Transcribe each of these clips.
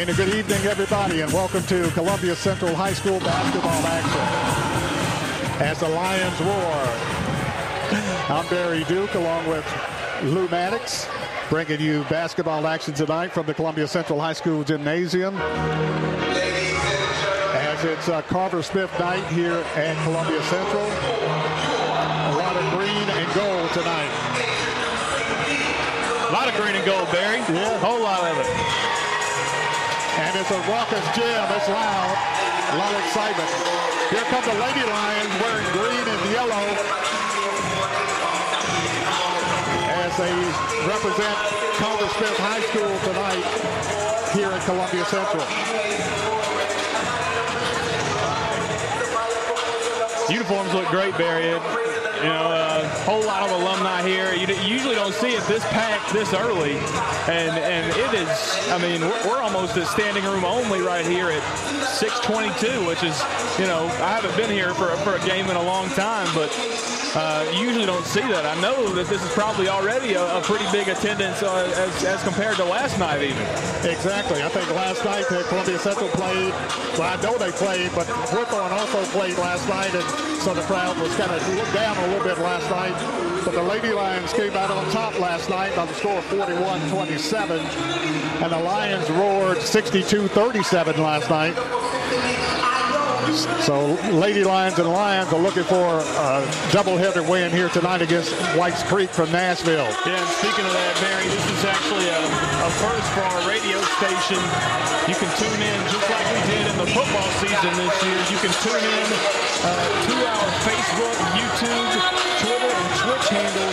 And a good evening, everybody, and welcome to Columbia Central High School basketball action. As the Lions roar, I'm Barry Duke along with Lou Maddox, bringing you basketball action tonight from the Columbia Central High School Gymnasium. As it's uh, Carver Smith night here at Columbia Central. A lot of green and gold tonight. A lot of green and gold, Barry. Yeah. A whole lot of it. It's a raucous gym. It's loud. A lot of excitement. Here come the Lady Lions wearing green and yellow as they represent Carver Smith High School tonight here at Columbia Central. Uniforms look great, Barry. You know, a whole lot of alumni here. You, you usually don't see it this packed this early, and and it is. I mean, we're, we're almost at standing room only right here at 6:22, which is, you know, I haven't been here for for a game in a long time, but uh, you usually don't see that. I know that this is probably already a, a pretty big attendance uh, as, as compared to last night, even. Exactly. I think last night Columbia Central played, well, I know they played, but Hawthorne also played last night, and so the crowd was kind of down a little bit last night. But the Lady Lions came out on top last night on the score of 41-27, and the Lions roared 62-37 last night. So Lady Lions and Lions are looking for a doubleheader win here tonight against Whites Creek from Nashville. Yeah, and speaking of that, Barry, this is actually a, a first for our radio station. You can tune in just like we did in the football season this year. You can tune in uh, to our Facebook, YouTube, Twitter, and Twitch handles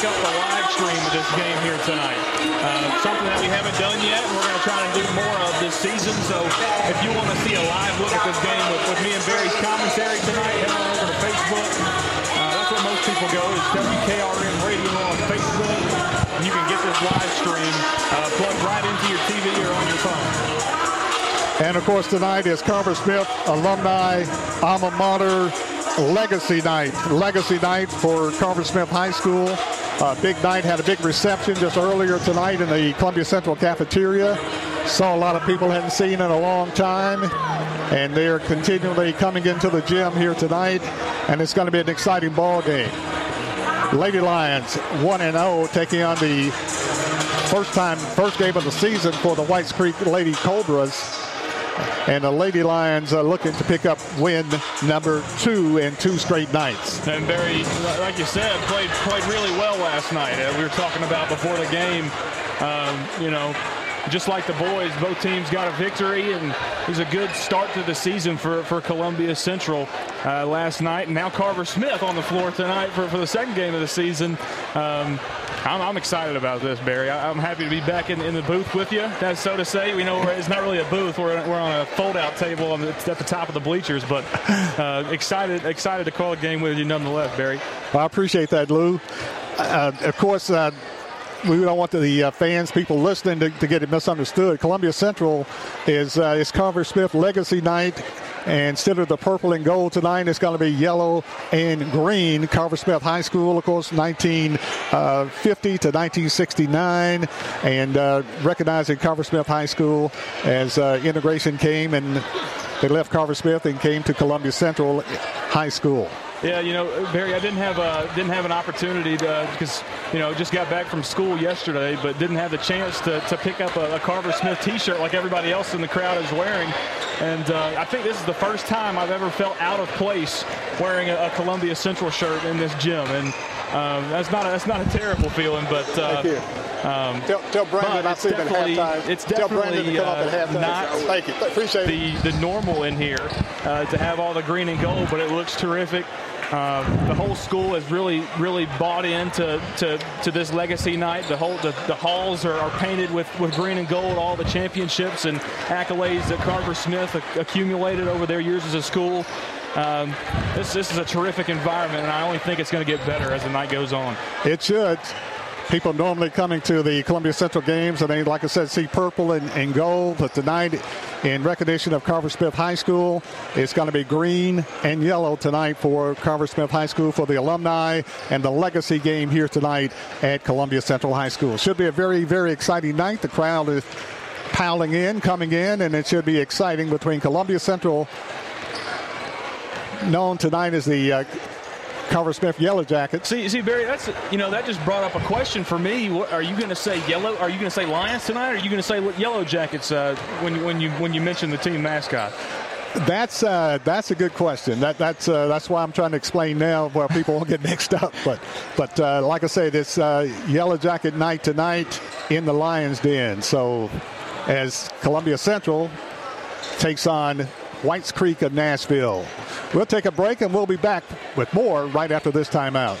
up the live stream of this game here tonight. Uh, something that we haven't done yet, and we're going to try and do more of this season. So if you want to see a live look at this game with, with me and Barry's commentary tonight, head on over to Facebook. Uh, that's where most people go is WKRM Radio on Facebook. And you can get this live stream uh, plugged right into your TV or on your phone. And of course, tonight is Carver Smith Alumni Alma Mater Legacy Night. Legacy Night for Carver Smith High School. Uh, big night, had a big reception just earlier tonight in the Columbia Central cafeteria. Saw a lot of people hadn't seen in a long time. And they're continually coming into the gym here tonight. And it's going to be an exciting ball game. Lady Lions 1-0 taking on the first time, first game of the season for the Whites Creek Lady Cobras. And the Lady Lions are looking to pick up win number two in two straight nights. And Barry, like you said, played played really well last night. Uh, we were talking about before the game, um, you know, just like the boys, both teams got a victory, and it was a good start to the season for, for Columbia Central uh, last night. And now Carver Smith on the floor tonight for, for the second game of the season. Um, I'm, I'm, excited about this, Barry. I, am happy to be back in, in the booth with you. That's so to say. We know it's not really a booth. We're, we're on a fold-out table the, at the top of the bleachers, but uh, excited excited to call a game with you nonetheless, Barry. Well, I appreciate that, Lou. Uh, of course, uh, we don't want the uh, fans, people listening, to, to, get it misunderstood. Columbia Central is uh, is Carver Smith Legacy Night. And instead of the purple and gold tonight, it's going to be yellow and green. Carver Smith High School, of course, 1950 to 1969, and uh, recognizing Carver Smith High School as uh, integration came and they left Carver Smith and came to Columbia Central High School. Yeah, you know, Barry, I didn't have a didn't have an opportunity to because you know just got back from school yesterday, but didn't have the chance to, to pick up a, a Carver Smith T-shirt like everybody else in the crowd is wearing. And uh, I think this is the first time I've ever felt out of place wearing a, a Columbia Central shirt in this gym, and um, that's not a, that's not a terrible feeling, but. Uh, Thank you. Um, tell, tell Brandon I see him at halftime. It's tell definitely Brandon to come uh, up at halftime. not Thank you. Appreciate the, it. the normal in here uh, to have all the green and gold, but it looks terrific. Uh, the whole school has really, really bought into to, to this legacy night. The whole the, the halls are, are, painted with, with green and gold. All the championships and accolades that Carver Smith accumulated over their years as a school. Um, this this is a terrific environment, and I only think it's going to get better as the night goes on. It should people normally coming to the Columbia Central games and they, like I said, see purple and, and gold. But tonight in recognition of Carver Smith High School. It's going to be green and yellow tonight for Carver Smith High School for the alumni and the legacy game here tonight at Columbia Central High School. Should be a very, very exciting night. The crowd is piling in, coming in, and it should be exciting between Columbia Central, known tonight as the uh, Carver Smith Yellow Jackets. See, see, Barry, that's you know that just brought up a question for me. What, are you going to say yellow? Are you going to say Lions tonight? Or are you going to say Yellow Jackets uh, when when you when you mention the team mascot? That's uh, that's a good question. That that's uh, that's why I'm trying to explain now, where people won't get mixed up. But but uh, like I say, this uh, Yellow Jacket night tonight in the Lions Den. So as Columbia Central takes on Whites Creek of Nashville. We'll take a break and we'll be back with more right after this timeout.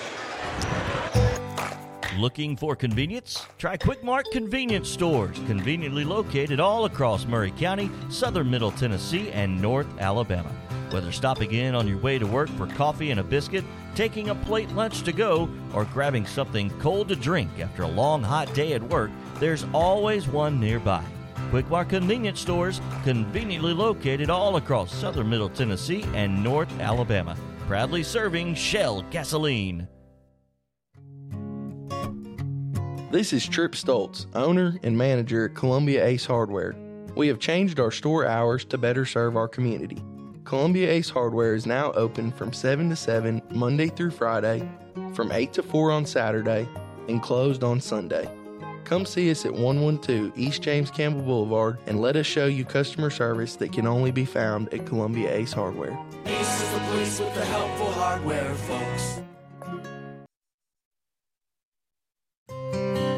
Looking for convenience? Try Quick Mart convenience stores, conveniently located all across Maury County, southern Middle Tennessee, and North Alabama. Whether stopping in on your way to work for coffee and a biscuit, taking a plate lunch to go, or grabbing something cold to drink after a long hot day at work, there's always one nearby. Quick convenience stores, conveniently located all across southern Middle Tennessee and North Alabama. Proudly serving Shell gasoline. This is Trip Stoltz, owner and manager at Columbia Ace Hardware. We have changed our store hours to better serve our community. Columbia Ace Hardware is now open from 7 to 7 Monday through Friday, from 8 to 4 on Saturday, and closed on Sunday. Come see us at 112 East James Campbell Boulevard and let us show you customer service that can only be found at Columbia Ace Hardware. Ace is the place with the helpful hardware, folks.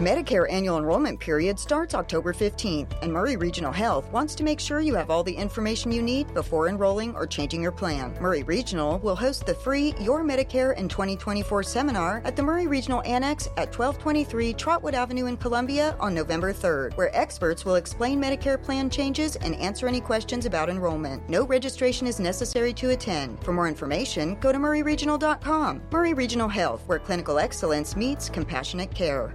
The Medicare annual enrollment period starts October 15th, and Maury Regional Health wants to make sure you have all the information you need before enrolling or changing your plan. Maury Regional will host the free Your Medicare in 2024 seminar at the Maury Regional Annex at 1223 Trotwood Avenue in Columbia on November 3rd, where experts will explain Medicare plan changes and answer any questions about enrollment. No registration is necessary to attend. For more information, go to mauryregional.com. Maury Regional Health, where clinical excellence meets compassionate care.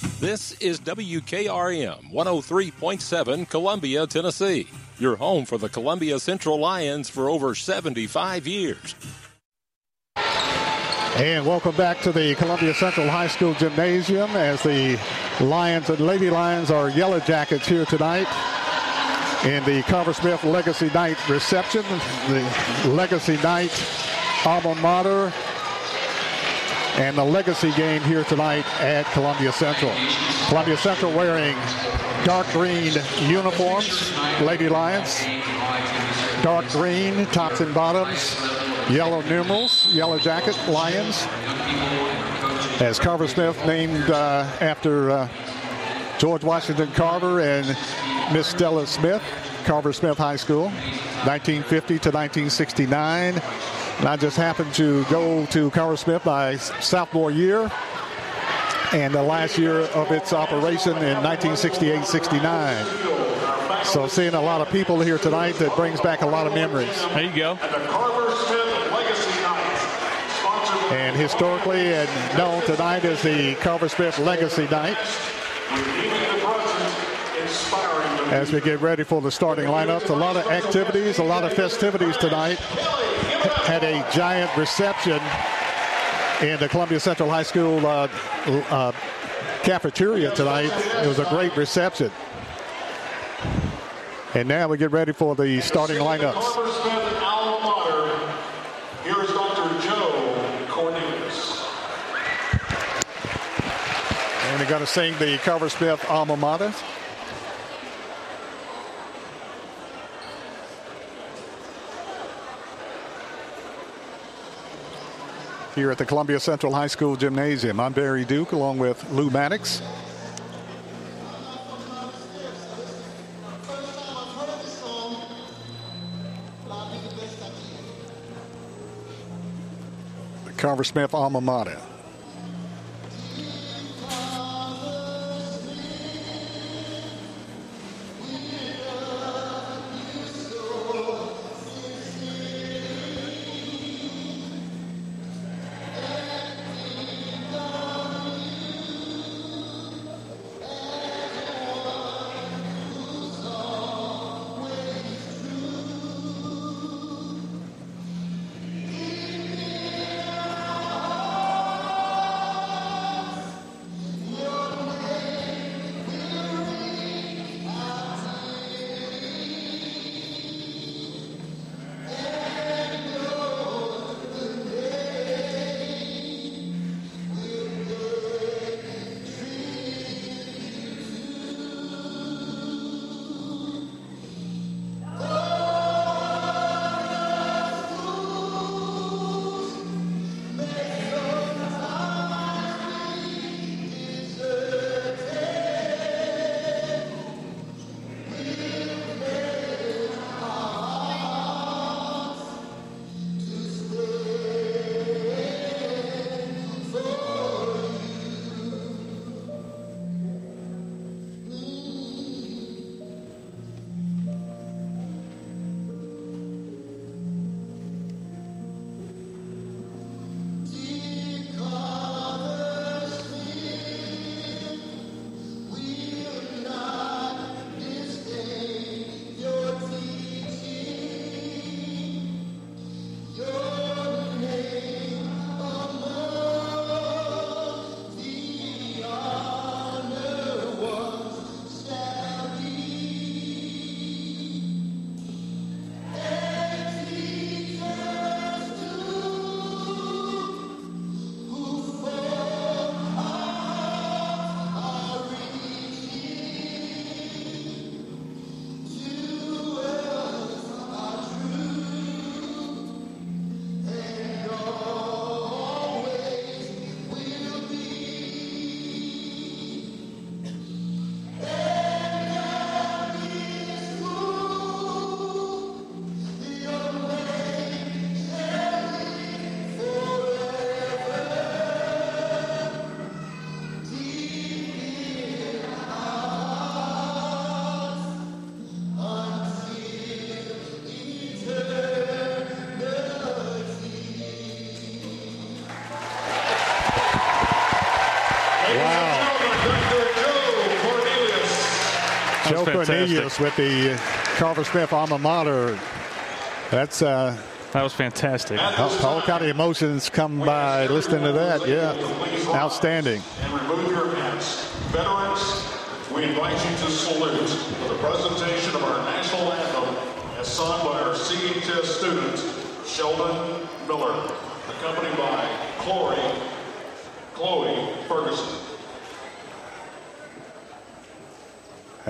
This is WKRM 103.7 Columbia, Tennessee, your home for the Columbia Central Lions for over 75 years. And welcome back to the Columbia Central High School Gymnasium as the Lions and Lady Lions are Yellow Jackets here tonight in the Carver Smith Legacy Night reception. The Legacy Night alma mater and the legacy game here tonight at Columbia Central. Columbia Central wearing dark green uniforms, Lady Lions. Dark green tops and bottoms, yellow numerals, yellow jacket, Lions. As Carver Smith named uh, after uh, George Washington Carver and Miss Stella Smith, Carver Smith High School, 1950 to 1969. And I just happened to go to Carver Smith my sophomore year. and the last year of its operation in 1968-69. So seeing a lot of people here tonight that brings back a lot of memories. There you go. And historically and known tonight as the Carver Smith Legacy Night. As we get ready for the starting lineups, a lot of activities, a lot of festivities tonight. Had a giant reception in the Columbia Central High School uh, uh, cafeteria tonight. It was a great reception. And now we get ready for the starting lineups. Here's Dr. Joe. And we're going to sing the Carver Smith alma mater. Here at the Columbia Central High School Gymnasium. I'm Barry Duke along with Lou Maddox. Carver Smith alma mater. Cornelius with the Carver Smith alma mater. That's uh, that was fantastic. All kind of emotions come by listening to that. Yeah, outstanding. And remove your hats. Veterans, we invite you to salute for the presentation of our national anthem as sung by our CHS student, Sheldon Miller, accompanied by Chloe, Chloe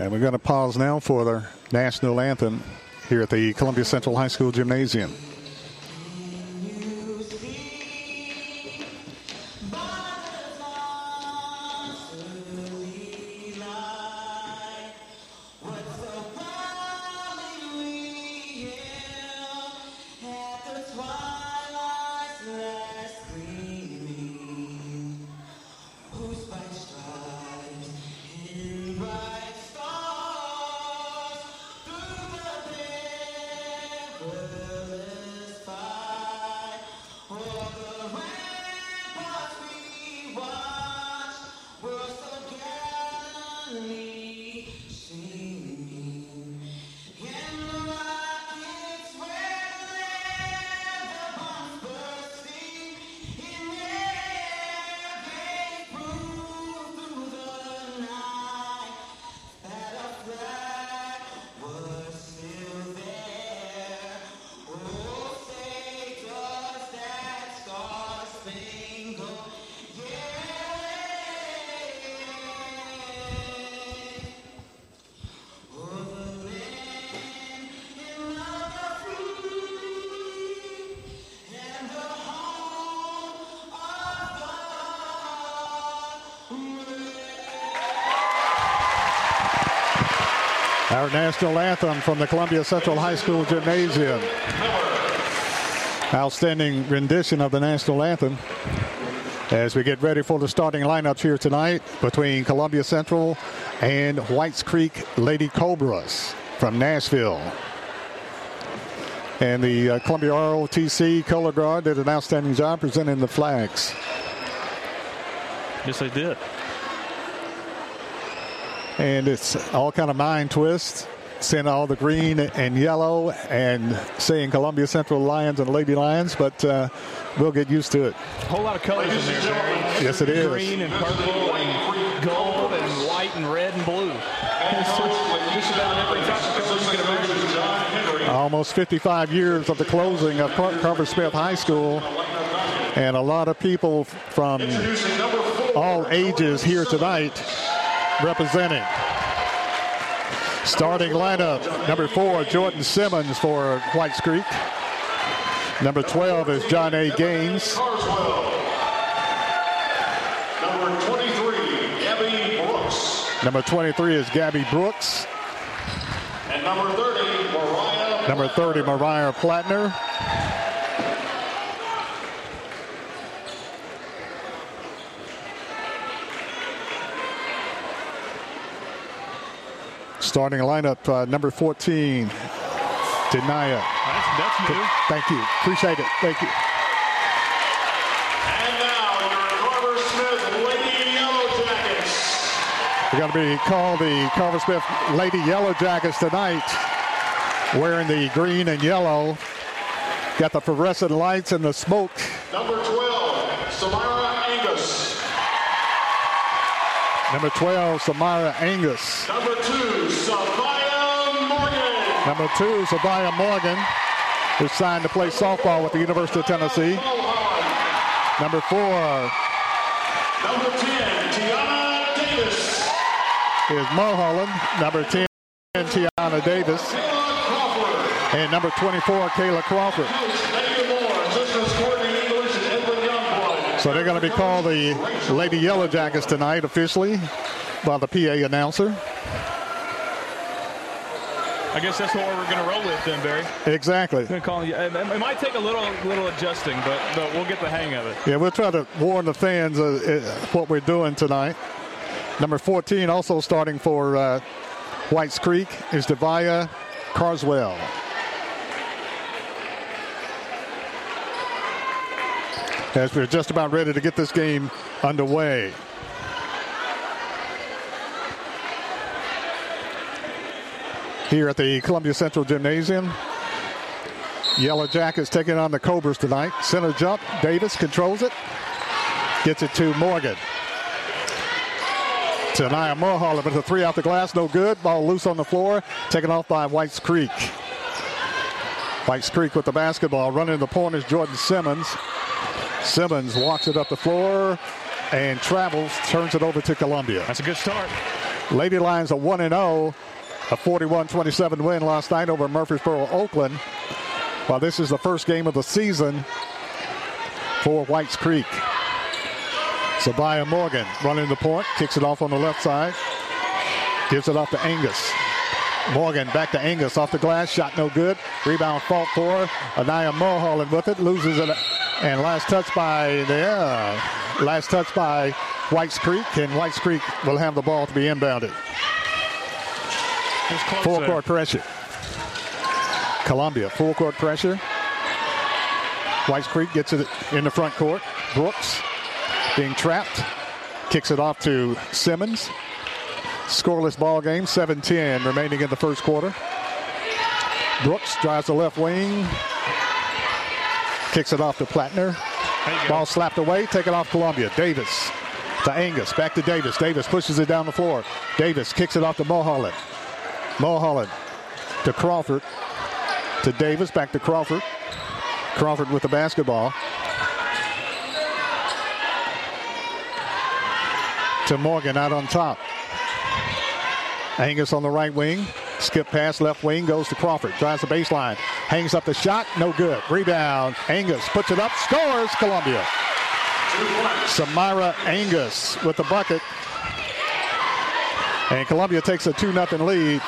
And we're going to pause now for the national anthem here at the Columbia Central High School Gymnasium. National anthem from the Columbia Central High School Gymnasium. Outstanding rendition of the national anthem as we get ready for the starting lineups here tonight between Columbia Central and Whites Creek Lady Cobras from Nashville. And the uh, Columbia ROTC Color Guard did an outstanding job presenting the flags. Yes, they did. And it's all kind of mind twists. Seeing all the green and yellow and saying Columbia Central Lions and Lady Lions, but uh, we'll get used to it. A whole lot of colors in there, Barry. Yes, it is. Green and purple and gold and white and red and blue. Just about every type of color you can imagine. Almost 55 years of the closing of Carver Smith High School, and a lot of people from all ages here tonight representing. Starting lineup, number four, Jordan Simmons for Whites Creek. Number 12 is John A. Gaines. Number 23, Gabby Brooks. Number 23 is Gabby Brooks. And number 30, Mariah. Number 30, Mariah Plattner. Starting lineup, uh, number 14, Denaya. That's, that's new. Thank you. Appreciate it. Thank you. And now your Carver Smith Lady Yellow Jackets. They're going to be called the Carver Smith Lady Yellow Jackets tonight, wearing the green and yellow. Got the fluorescent lights and the smoke. Number 12, Samara Angus. Number 12, Samara Angus. Number 2, Sabaya Morgan. Number two, Sabaya Morgan, who's signed to play softball with the University of Tennessee. Number four Number 10, Tiana Davis. is Mulholland. Number 10, Tiana Davis. And number 24, Kayla Crawford. Megan Moore, assistants Courtney English and Edwin Youngblood. So they're going to be called the Lady Yellow Jackets tonight officially by the PA announcer. I guess that's what we're going to roll with then, Barry. Exactly. Call you. It might take a little, little adjusting, but, but we'll get the hang of it. Yeah, we'll try to warn the fans uh, uh, what we're doing tonight. Number 14, also starting for uh, Whites Creek, is Devaya Carswell. As we're just about ready to get this game underway. Here at the Columbia Central Gymnasium, Yellow Jackets taking on the Cobras tonight. Center jump. Davis controls it. Gets it to Morgan. To Nia Mulholland, but the three out the glass, no good. Ball loose on the floor. Taken off by Whites Creek. Whites Creek with the basketball. Running the point is Jordan Simmons. Simmons walks it up the floor and travels, turns it over to Columbia. That's a good start. Lady Lions are 1 0, a 41 27 win last night over Murfreesboro, Oakland. While this is the first game of the season for Whites Creek. Sabaya Morgan running the point, kicks it off on the left side, gives it off to Angus. Morgan back to Angus off the glass, shot no good. Rebound fault for Anaya Mulholland with it, loses it, and last touch by there. Last touch by Whites Creek, and Whites Creek will have the ball to be inbounded. Full court pressure. Columbia, full court pressure. Whites Creek gets it in the front court. Brooks being trapped. Kicks it off to Simmons. Scoreless ball game, 7-10 remaining in the first quarter. Brooks drives the left wing. Kicks it off to Plattner. Ball slapped away, taken off Columbia. Davis to Angus, back to Davis. Davis pushes it down the floor. Davis kicks it off to Mulholland. Mulholland to Crawford. To Davis, back to Crawford. Crawford with the basketball. To Morgan out on top. Angus on the right wing. Skip pass left wing goes to Crawford. Drives the baseline. Hangs up the shot. No good. Rebound. Angus puts it up. Scores Columbia. Samira Angus with the bucket. And Columbia takes a 2 0 lead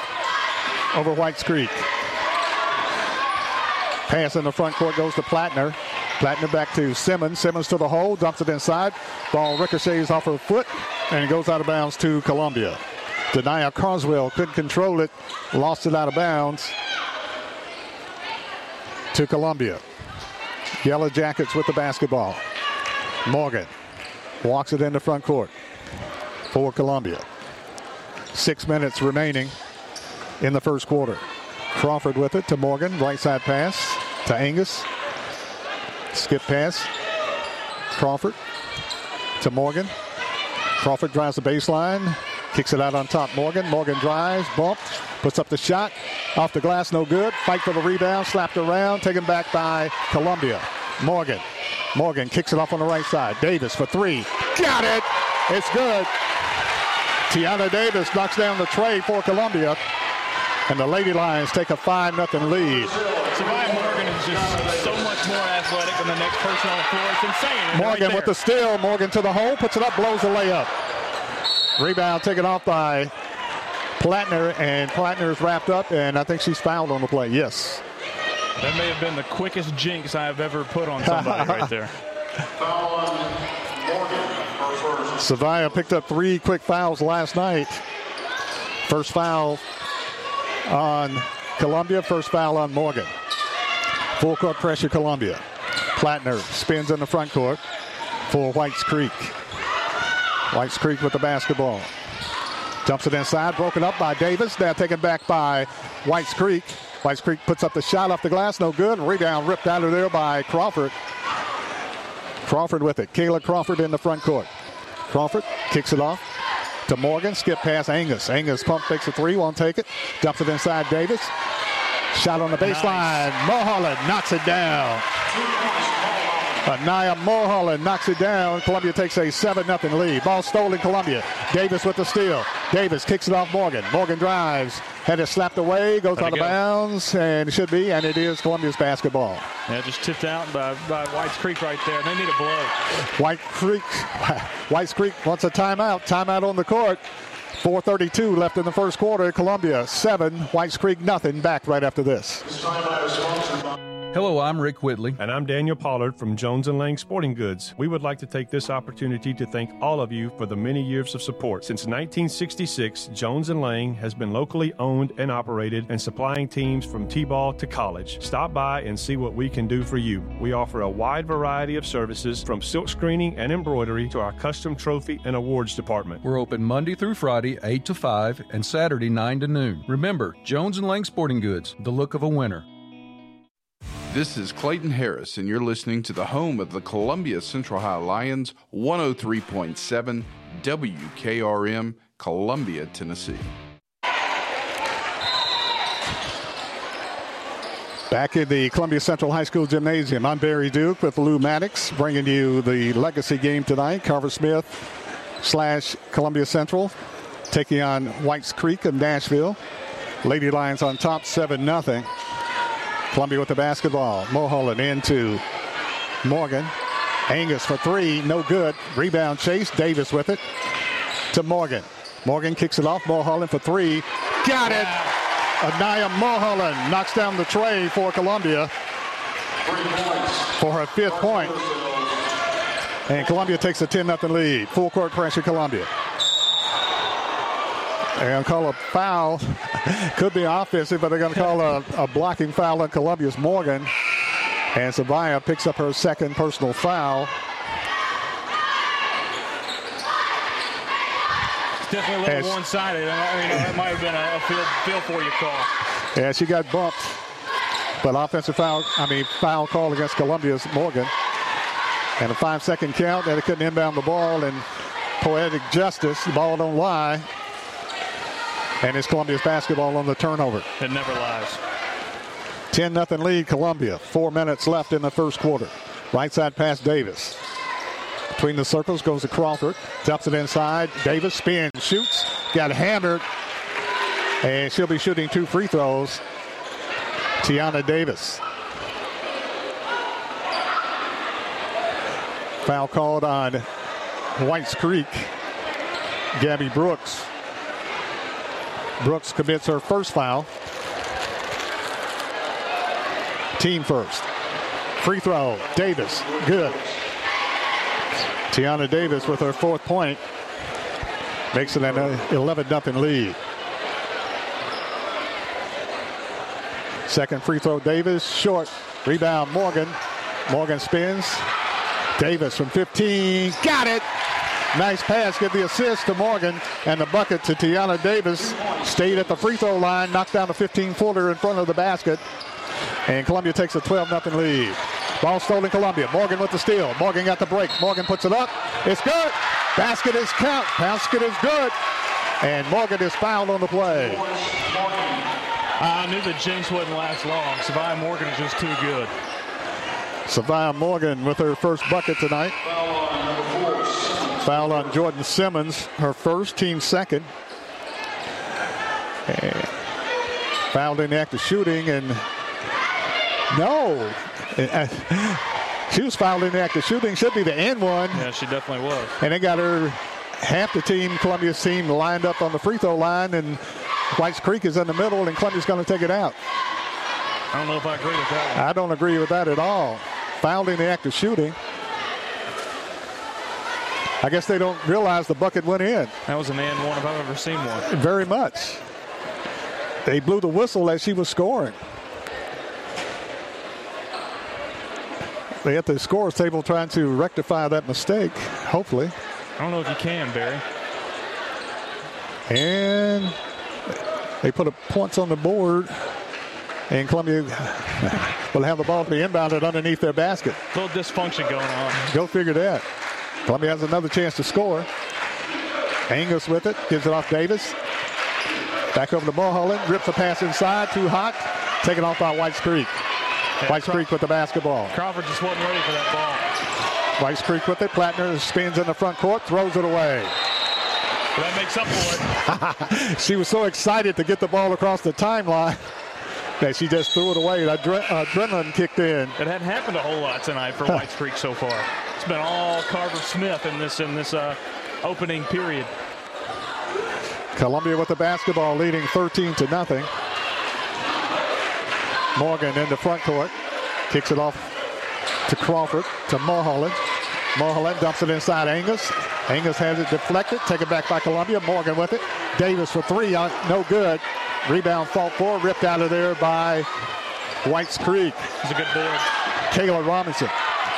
over Whites Creek. Pass in the front court goes to Plattner. Plattner back to Simmons. Simmons to the hole, dumps it inside. Ball ricochets off her foot and goes out of bounds to Columbia. Denia Carswell couldn't control it, lost it out of bounds to Columbia. Yellow Jackets with the basketball. Morgan walks it into front court for Columbia. Six minutes remaining in the first quarter. Crawford with it to Morgan. Right side pass to Angus. Skip pass. Crawford to Morgan. Crawford drives the baseline. Kicks it out on top. Morgan. Morgan drives. Bump. Puts up the shot. Off the glass. No good. Fight for the rebound. Slapped around. Taken back by Columbia. Morgan. Morgan kicks it off on the right side. Davis for three. Got it. It's good. Tiana Davis knocks down the trey for Columbia. And the Lady Lions take a 5 0 lead. Savia Morgan is just so much more athletic than the next person on the floor. It's insane. Morgan right with the steal. Morgan to the hole. Puts it up. Blows the layup. Rebound taken off by Plattner. And Plattner is wrapped up. And I think she's fouled on the play. Yes. That may have been the quickest jinx I have ever put on somebody right there. Savia picked up three quick fouls last night. First foul on Columbia, first foul on Morgan. Full court pressure, Columbia. Plattner spins in the front court for Whites Creek. Whites Creek with the basketball. Dumps it inside, broken up by Davis. Now taken back by Whites Creek. Whites Creek puts up the shot off the glass, no good. Rebound ripped out of there by Crawford. Crawford with it. Kayla Crawford in the front court. Crawford kicks it off to Morgan. Skip past Angus. Angus pump fakes a three, won't take it. Dumps it inside Davis. Shot on the baseline. Nice. Mulholland knocks it down. Uh, Anaya Mulholland knocks it down. Columbia takes a 7 0 lead. Ball stolen, Columbia. Davis with the steal. Davis kicks it off Morgan. Morgan drives. Had it slapped away, goes out of bounds, and it should be, and it is Columbia's basketball. Yeah, just tipped out by, by Whites Creek right there. They need a blow. White Creek, Whites Creek wants a timeout. Timeout on the court. 4.32 left in the first quarter. Columbia 7, Whites Creek nothing. Back right after this. Hello, I'm Rick Whitley. And I'm Daniel Pollard from Jones and Lang Sporting Goods. We would like to take this opportunity to thank all of you for the many years of support. Since 1966, Jones and Lang has been locally owned and operated and supplying teams from T-ball to college. Stop by and see what we can do for you. We offer a wide variety of services from silk screening and embroidery to our custom trophy and awards department. We're open Monday through Friday, 8 to 5, and Saturday, 9 to noon. Remember, Jones and Lang Sporting Goods, the look of a winner. This is Clayton Harris, and you're listening to the home of the Columbia Central High Lions, 103.7 WKRM, Columbia, Tennessee. Back in the Columbia Central High School Gymnasium, I'm Barry Duke with Lou Maddox, bringing you the legacy game tonight. Carver Smith slash Columbia Central taking on Whites Creek of Nashville. Lady Lions on top, 7 0. Columbia with the basketball. Mulholland into Morgan. Angus for three, no good. Rebound chase. Davis with it to Morgan. Morgan kicks it off. Mulholland for three. Got it. Anaya Mulholland knocks down the trey for Columbia for her fifth point. And Columbia takes a 10 0 lead. Full court pressure, Columbia. They're going to call a foul. Could be offensive, but they're going to call a, a, blocking foul on Columbia's Morgan. And Savia picks up her second personal foul. It's definitely a little one-sided. I mean, that might have been a, field, field for you call. Yeah, she got bumped. But offensive foul, I mean, foul call against Columbia's Morgan. And a five-second count, and it couldn't inbound the ball. And poetic justice, the ball don't lie. And it's Columbia's basketball on the turnover. It never lies. 10 0 lead, Columbia. Four minutes left in the first quarter. Right side pass, Davis. Between the circles goes to Crawford. Dumps it inside. Davis spins, shoots. Got hammered. And she'll be shooting two free throws. Tiana Davis. Foul called on Whites Creek. Gabby Brooks. Brooks commits her first foul. Team first. Free throw, Davis, good. Tiana Davis with her fourth point makes it an uh, 11 0 lead. Second free throw, Davis, short. Rebound, Morgan. Morgan spins. Davis from 15, got it. Nice pass. Give the assist to Morgan and the bucket to Tiana Davis. Stayed at the free throw line. Knocked down a 15 footer in front of the basket. And Columbia takes a 12 0 lead. Ball stolen Columbia. Morgan with the steal. Morgan got the break. Morgan puts it up. It's good. Basket is count. Basket is good. And Morgan is fouled on the play. I knew the jinx wouldn't last long. Savia Morgan is just too good. Savia Morgan with her first bucket tonight. Foul on Jordan Simmons, her first, team second. And fouled in the act of shooting, and no. She was fouled in the act of shooting. Should be the end one. Yeah, she definitely was. And they got her half the team, Columbia's team, lined up on the free throw line, and Whites Creek is in the middle, and Columbia's going to take it out. I don't know if I agree with that. One. I don't agree with that at all. Fouled in the act of shooting. I guess they don't realize the bucket went in. That was an and one if I've ever seen one. Very much. They blew the whistle as she was scoring. They at the scores table trying to rectify that mistake, hopefully. I don't know if you can, Barry. And they put a points on the board. And Columbia will have the ball to be inbounded underneath their basket. A little dysfunction going on. Go figure that. Columbia has another chance to score. Angus with it, gives it off Davis. Back over to Mulholland, rips a pass inside, too hot. Taken off by Whites Creek. Yeah, Whites Creek with the basketball. Crawford just wasn't ready for that ball. Whites Creek with it. Plattner spins in the front court, throws it away. Well, that makes up for it. she was so excited to get the ball across the timeline that she just threw it away. Adre- adrenaline kicked in. It hadn't happened a whole lot tonight for Whites Creek so far. It's been all Carver Smith in this in this uh, opening period. Columbia with the basketball leading 13 to nothing. Morgan in the front court. Kicks it off to Crawford, to Mulholland. Mulholland dumps it inside Angus. Angus has it deflected. Taken back by Columbia. Morgan with it. Davis for three. Uh, no good. Rebound fault four. Ripped out of there by Whites Creek. It's a good board. Kayla Robinson.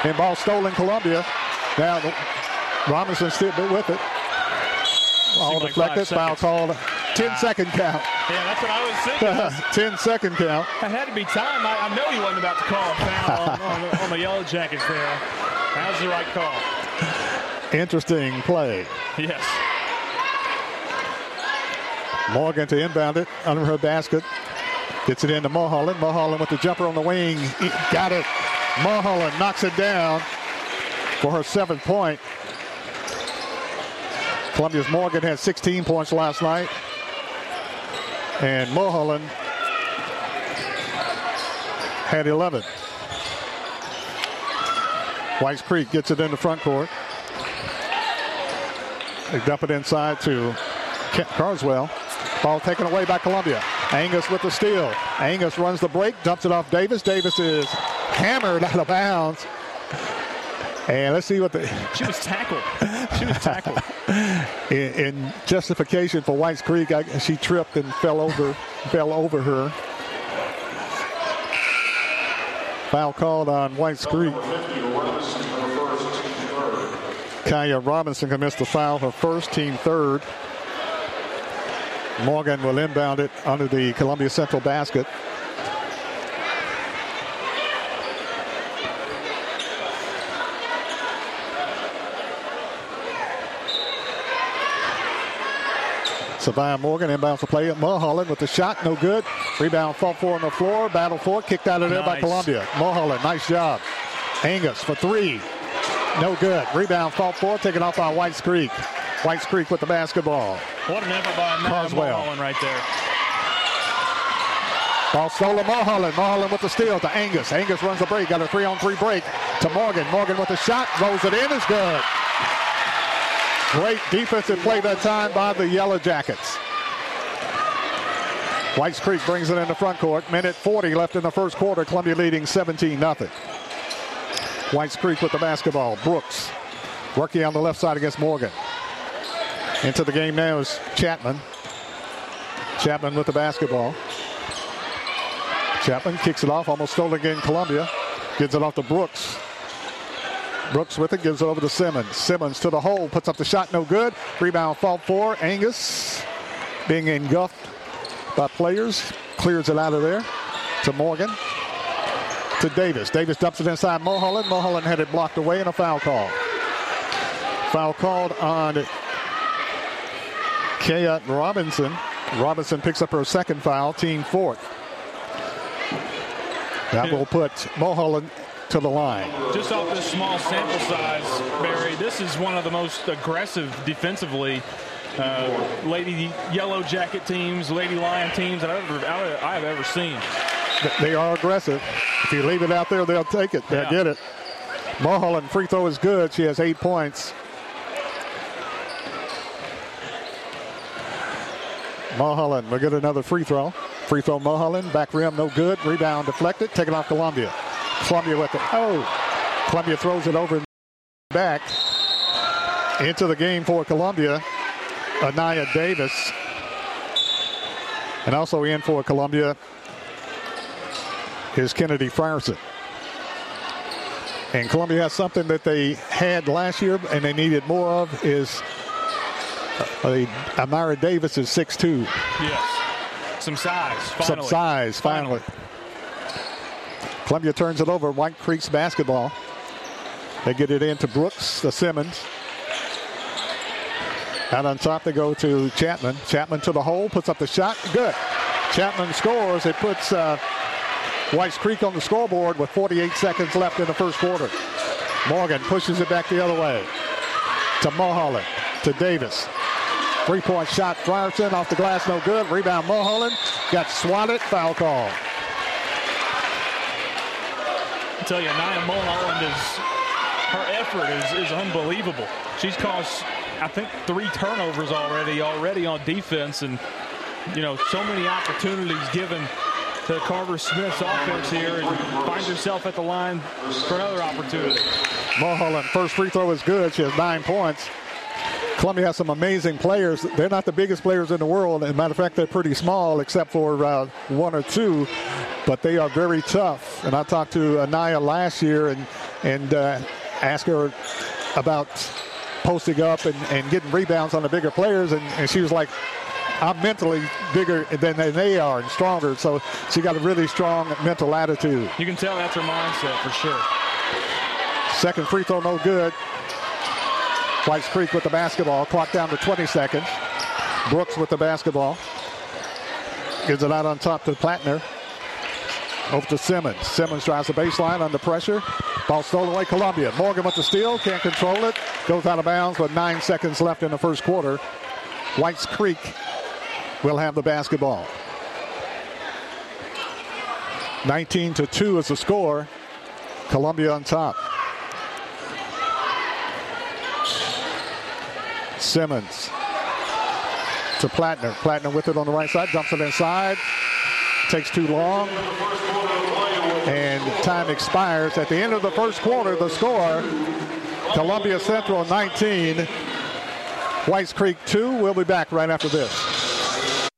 And ball stolen Columbia. Now Robinson still with it. All deflected. Foul called. 10 ah. second count. Yeah, that's what I was thinking. 10 second count. It had to be time. I, I know he wasn't about to call a foul on, on, on the Yellow Jackets there. That was the right call. Interesting play. Yes. Morgan to inbound it under her basket. Gets it into Mulholland. Mulholland with the jumper on the wing. Got it. Mulholland knocks it down for her seventh point. Columbia's Morgan had 16 points last night. And Mulholland had 11. Whites Creek gets it in the front court. They dump it inside to Kent Carswell. Ball taken away by Columbia. Angus with the steal. Angus runs the break, dumps it off Davis. Davis is hammered out of bounds. And let's see what the. She was tackled. She was tackled. in, in, justification for Whites Creek, I, she tripped and fell over, fell over her. Foul called on Whites Creek. Kaya Robinson commits the foul, her first, team third. Morgan will inbound it under the Columbia Central basket. Savannah Morgan inbounds to play at Mulholland with the shot, no good. Rebound, fall four on the floor, battle for it, kicked out of there nice. by Columbia. Mulholland, nice job. Angus for three, no good. Rebound, fall four, taken off by Whites Creek. Whites Creek with the basketball. What an effort by Carswell. Mulholland right there. Ball stolen Mulholland. Mulholland with the steal to Angus. Angus runs the break. Got a three-on-three break to Morgan. Morgan with the shot. Rolls it in. Is good. Great defensive play that time by the Yellow Jackets. Whites Creek brings it in the front court. Minute 40 left in the first quarter. Columbia leading 17 0. Whites Creek with the basketball. Brooks working on the left side against Morgan. Into the game now is Chapman. Chapman with the basketball. Chapman kicks it off, almost stolen again. Columbia gives it off to Brooks. Brooks with it, gives it over to Simmons. Simmons to the hole, puts up the shot, no good. Rebound, fault for Angus, being engulfed by players, clears it out of there to Morgan. To Davis. Davis dumps it inside Mulholland. Mulholland had it blocked away and a foul call. Foul called on Kaya Robinson. Robinson picks up her second foul, team fourth. That will put Mulholland to the line. Just off this small sample size, Barry, this is one of the most aggressive defensively uh, Lady Yellow Jacket teams, Lady Lion teams that I've ever, I have ever seen. They are aggressive. If you leave it out there, they'll take it. They'll yeah. get it. Mulholland free throw is good. She has eight points. Mulholland will get another free throw. Free throw Mulholland. Back rim, no good. Rebound deflected. Taken off Columbia. Columbia with it. Oh. Columbia throws it over back into the game for Columbia. Anaya Davis. And also in for Columbia is Kennedy Frierson. And Columbia has something that they had last year and they needed more of is uh, Amira Davis is 6'2". Yes. Some size, finally. Some size, finally. finally. Columbia turns it over. White Creek's basketball. They get it into Brooks, the Simmons. Out on top, they go to Chapman. Chapman to the hole, puts up the shot. Good. Chapman scores. It puts uh, Whites Creek on the scoreboard with 48 seconds left in the first quarter. Morgan pushes it back the other way to Mulholland, to Davis. Three-point shot, Frierson off the glass, no good. Rebound, Mulholland. Got swatted, foul call. I tell you, Nia Mulholland is, her effort is, is unbelievable. She's caused I think three turnovers already already on defense, and you know so many opportunities given to Carver Smith's offense here, and finds herself at the line for another opportunity. Mulholland first free throw is good. She has nine points. Columbia has some amazing players. They're not the biggest players in the world. As a matter of fact, they're pretty small, except for uh, one or two. But they are very tough. And I talked to Anaya last year and and uh, asked her about posting up and, and getting rebounds on the bigger players. And, and she was like, I'm mentally bigger than they are and stronger. So she got a really strong mental attitude. You can tell that's her mindset for sure. Second free throw, no good. Whites Creek with the basketball. Clock down to 20 seconds. Brooks with the basketball. Gives it out on top to Plattner. Over to Simmons. Simmons drives the baseline under pressure. Ball stolen away, Columbia. Morgan with the steal, can't control it. Goes out of bounds with nine seconds left in the first quarter. Whites Creek will have the basketball. 19 to 2 is the score. Columbia on top. Simmons to Plattner. Plattner with it on the right side, dumps it inside. Takes too long and time expires. At the end of the first quarter, the score, Columbia Central 19, Whites Creek 2. We'll be back right after this.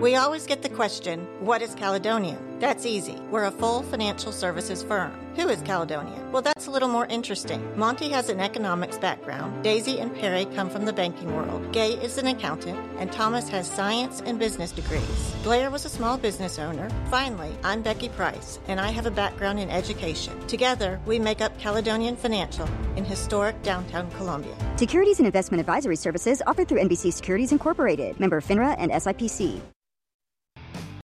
We always get the question, what is Caledonian? That's easy. We're a full financial services firm. Who is Caledonia? Well, that's a little more interesting. Monty has an economics background. Daisy and Perry come from the banking world. Gay is an accountant, and Thomas has science and business degrees. Blair was a small business owner. Finally, I'm Becky Price, and I have a background in education. Together, we make up Caledonian Financial in historic downtown Columbia. Securities and investment advisory services offered through NBC Securities Incorporated, member FINRA and SIPC.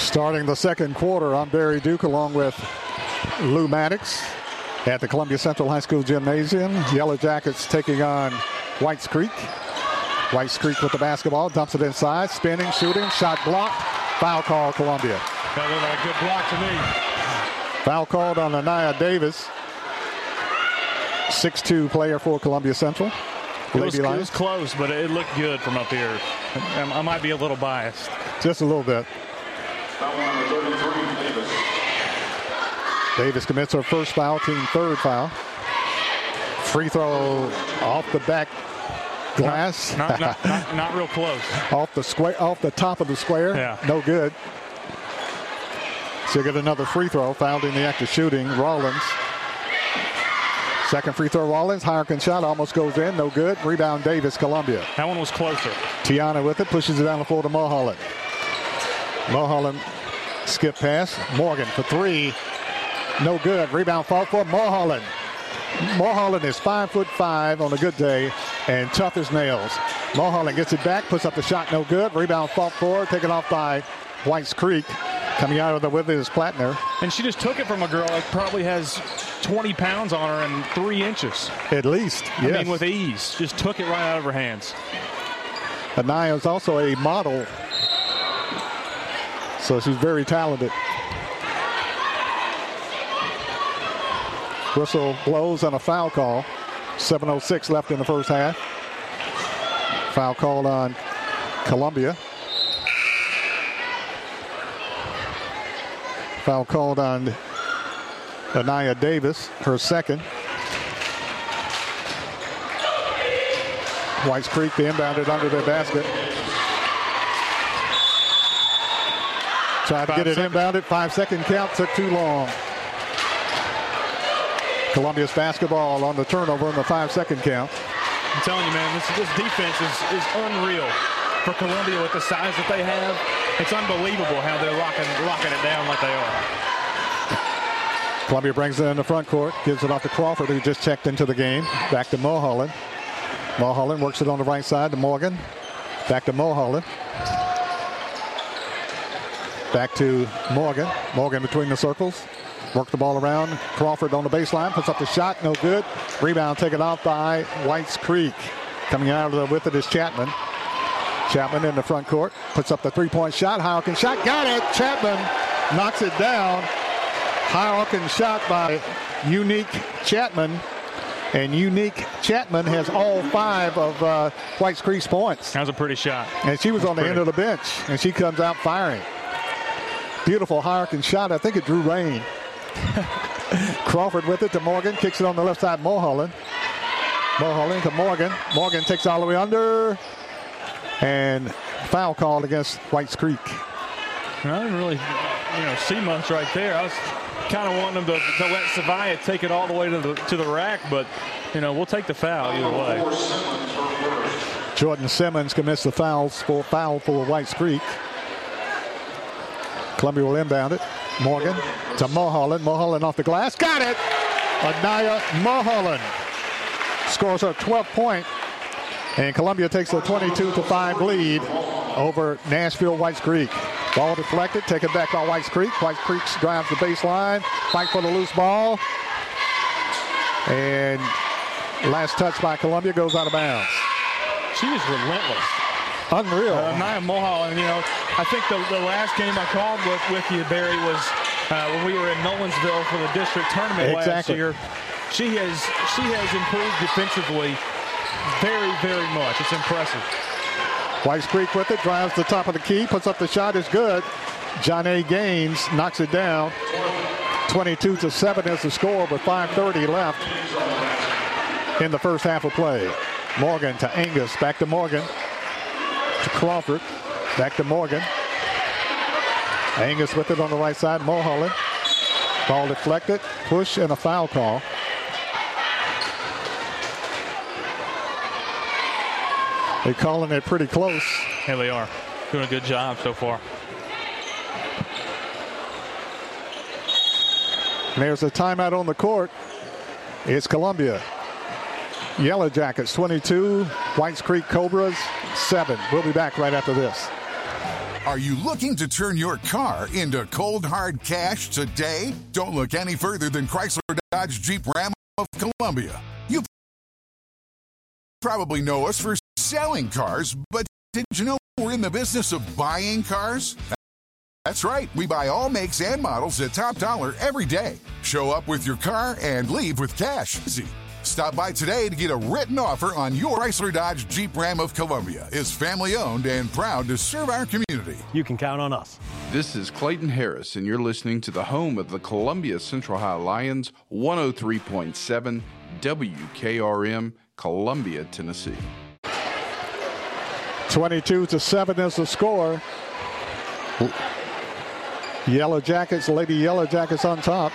Starting the second quarter, I'm Barry Duke along with Lou Maddox at the Columbia Central High School Gymnasium. Yellow Jackets taking on Whites Creek. Whites Creek with the basketball, dumps it inside, spinning, shooting, shot blocked, foul call Columbia. That looked like a good block to me. Foul called on Anaya Davis. 6-2 player for Columbia Central. It was, it was, close, but it looked good from up here. I, I might be a little biased. Just a little bit. Davis commits her first foul, team third foul. Free throw off the back glass. Not, not, not, not real close. off the square, off the top of the square. Yeah. No good. She'll get another free throw. Fouled in the act of shooting. Rollins. Second free throw, Rollins. Hierkin shot almost goes in. No good. Rebound, Davis, Columbia. That one was closer. Tiana with it. Pushes it down the floor to Mulholland. Mulholland skip pass. Morgan for three. No good. Rebound fall for Mulholland. Mulholland is five foot five on a good day and tough as nails. Mulholland gets it back, puts up the shot, no good. Rebound fought for, taken off by Whites Creek. Coming out of the with is Plattner. And she just took it from a girl that probably has 20 pounds on her and three inches. At least, I mean, with ease. Just took it right out of her hands. Anaya is also a model, so she's very talented. Whistle blows on a foul call. 7.06 left in the first half. Foul called on Columbia. Foul called on Anaya Davis, her second. Whites Creek, they inbounded under their basket. Tried to get it seconds. inbounded. Five second count took too long. Columbia's basketball on the turnover in the five second count. I'm telling you, man, this, this defense is, is unreal for Columbia with the size that they have. It's unbelievable how they're locking, locking it down like they are. Columbia brings it in the front court, gives it off to Crawford, who just checked into the game. Back to Mulholland. Mulholland works it on the right side to Morgan. Back to Mulholland. Back to Morgan. Morgan between the circles. Work the ball around. Crawford on the baseline. Puts up the shot. No good. Rebound taken off by Whites Creek. Coming out of the with it is Chapman. Chapman in the front court. Puts up the three-point shot. Hawkins shot. Got it. Chapman knocks it down. Hawkins shot by Unique Chapman. And Unique Chapman has all five of uh, Whites Creek's points. That was a pretty shot. And she was on the end of the bench. And she comes out firing. Beautiful Harkin shot. I think it drew rain. Crawford with it to Morgan. Kicks it on the left side. Mulholland. Mulholland to Morgan. Morgan takes all the way under. And foul called against Whites Creek. I didn't really, you know, see much right there. I was kind of wanting them to, to let Savia take it all the way to the to the rack, but you know, we'll take the foul either way. Jordan Simmons commits the fouls for foul for Whites Creek. Columbia will inbound it. Morgan to Mulholland. Mulholland off the glass. Got it! Anaya Mulholland scores her 12th point, and Columbia takes a 22 to 5 lead over Nashville Whites Creek. Ball deflected, taken back by Whites Creek. Whites Creek drives the baseline, fight for the loose ball. And last touch by Columbia goes out of bounds. She is relentless. Unreal. Uh, Nia Mulholland, you know, I think the, the last game I called with, with you, Barry, was uh, when we were in Nolensville for the district tournament last Exactly. year. She has she has improved defensively very, very much. It's impressive. Whites Creek with it, drives the top of the key, puts up the shot, is good. John A. Gaines knocks it down. 22 to 7 is the score with 5.30 left in the first half of play. Morgan to Angus, back to Morgan. To Crawford, back to Morgan. Angus with it on the right side, Mulholland. Ball deflected, push, and a foul call. They're calling it pretty close. Here they are. Doing a good job so far. And there's a timeout on the court. It's Columbia. Yellow Jackets 22, Whites Creek Cobras 7. We'll be back right after this. Are you looking to turn your car into cold hard cash today? Don't look any further than Chrysler Dodge Jeep Ram of Columbia. You probably know us for selling cars, but did you know we're in the business of buying cars? That's right, we buy all makes and models at top dollar every day. Show up with your car and leave with cash. Easy. Stop by today to get a written offer on your Chrysler Dodge Jeep Ram of Columbia. Is family owned and proud to serve our community. You can count on us. This is Clayton Harris, and you're listening to the home of the Columbia Central High Lions, 103.7 WKRM, Columbia, Tennessee. 22 to 7 is the score. Yellow Jackets, Lady Yellow Jackets on top.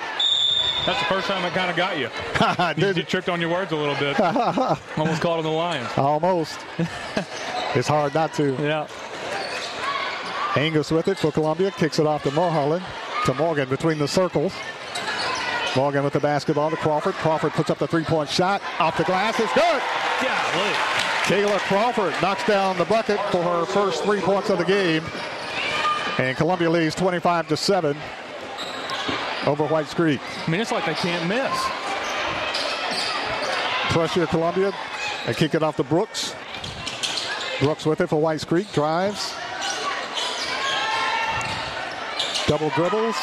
That's the first time I kind of got you. you. You tricked on your words a little bit. Almost called on the Lions. Almost. it's hard not to. Yeah. Angus with it for Columbia. Kicks it off to Mulholland. To Morgan between the circles. Morgan with the basketball to Crawford. Crawford puts up the three-point shot. Off the glass. It's good. Golly. Kayla Crawford knocks down the bucket for her first three points of the game. And Columbia leads 25 to 7 over Whites Creek. I mean, it's like they can't miss. Pressure Columbia. They kick it off to Brooks. Brooks with it for Whites Creek. Drives. Double dribbles.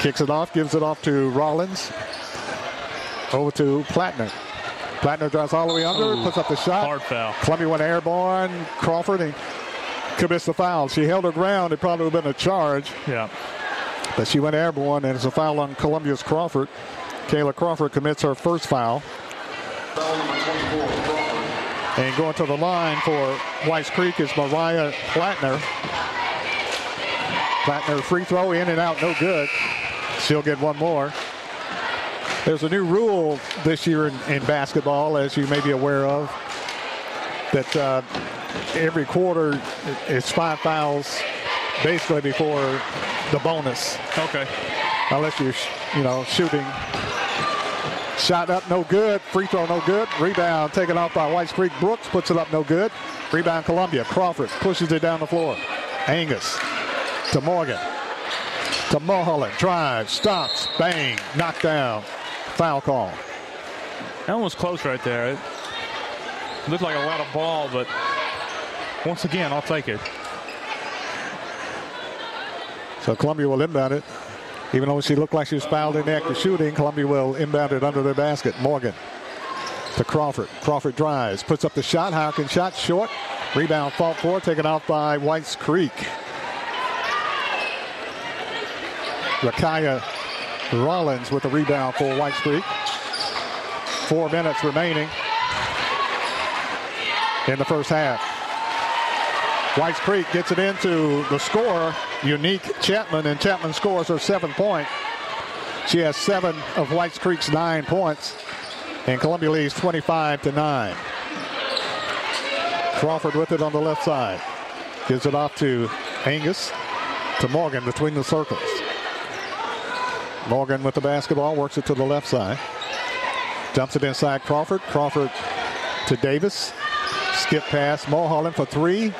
Kicks it off. Gives it off to Rollins. Over to Plattner. Plattner drives all the way under. Ooh, puts up the shot. Hard foul. Columbia went airborne. Crawford and commits the foul. She held her ground. It probably would have been a charge. Yeah. But she went airborne, and it's a foul on Columbia's Crawford. Kayla Crawford commits her first foul. And going to the line for Whites Creek is Mariah Plattner. Plattner free throw in and out, no good. She'll get one more. There's a new rule this year in, in basketball, as you may be aware of, that uh, every quarter it's five fouls basically before the bonus. Okay. Unless you're, you know, shooting. Shot up, no good. Free throw, no good. Rebound taken off by Whites Creek. Brooks puts it up, no good. Rebound, Columbia. Crawford pushes it down the floor. Angus to Morgan. To Mulholland. Drives, stops, bang, knocked down. Foul call. That one was close right there. It looked like a lot of ball, but once again, I'll take it. So Columbia will inbound it. Even though she looked like she was fouled in the act of shooting, Columbia will inbound it under their basket. Morgan to Crawford. Crawford drives, puts up the shot. Hawkins shot short. Rebound fault for, taken off by Whites Creek. Rakaya Rollins with the rebound for Whites Creek. Four minutes remaining in the first half. Whites Creek gets it into the scorer, Unique Chapman, and Chapman scores her seventh point. She has seven of Whites Creek's nine points, and Columbia leads 25 to 9. Crawford with it on the left side. Gives it off to Angus, to Morgan between the circles. Morgan with the basketball, works it to the left side. Dumps it inside Crawford. Crawford to Davis. Skip pass. Mulholland for three.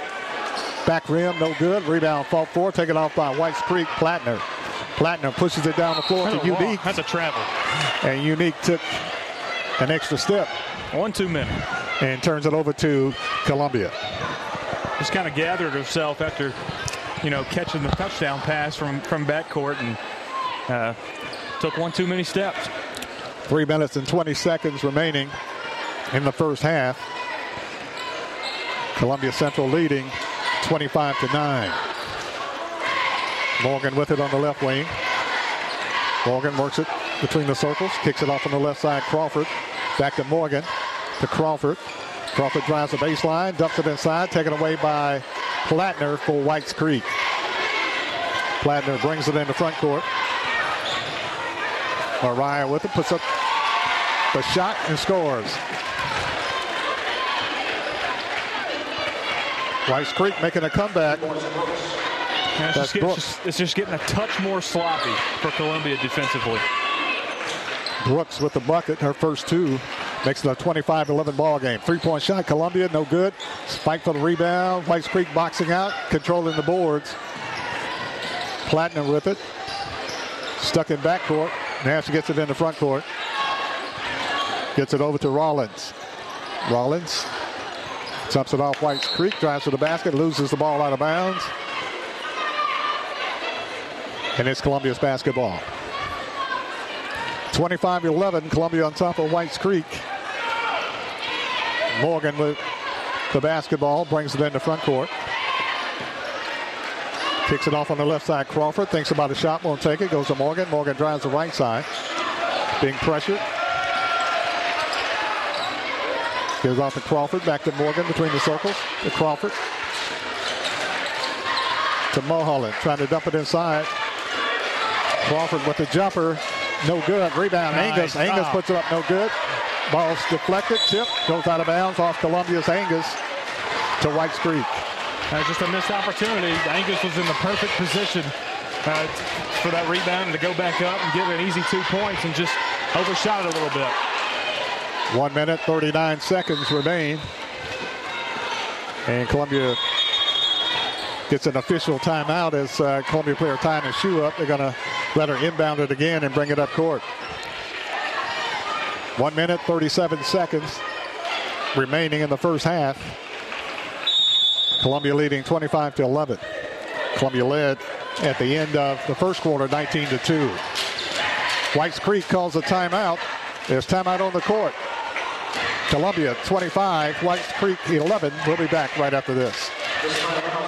Back rim, no good. Rebound, fault four. Taken off by Whites Creek. Plattner. Plattner pushes it down the floor That's to a walk. Unique. That's a travel. And Unique took an extra step. One, two minutes. And turns it over to Columbia. Just kind of gathered herself after, you know, catching the touchdown pass from, from backcourt and uh, took one too many steps. Three minutes and 20 seconds remaining in the first half. Columbia Central leading 25 to 9. Morgan with it on the left wing. Morgan works it between the circles, kicks it off on the left side. Crawford back to Morgan to Crawford. Crawford drives the baseline, dumps it inside, taken away by Plattner for Whites Creek. Plattner brings it into front court. Mariah with it, puts up the shot and scores. Whites Creek making a comeback. it's, just it's, just, it's just getting a touch more sloppy for Columbia defensively. Brooks with the bucket, her first two. Makes it a 25-11 ball game. Three-point shot, Columbia, no good. Spike for the rebound. Whites Creek boxing out, controlling the boards. Plattner with it. Stuck in backcourt. Now she gets it in the front court. Gets it over to Rollins. Rollins dumps it off Whites Creek, drives to the basket, loses the ball out of bounds. And it's Columbia's basketball. 25-11, Columbia on top of Whites Creek. Morgan with the basketball, brings it into front court. Kicks it off on the left side. Crawford thinks about a shot, won't take it. Goes to Morgan. Morgan drives the right side. Being pressured. Gives off to Crawford. Back to Morgan between the circles. To Crawford. To Mulholland. Trying to dump it inside. Crawford with the jumper. No good. Rebound. Nice. Angus. Angus puts it up. No good. Ball's deflected. Tip. Goes out of bounds off Columbia's Angus to Whites Creek. Uh, just a missed opportunity. Angus was in the perfect position uh, for that rebound to go back up and get an easy two points and just overshot it a little bit. One minute, 39 seconds remain. And Columbia gets an official timeout as uh, Columbia player tying his shoe up. They're going to let her inbound it again and bring it up court. One minute, 37 seconds remaining in the first half. Columbia leading 25 to 11. Columbia led at the end of the first quarter, 19 to 2. Whites Creek calls a timeout. There's timeout on the court. Columbia 25, White Creek 11. We'll be back right after this.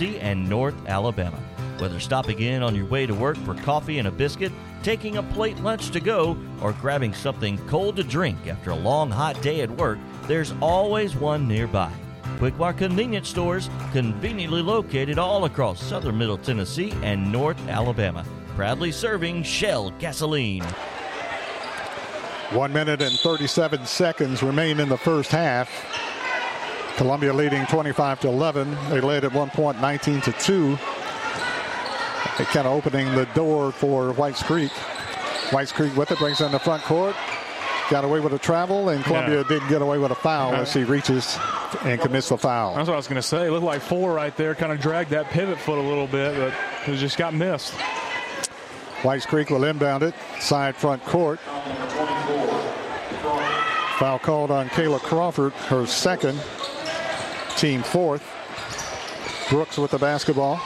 Tennessee and North Alabama. Whether stopping in on your way to work for coffee and a biscuit, taking a plate lunch to go, or grabbing something cold to drink after a long hot day at work, there's always one nearby. Quick Mart convenience stores, conveniently located all across southern Middle Tennessee and North Alabama, proudly serving Shell gasoline. One minute and 37 seconds remain in the first half. Columbia leading 25 to 11. They led at one point 19 to 2. They kind of opening the door for Whites Creek. Whites Creek with it brings in the front court. Got away with a travel, and Columbia Yeah. didn't get away with a foul as she reaches and commits the foul. That's what I was going to say. It looked like four right there, kind of dragged that pivot foot a little bit, but it just got missed. Whites Creek will inbound it, side front court. Foul called on Kayla Crawford, her second, team fourth. Brooks with the basketball.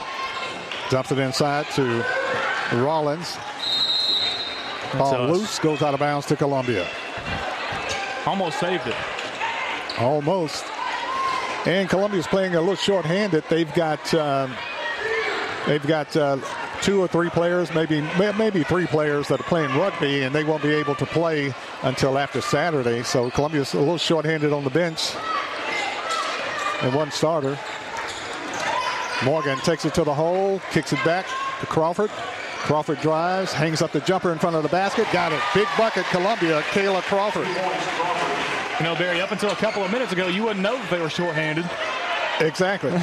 Dumps it inside to Rollins. Ball loose, goes out of bounds to Columbia. Almost saved it. Almost. And Columbia's playing a little short-handed. They've got um, they've got uh, two or three players, maybe maybe three players that are playing rugby, and they won't be able to play until after Saturday. So Columbia's a little short-handed on the bench. And one starter. Morgan takes it to the hole, kicks it back to Crawford. Crawford drives, hangs up the jumper in front of the basket. Got it. Big bucket, Columbia. Kayla Crawford. You know, Barry, up until a couple of minutes ago, you wouldn't know that they were shorthanded. Exactly.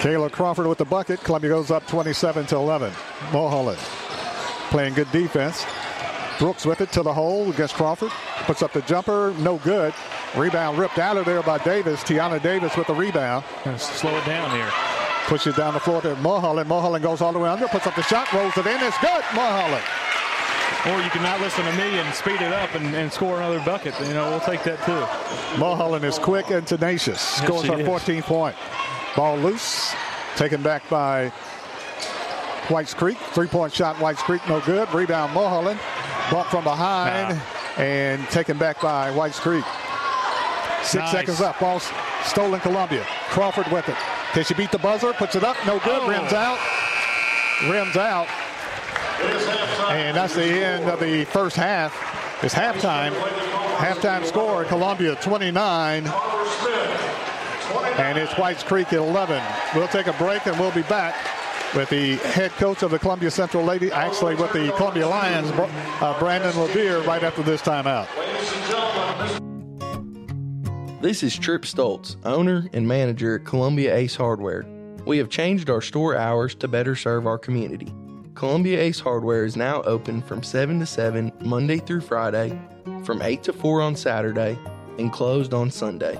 Kayla Crawford with the bucket. Columbia goes up 27 to 11. Mulholland playing good defense. Brooks with it to the hole against Crawford. Puts up the jumper. No good. Rebound ripped out of there by Davis. Tiana Davis with the rebound. Slow it down here. Pushes down the floor to Mulholland. Mulholland goes all the way under. Puts up the shot. Rolls it in. It's good. Mulholland. Or you can not listen to me and speed it up and, and score another bucket. You know, we'll take that too. Mulholland is quick and tenacious. Scores her is. 14 point. Ball loose. Taken back by Whites Creek. Three point shot, Whites Creek, no good. Rebound, Mulholland. Bump from behind and taken back by Whites Creek. Six Nice. seconds left. Ball stolen Columbia. Crawford with it. Can she beat the buzzer? Puts it up. No good. Oh. Rims out. Rims out. And that's the end of the first half. It's halftime. Halftime score Columbia 29. And it's Whites Creek at 11. We'll take a break and we'll be back with the head coach of the Columbia Central Lady, actually with the Columbia Lions, uh, Brandon Levere, right after this timeout. This is Trip Stoltz, owner and manager at Columbia Ace Hardware. We have changed our store hours to better serve our community. Columbia Ace Hardware is now open from 7 to 7 Monday through Friday, from 8 to 4 on Saturday, and closed on Sunday.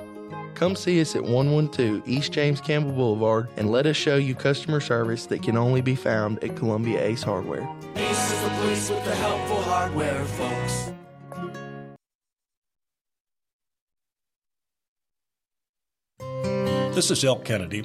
Come see us at 112 East James Campbell Boulevard and let us show you customer service that can only be found at Columbia Ace Hardware. Ace is the place with the helpful hardware, folks. This is Elk Kennedy.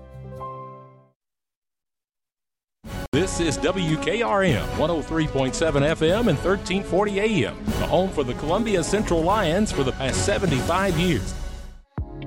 This is WKRM 103.7 FM and 1340 AM, the home for the Columbia Central Lions for the past 75 years.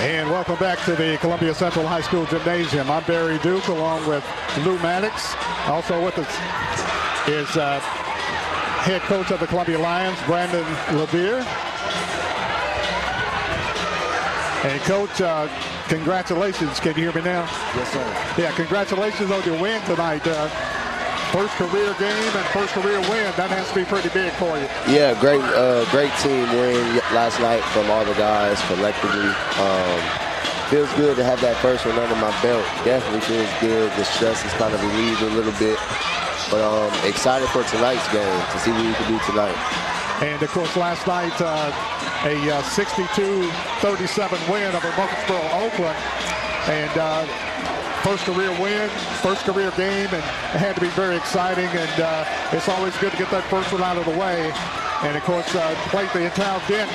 And welcome back to the Columbia Central High School Gymnasium. I'm Barry Duke along with Lou Maddox. Also with us is uh, head coach of the Columbia Lions, Brandon Levere. And coach, uh, congratulations. Can you hear me now? Yes, sir. Yeah, congratulations on your win tonight. Uh, first career game and first career win. That has to be pretty big for you. Yeah, great, uh, great team win last night from all the guys collectively. Um, feels good to have that first one under my belt. Definitely feels good. The stress is kind of relieved a little bit, but um, excited for tonight's game to see what we can do tonight. And of course, last night, uh, a uh, 62-37 win over Murfreesboro, Oakland. And uh, first career win, first career game, and it had to be very exciting. And uh, it's always good to get that first one out of the way. And of course, uh, played the entire dent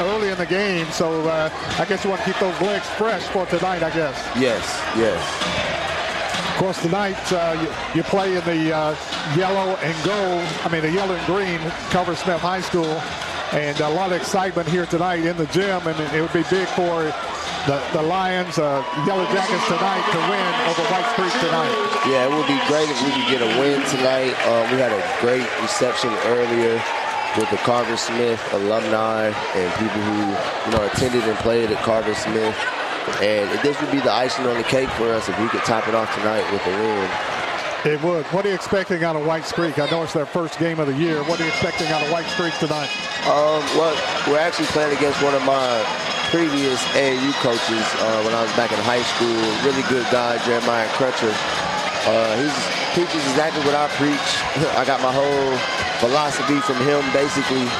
early in the game. So uh, I guess you want to keep those legs fresh for tonight, I guess. Yes, yes. Of course, tonight uh, you, you play in the uh, yellow and gold, I mean the yellow and green, Culver Smith High School. And a lot of excitement here tonight in the gym, and it would be big for the, the Lions, uh, Yellow Jackets tonight to win over White Creek tonight. Yeah, it would be great if we could get a win tonight. Uh, we had a great reception earlier with the Carver Smith alumni and people who you know attended and played at Carver Smith. And this would be the icing on the cake for us if we could top it off tonight with a win. It would. What are you expecting out of White Creek? I know it's their first game of the year. What are you expecting out of White Creek tonight? Um, well, we're actually playing against one of my previous AAU coaches uh, when I was back in high school. Really good guy, Jeremiah Crutcher. Uh, he teaches exactly what I preach. I got my whole philosophy from him, basically.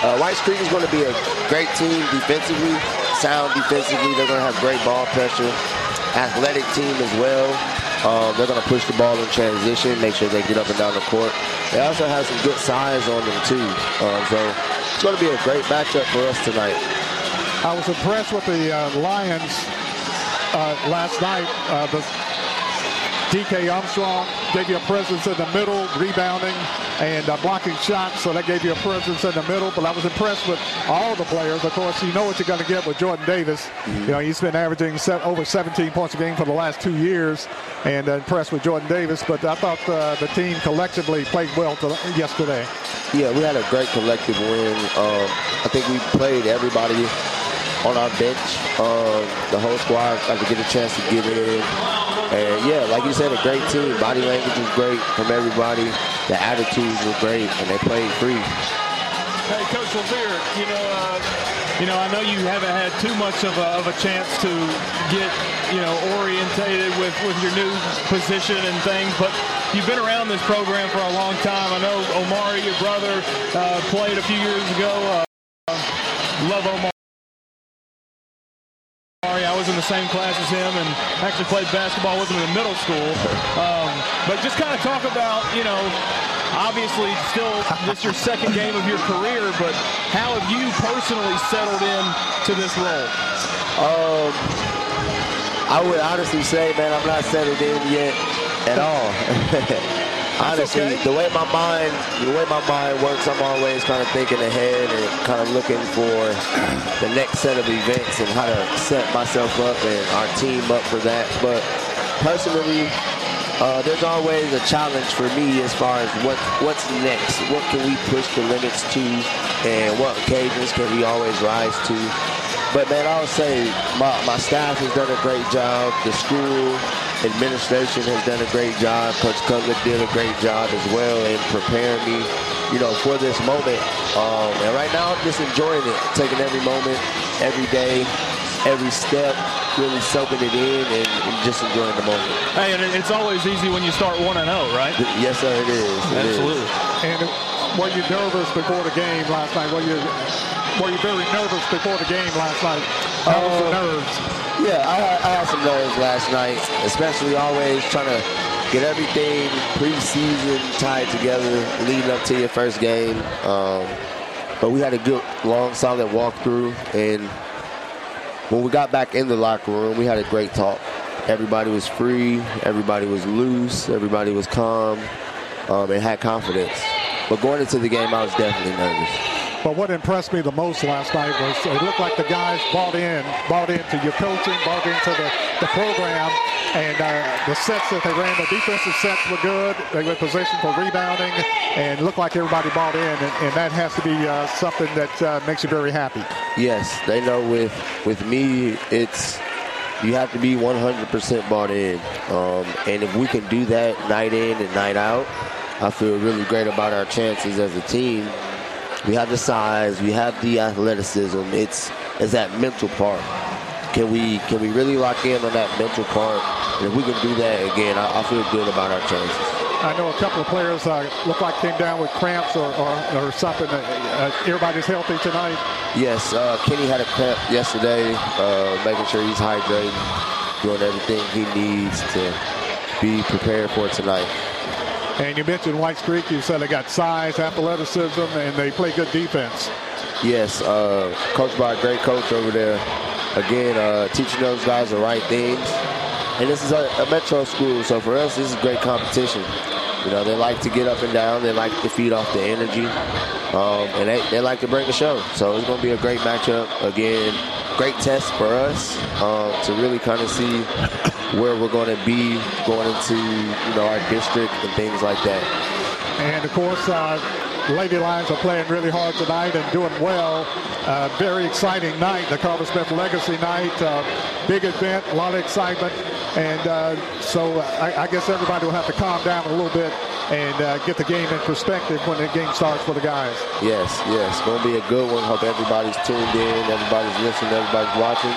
Uh, White Creek is going to be a great team defensively, sound defensively. They're going to have great ball pressure, athletic team as well. Um, they're going to push the ball in transition, make sure they get up and down the court. They also have some good size on them too. Um, so it's going to be a great matchup for us tonight. I was impressed with the uh, Lions uh, last night. Uh, the DK Armstrong gave you a presence in the middle, rebounding and uh, blocking shots, so that gave you a presence in the middle. But I was impressed with all the players. Of course, you know what you're going to get with Jordan Davis. Mm-hmm. You know, he's been averaging over 17 points a game for the last two years, and uh, impressed with Jordan Davis. But I thought uh, the team collectively played well to, yesterday. Yeah, we had a great collective win. Um, I think we played everybody on our bench. Um, the whole squad got to get a chance to get in. And yeah, like you said, a great team. Body language was great from everybody. The attitudes were great, and they played free. Hey, Coach Levere, you know, uh, you know, I know you haven't had too much of a, of a chance to get, you know, orientated with, with your new position and things, but you've been around this program for a long time. I know Omari, your brother, uh, played a few years ago. Uh, love Omar. I was in the same class as him and actually played basketball with him in the middle school. Um, but just kind of talk about, you know, obviously still this your second game of your career, but how have you personally settled in to this role? Um, I would honestly say, man, I'm not settled in yet at all. honestly, okay. the way my mind, the way my mind works, I'm always kind of thinking ahead and kind of looking for the next set of events and how to set myself up and our team up for that. But personally, uh, there's always a challenge for me as far as what what's next. What can we push the limits to, and what occasions can we always rise to? But man, I would say my, my staff has done a great job. The school administration has done a great job. Coach Cutler did a great job as well in preparing me, you know, for this moment. Um, and right now, I'm just enjoying it, taking every moment, every day, every step, really soaking it in and, and just enjoying the moment. Hey, and it's always easy when you start 1 and 0, right? Yes, sir, it is. It Absolutely. Is. Were you nervous before the game last night? Were you were you very nervous before the game last night? How was the uh, nerves? Yeah, I, I had some nerves last night, especially always trying to get everything preseason tied together leading up to your first game. Um, but we had a good, long, solid walkthrough. And when we got back in the locker room, we had a great talk. Everybody was free. Everybody was loose. Everybody was calm um, and had confidence. But going into the game, I was definitely nervous. But what impressed me the most last night was it looked like the guys bought in, bought into your coaching, bought into the, the program, and uh, the sets that they ran, the defensive sets were good. They were in position for rebounding, and looked like everybody bought in, and, and that has to be uh, something that uh, makes you very happy. Yes, they know with with me, it's you have to be 100% bought in, um, and if we can do that night in and night out, I feel really great about our chances as a team we have the size. We have the athleticism. It's it's that mental part. Can we can we really lock in on that mental part? And if we can do that again, I, I feel good about our chances. I know a couple of players uh, look like they came down with cramps or, or, or something. Uh, everybody's healthy tonight. Yes, uh, Kenny had a cramp yesterday, uh, making sure he's hydrated, doing everything he needs to be prepared for tonight. And you mentioned White Creek. You said they got size, athleticism, and they play good defense. Yes, uh, coached by a great coach over there. Again, uh, teaching those guys the right things. And this is a, a, metro school, so for us, this is great competition. You know, they like to get up and down. They like to feed off the energy. Um, and they, they like to bring the show. So it's going to be a great matchup. Again, great test for us um, to really kind of see where we're going to be going into you know our district and things like that. And of course, uh, Lady Lions are playing really hard tonight and doing well. Uh, very exciting night, the Carver Smith Legacy Night. Uh, big event, a lot of excitement. And uh, so I, I, guess everybody will have to calm down a little bit and uh, get the game in perspective when the game starts for the guys. Yes, yes. Going to be a good one. Hope everybody's tuned in, everybody's listening, everybody's watching.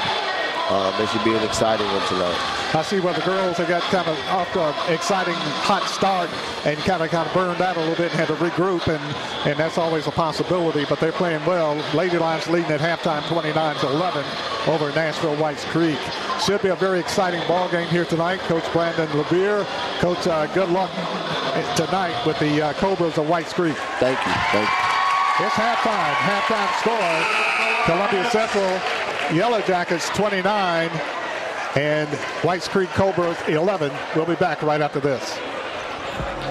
Um, it should be an exciting one tonight. I see where the girls have got kind of off to an exciting hot start and kind of kind of burned out a little bit and had to regroup, and, and that's always a possibility. But they're playing well. Lady Lions leading at halftime, 29 to 11 over Nashville Whites Creek. Should be a very exciting ball game here tonight. Coach Brandon Levere. Coach, uh, good luck tonight with the uh, Cobras of Whites Creek. Thank you. Thank you. It's halftime. Halftime score. Columbia Central Yellow Jackets 29, and Whites Creek Cobras 11. We'll be back right after this.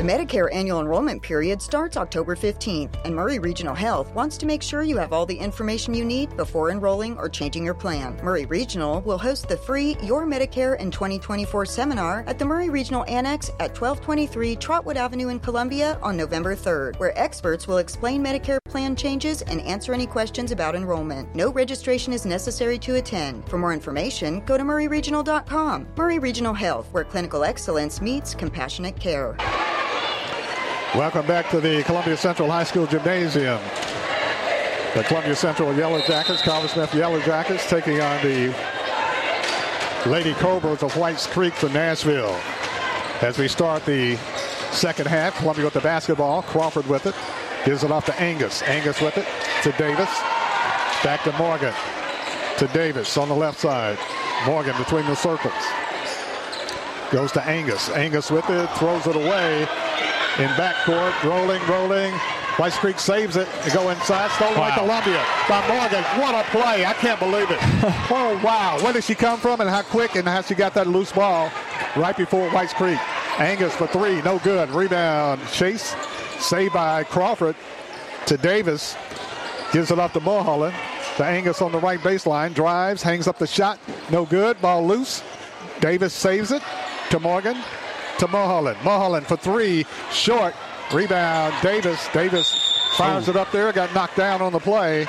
The Medicare annual enrollment period starts October 15th, and Maury Regional Health wants to make sure you have all the information you need before enrolling or changing your plan. Maury Regional will host the free Your Medicare in 2024 seminar at the Maury Regional Annex at 1223 Trotwood Avenue in Columbia on November 3rd, where experts will explain Medicare plan changes and answer any questions about enrollment. No registration is necessary to attend. For more information, go to mauryregional.com. Maury Regional Health, where clinical excellence meets compassionate care. Welcome back to the Columbia Central High School Gymnasium. The Columbia Central Yellow Jackets, Carver Smith Yellow Jackets, taking on the Lady Cobras of Whites Creek from Nashville. As we start the second half, Columbia with the basketball, Crawford with it, gives it off to Angus. Angus with it to Davis. Back to Morgan. To Davis on the left side. Morgan between the circles. Goes to Angus. Angus with it, throws it away in backcourt, rolling, rolling. Whites Creek saves it. They go inside, stolen wow. by Columbia by Morgan. What a play! I can't believe it. oh wow! Where did she come from, and how quick, and how she got that loose ball right before Whites Creek. Angus for three, no good. Rebound, Chase, saved by Crawford to Davis. Gives it up to Mulholland. To Angus on the right baseline, drives, hangs up the shot, no good. Ball loose. Davis saves it to Morgan to Mulholland. Mulholland for three, short. Rebound, Davis. Davis fires oh. it up there, got knocked down on the play.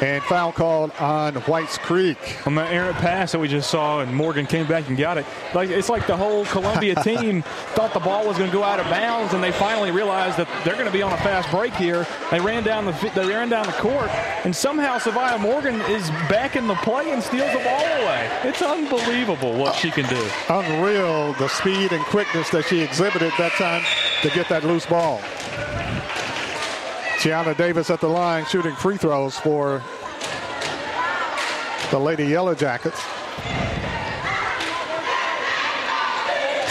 And foul called on Whites Creek. On the errant pass that we just saw, and Morgan came back and got it. Like it's like the whole Columbia team thought the ball was going to go out of bounds, and they finally realized that they're going to be on a fast break here. They ran down the they ran down the court, and somehow Savia Morgan is back in the play and steals the ball away. It's unbelievable what she can do. Unreal the speed and quickness that she exhibited that time to get that loose ball. Tiana Davis at the line shooting free throws for the Lady Yellow Jackets.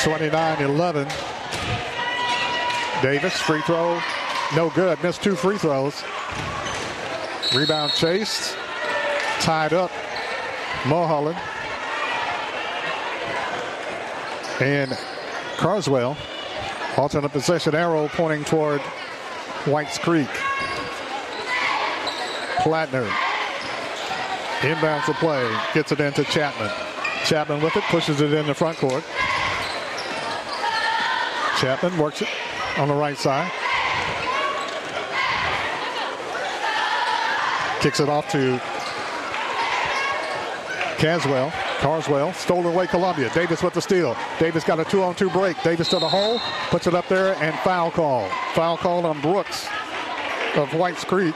29-11. Davis, free throw, no good. Missed two free throws. Rebound chase, tied up. Mulholland. And Carswell, alternate possession arrow pointing toward Whites Creek. Plattner inbounds the play, gets it into Chapman. Chapman with it, pushes it in the front court. Chapman works it on the right side. Kicks it off to Carswell. Carswell, stolen away Columbia. Davis with the steal. Davis got a two-on-two break. Davis to the hole, puts it up there, and foul call. Foul call on Brooks of Whites Creek.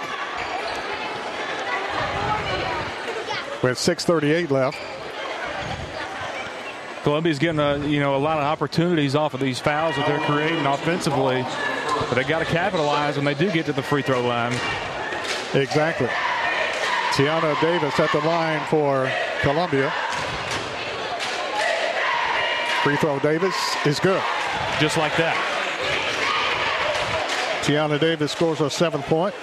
With 6:38 left. Columbia's getting a you know a lot of opportunities off of these fouls that they're creating offensively, but they got to capitalize when they do get to the free throw line. Exactly. Tiana Davis at the line for Columbia. Free throw Davis is good. Just like that. Tiana Davis scores her seventh point.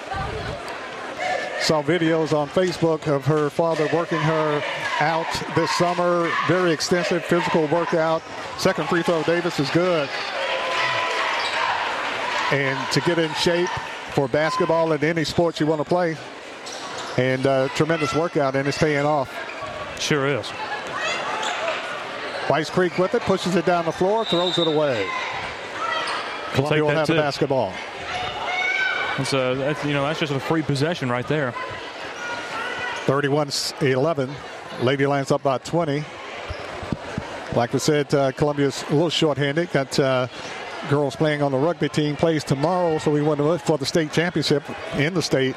Saw videos on Facebook of her father working her out this summer. Very extensive physical workout. Second free throw Davis is good. And to get in shape for basketball and any sports you want to play. And uh, tremendous workout, and it's paying off. Sure is. Whites Creek with it, pushes it down the floor, throws it away. Columbia will have the basketball. That's, a, that's, you know, that's just a free possession right there. 31-11. Lady Lions up by 20. Like we said, uh, Columbia's a little short-handed. Got uh, girls playing on the rugby team. Plays tomorrow, so we want to look for the state championship in the state.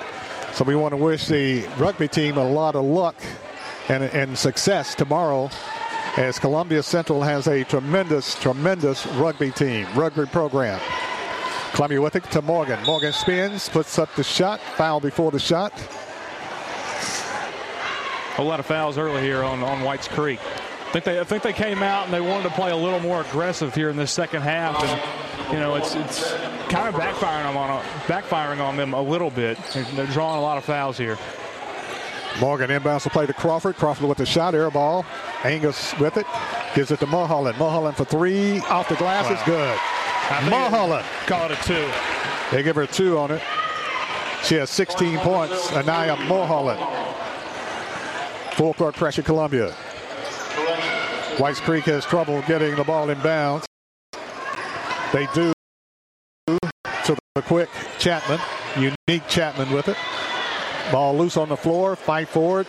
So we want to wish the rugby team a lot of luck and, and success tomorrow as Columbia Central has a tremendous, tremendous rugby team, rugby program. Columbia with it to Morgan. Morgan spins, puts up the shot, foul before the shot. A lot of fouls early here on, on White's Creek. I think they I think they came out and they wanted to play a little more aggressive here in this second half, and you know it's it's kind of backfiring on backfiring on them a little bit. They're drawing a lot of fouls here. Morgan inbounds to play to Crawford. Crawford with the shot, air ball. Angus with it. Gives it to Mulholland. Mulholland for three. Off the glass. Wow. It's good. Mulholland. Call it a two. They give her a two on it. She has 16 points. Anaya Mulholland. Full court pressure, Columbia. Whites Creek has trouble getting the ball in bounds. They do to the quick Chapman. Unique Chapman with it. Ball loose on the floor. Fight forward.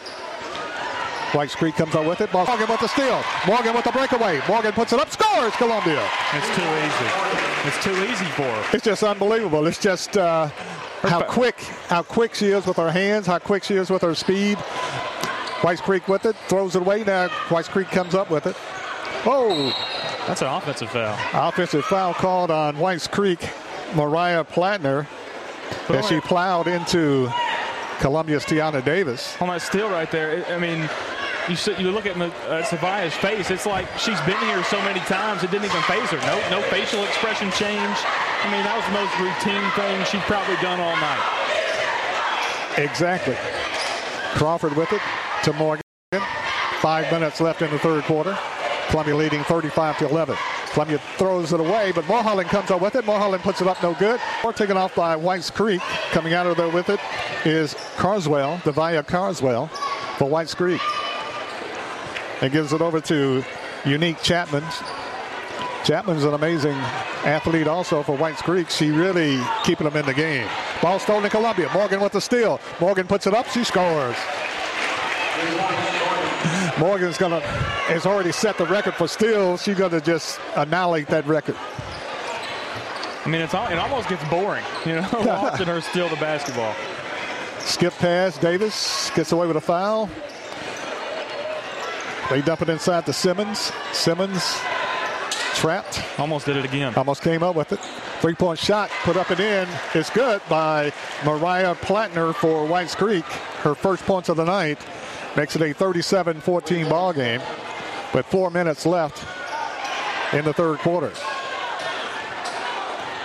Whites Creek comes out with it. Morgan with the steal. Morgan with the breakaway. Morgan puts it up. Scores Columbia. It's too easy. It's too easy for her. It's just unbelievable. It's just uh, how quick, how quick she is with her hands, how quick she is with her speed. Whites Creek with it, throws it away. Now Whites Creek comes up with it. Oh, that's an offensive foul. Offensive foul called on Whites Creek. Mariah Plattner as she plowed into Columbia's Tiana Davis. On that steal right there, I mean, you you look at uh, Savaya's face. It's like she's been here so many times it didn't even phase her. No, no facial expression change. I mean, that was the most routine thing she'd probably done all night. Exactly. Crawford with it to Morgan. Five minutes left in the third quarter. Columbia leading 35 to 11. Columbia throws it away, but Mulholland comes up with it. Mulholland puts it up no good. Or taken off by Whites Creek. Coming out of there with it is Carswell, Devaya Carswell for Whites Creek. And gives it over to Unique Chapman. Chapman's an amazing athlete also for Whites Creek. She really keeping them in the game. Ball stolen to Columbia. Morgan with the steal. Morgan puts it up. She scores. Morgan's gonna has already set the record for steals. She's gonna just annihilate that record. I mean, it's all, it almost gets boring, you know, watching her steal the basketball. Skip pass. Davis gets away with a foul. They dump it inside to Simmons. Simmons trapped. Almost did it again. Almost came up with it. Three point shot put up and in. It's good by Mariah Plattner for Whites Creek. Her first points of the night. Makes it a 37 14 ball game with four minutes left in the third quarter.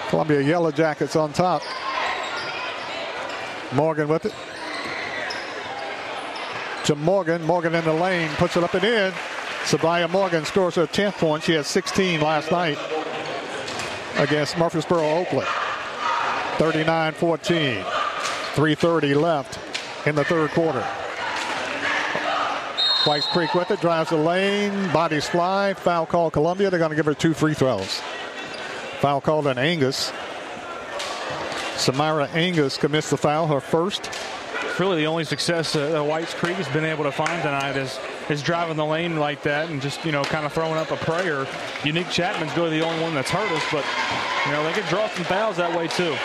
Columbia Yellow Jackets on top. Morgan with it. To Morgan. Morgan in the lane. Puts it up and in. Sabaya Morgan scores her 10th point. She had 16 last night against Murfreesboro Oakland. 39 14. 3.30 left in the third quarter. Whites Creek with it, drives the lane, bodies fly, foul call Columbia. They're going to give her two free throws. Foul called on Angus. Samira Angus commits the foul, her first. really the only success uh, Whites Creek has been able to find tonight is is driving the lane like that and just, you know, kind of throwing up a prayer. Unique Chapman's really the only one that's hurt us, but, you know, they could draw some fouls that way too.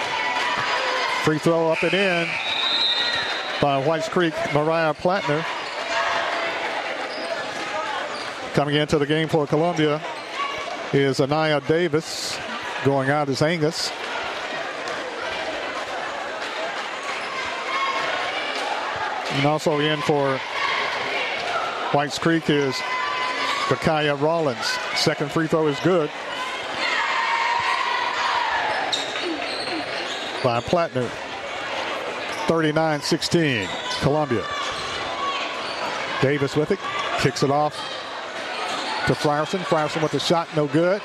Free throw up and in by Whites Creek, Mariah Plattner. Coming into the game for Columbia is Anaya Davis. Going out is Angus. And also in for Whites Creek is Bakaya Rollins. Second free throw is good. By Plattner. 39-16, Columbia. Davis with it. Kicks it off to Frierson. Frierson with the shot, no good.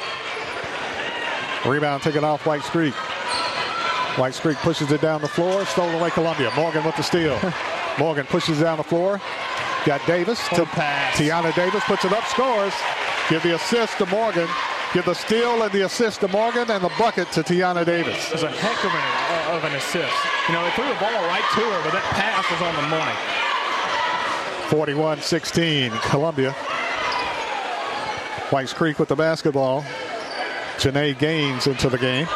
Rebound taken off White Creek. White Creek pushes it down the floor. Stolen away Columbia. Morgan with the steal. Morgan pushes down the floor. Got Davis to pass. Tiana Davis puts it up, scores. Give the assist to Morgan. Give the steal and the assist to Morgan and the bucket to Tiana Davis. It was a heck of an, uh, of an assist. You know, they threw the ball right to her, but that pass was on the money. 41-16, Columbia. Whites Creek with the basketball. Janae Gaines into the game.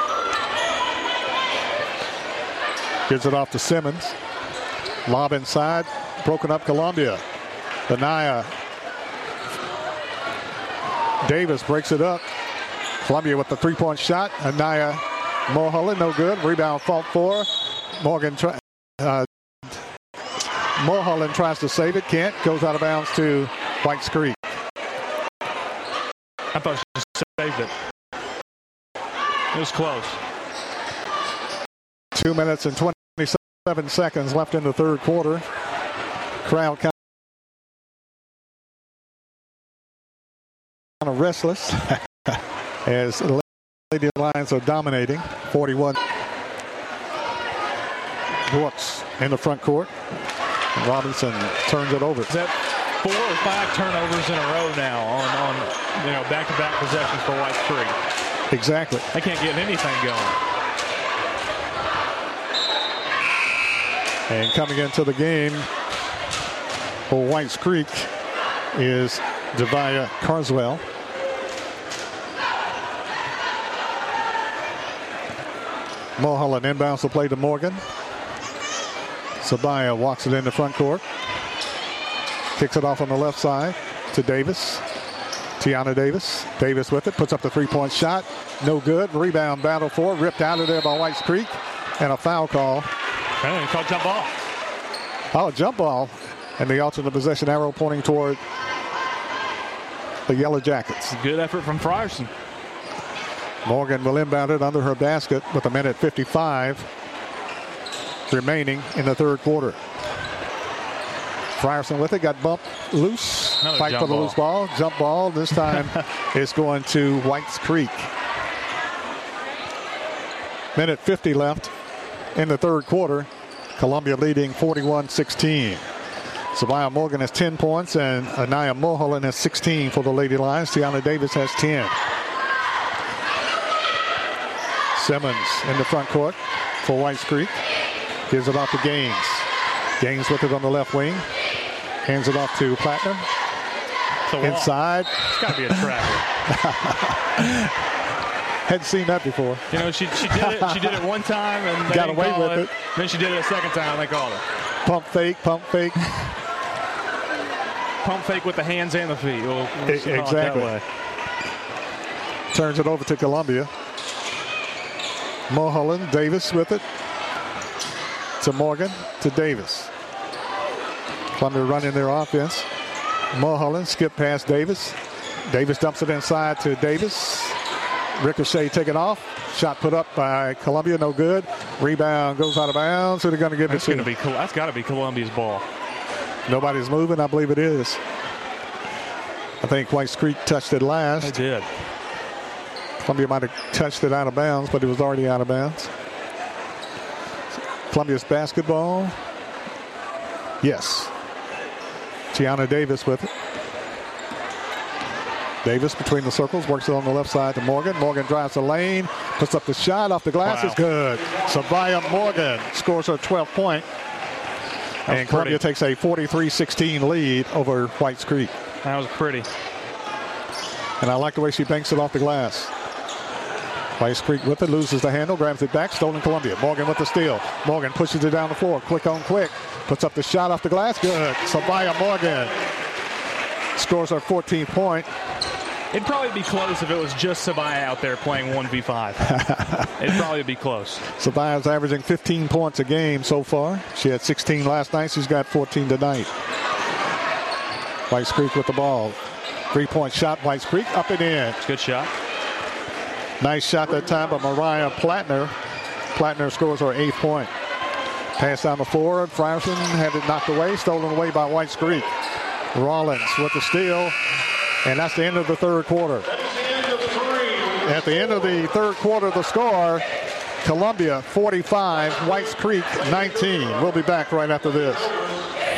Gives it off to Simmons. Lob inside. Broken up Columbia. Anaya Davis breaks it up. Columbia with the three point shot. Anaya Mulholland, no good. Rebound fault for Morgan. Uh, Mulholland tries to save it, can't. Goes out of bounds to Whites Creek. I thought she saved it. It was close. Two minutes and 27 seconds left in the third quarter. Crowd kind of restless as the Lady Lions are dominating 41. Brooks in the front court. Robinson turns it over. Is that four or five turnovers in a row now on, on you know back-to-back possessions for White Creek? Exactly. They can't get anything going. And coming into the game for Whites Creek is Javia Carswell. Mulholland inbounds the play to Morgan. Sabaya walks it in the front court. Kicks it off on the left side to Davis. Tiana Davis. Davis with it. Puts up the three-point shot. No good. Rebound battle for. Ripped out of there by Whites Creek. And a foul call. And Hey, called jump ball. Oh, jump ball. And the alternate possession arrow pointing toward the Yellow Jackets. Good effort from Frierson. Morgan will inbound it under her basket with a minute 55 remaining in the third quarter. Frierson with it, got bumped loose. Another Fight for the ball. loose ball. Jump ball. This time it's going to Whites Creek. Minute 50 left in the third quarter. Columbia leading 41 16. Sabaya Morgan has 10 points and Anaya Mulholland has 16 for the Lady Lions. Tiana Davis has 10. Simmons in the front court for Whites Creek. Gives it off to Gaines. Gaines with it on the left wing. Hands it off to Plattner. Inside. It's got to be a trap. Hadn't seen that before. You know, she, she did it. She did it one time and they Got away with it. it. Then she did it a second time. and They called it. Pump fake, pump fake. Pump fake with the hands and the feet. We'll, we'll it exactly. way. Turns it over to Columbia. Mulholland, Davis with it. To Morgan, to Davis. Columbia running their offense. Mulholland skip past Davis. Davis dumps it inside to Davis. Ricochet taken off. Shot put up by Columbia, no good. Rebound goes out of bounds. Who are they going to give That's it to? be. That's got to be Columbia's ball. Nobody's moving. I believe it is. I think White Creek touched it last. They did. Columbia might have touched it out of bounds, but it was already out of bounds. Columbia's basketball. Yes. Tiana Davis with it. Davis between the circles, works it on the left side to Morgan. Morgan drives the lane, puts up the shot off the glass. Wow. It's good. Sabaya Morgan scores her 12th point. That And Columbia pretty. takes a 43-16 lead over Whites Creek. That was pretty. And I like the way she banks it off the glass. Whites Creek with it, loses the handle, grabs it back, stolen Columbia. Morgan with the steal. Morgan pushes it down the floor, quick on quick. Puts up the shot off the glass, good. Sabaya Morgan scores her 14th point. It'd probably be close if it was just Sabaya out there playing 1v5. It'd probably be close. Sabaya's averaging 15 points a game so far. She had 16 last night, she's got 14 tonight. Whites Creek with the ball. Three-point shot, Whites Creek up and in. Good shot. Nice shot that time by Mariah Plattner. Plattner scores her eighth point. Pass down the floor. Frierson had it knocked away, stolen away by Whites Creek. Rollins with the steal. And that's the end of the third quarter. At the end of the third quarter, the score Columbia 45, Whites Creek 19. We'll be back right after this.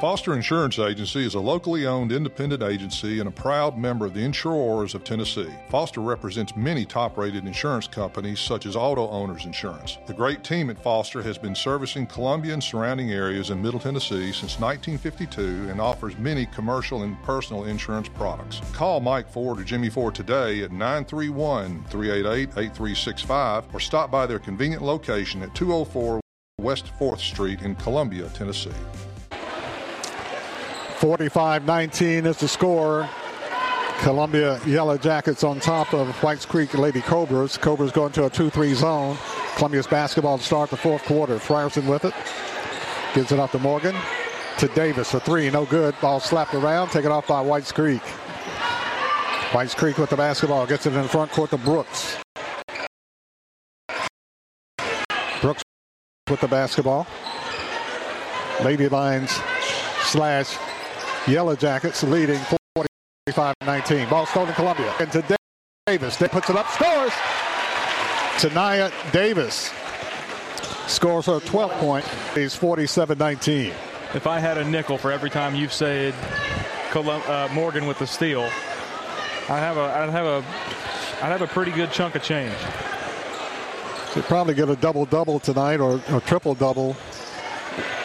Foster Insurance Agency is a locally owned independent agency and a proud member of the Insurers of Tennessee. Foster represents many top rated insurance companies such as Auto Owners Insurance. The great team at Foster has been servicing Columbia and surrounding areas in Middle Tennessee since 1952 and offers many commercial and personal insurance products. Call Mike Ford or Jimmy Ford today at 931 388 8365 or stop by their convenient location at 204 West 4th Street in Columbia, Tennessee. 45-19 is the score. Columbia Yellow Jackets on top of Whites Creek Lady Cobras. Cobras going to a 2-3 zone. Columbia's basketball to start the fourth quarter. Frierson with it. Gives it off to Morgan. To Davis for three. No good. Ball slapped around. Taken off by Whites Creek. Whites Creek with the basketball. Gets it in the front court to Brooks. Brooks with the basketball. Lady Lions slash Yellow Jackets leading 45-19. Ball stolen Columbia. And to Davis. They puts it up, scores. Tanaya Davis scores her 12th point. He's 47-19. If I had a nickel for every time you've said Colum- uh, Morgan with the steal, I have a I'd have a I'd have a pretty good chunk of change. She'll probably get a double double tonight or a triple double.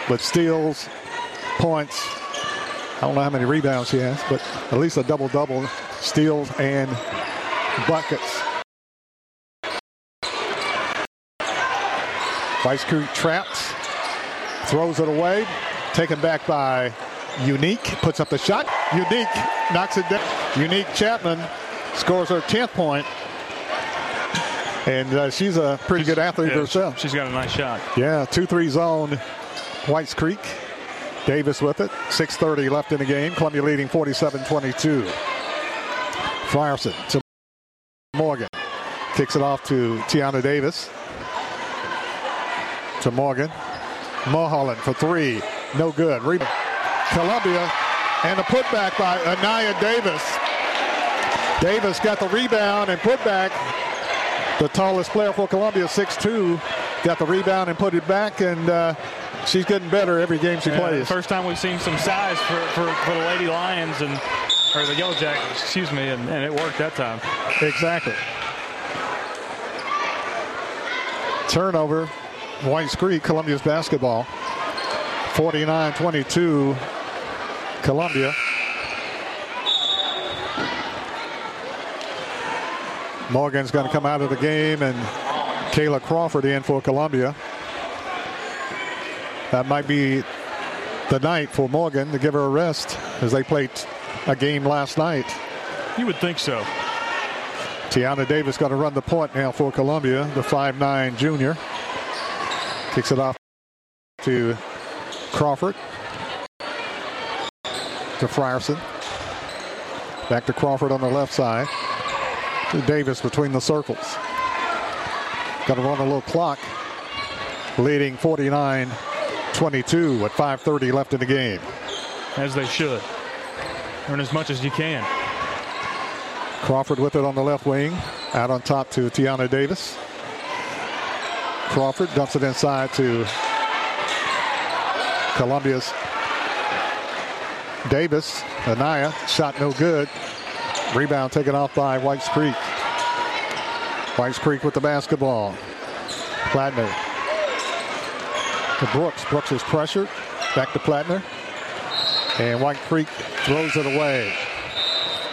But steals, points. I don't know how many rebounds she has, but at least a double double, steals and buckets. Whites Creek traps, throws it away, taken back by Unique, puts up the shot. Unique knocks it down. Unique Chapman scores her 10th point. And uh, she's a pretty good athlete Yeah, herself. She's got a nice shot. Yeah, 2-3 zone, Whites Creek. Davis with it. 6.30 left in the game. Columbia leading 47-22. Frierson to Morgan. Kicks it off to Tiana Davis. To Morgan. Mulholland for three. No good. Rebound. Columbia and a putback by Anaya Davis. Davis got the rebound and putback. The tallest player for Columbia, 6'2", got the rebound and put it back, and uh, she's getting better every game she Yeah, plays. First time we've seen some size for, for, for the Lady Lions and or the Yellow Jackets, excuse me, and, and it worked that time. Exactly. Turnover, Whites Creek, Columbia's basketball. 49-22, Columbia. Morgan's going to come out of the game and Kayla Crawford in for Columbia. That might be the night for Morgan to give her a rest as they played a game last night. You would think so. Tiana Davis going to run the point now for Columbia, the 5'9 junior. Kicks it off to Crawford. To Frierson. Back to Crawford on the left side. To Davis between the circles. Got to run a little clock. Leading 49 22 at 5.30 left in the game. As they should. Earn as much as you can. Crawford with it on the left wing. Out on top to Tiana Davis. Crawford dumps it inside to Columbia's Davis. Anaya shot no good. Rebound taken off by Whites Creek. Whites Creek with the basketball. Plattner to Brooks. Brooks is pressured. Back to Plattner. And White Creek throws it away.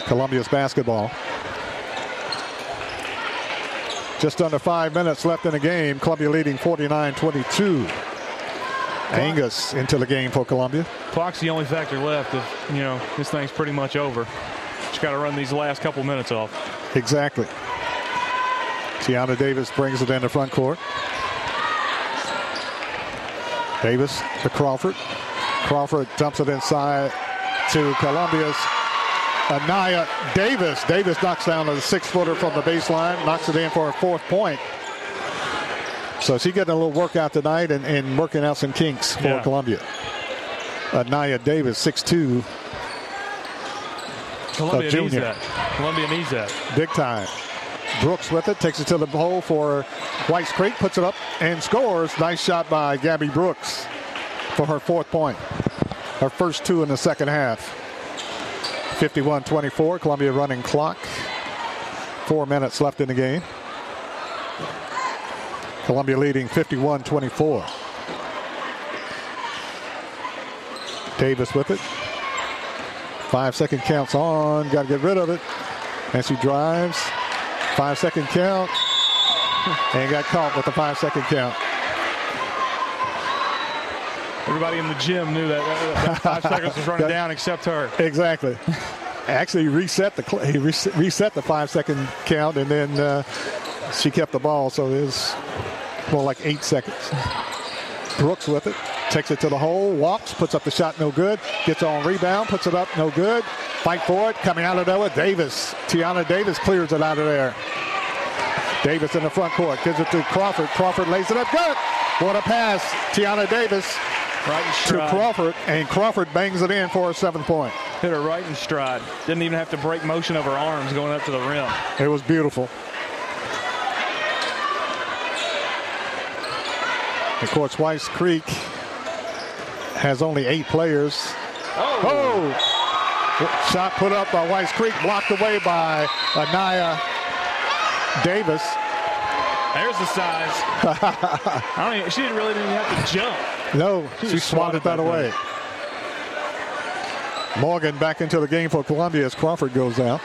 Columbia's basketball. Just under five minutes left in the game. Columbia leading 49-22. Angus into the game for Columbia. Clock's the only factor left. If you know this thing's pretty much over. Just got to run these last couple minutes off. Exactly. Tiana Davis brings it in the front court. Davis to Crawford. Crawford dumps it inside to Columbia's Anaya Davis. Davis knocks down a six footer from the baseline, knocks it in for a fourth point. So she's getting a little workout tonight and, and working out some kinks for Yeah. Columbia. Anaya Davis, 6'2, Columbia needs that. Columbia needs that. Big time. Brooks with it, takes it to the hole for Whites Creek, puts it up and scores. Nice shot by Gabby Brooks for her fourth point. her first two in the second half. 51 24, Columbia running clock. Four minutes left in the game. Columbia leading 51 24. Davis with it. Five second counts on. Got to get rid of it. And she drives. Five second count. And got caught with the five second count. Everybody in the gym knew that, that, that five seconds was running down except her. Exactly. Actually, reset the he reset the five second count, and then uh, she kept the ball, so it was more like eight seconds. Brooks with it, takes it to the hole, walks, puts up the shot, no good. Gets on rebound, puts it up, no good. Fight for it, coming out of there Davis. Tiana Davis clears it out of there. Davis in the front court, gives it to Crawford. Crawford lays it up, good. What a pass, Tiana Davis right to Crawford, and Crawford bangs it in for a seven point. Hit her right in stride. Didn't even have to break motion of her arms going up to the rim. It was beautiful. Of course, Whites Creek has only eight players. Oh! oh. Shot put up by Whites Creek, blocked away by Anaya Davis. There's the size. I don't even, she didn't really even have to jump. No, she, she swatted, swatted that away. Morgan back into the game for Columbia as Crawford goes out.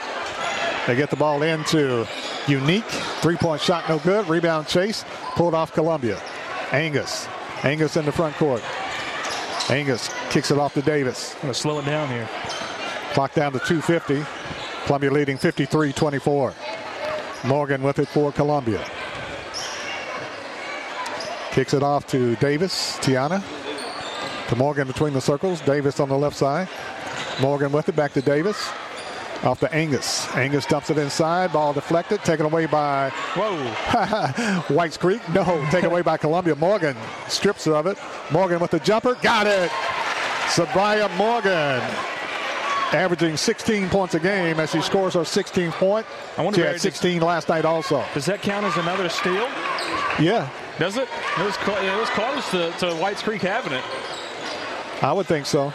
They get the ball into Unique. Three-point shot, no good. Rebound chase, pulled off Columbia. Angus. Angus in the front court. Angus kicks it off to Davis. I'm going to slow it down here. Clock down to 250. Columbia leading 53-24. Morgan with it for Columbia. Kicks it off to Davis. Tiana. To Morgan between the circles. Davis on the left side. Morgan with it back to Davis. Off to Angus. Angus dumps it inside. Ball deflected. Taken away by. Whoa. Whites Creek. No. Taken away by Columbia. Morgan strips her of it. Morgan with the jumper. Got it. Sabria Morgan averaging 16 points a game as she scores her 16th point. I wonder she had 16 last night also. Does that count as another steal? Yeah. Does it? It was, it was close to, to Whites Creek having it. I would think so.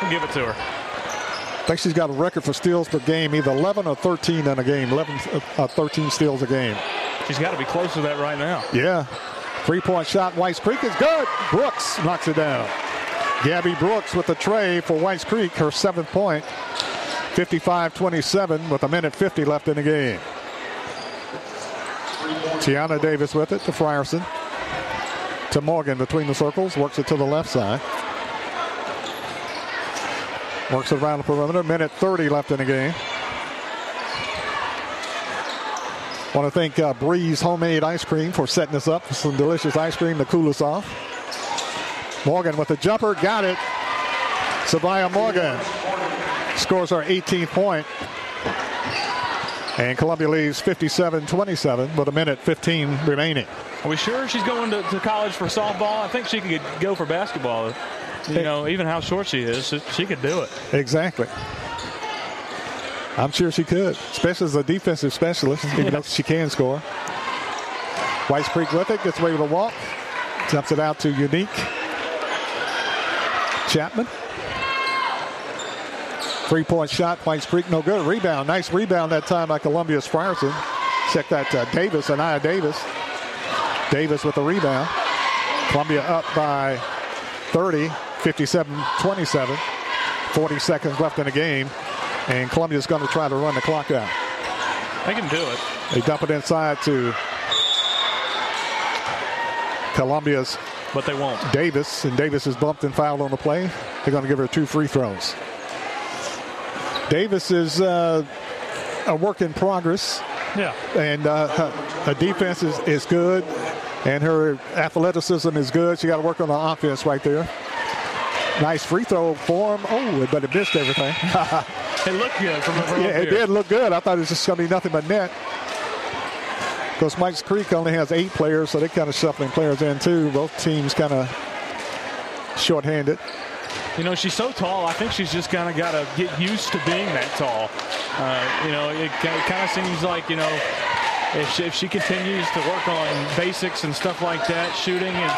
We'll give it to her. I think she's got a record for steals per game, either 11 or 13 in a game. 11, uh, 13 steals a game. She's got to be close to that right now. Yeah. Three-point shot, Whites Creek is good. Brooks knocks it down. Gabby Brooks with the trey for Whites Creek, her seventh point. 55-27 with a minute 50 left in the game. Tiana Davis with it to Frierson. To Morgan between the circles. Works it to the left side. Works it around the perimeter. Minute 30 left in the game. Want to thank uh, Breeze Homemade Ice Cream for setting us up. Some delicious ice cream to cool us off. Morgan with the jumper. Got it. Sabaya Morgan scores our 18th point. And Columbia leads 57-27 with a minute 15 remaining. Are we sure she's going to, to college for softball? I think she could go for basketball. You know, even how short she is, she could do it. Exactly. I'm sure she could, especially as a defensive specialist, even yes. though she can score. Whites Creek with it, gets away with a walk, jumps it out to Unique. Chapman Three point shot, Whites Creek, no good. Rebound, nice rebound that time by Columbia's Frierson. Check that uh, Davis, Anaya Davis. Davis with the rebound. Columbia up by 30, 57 27. 40 seconds left in the game. And Columbia's going to try to run the clock out. They can do it. They dump it inside to Columbia's. But they won't. Davis, and Davis is bumped and fouled on the play. They're going to give her two free throws. Davis is uh, a work in progress. Yeah. And uh, her, her, defense is, is good, and her athleticism is good. She got to work on the offense right there. Nice free throw for him. Oh, but it missed everything. it looked good from, from Yeah, it did look good. I thought it was just going to be nothing but net. Because Whites Creek only has eight players, so they're kind of shuffling players in too. Both teams kind of shorthanded. You know, she's so tall. I think she's just kind of got to get used to being that tall. Uh, you know, it, it kind of seems like, you know, if she, if she continues to work on basics and stuff like that, shooting, and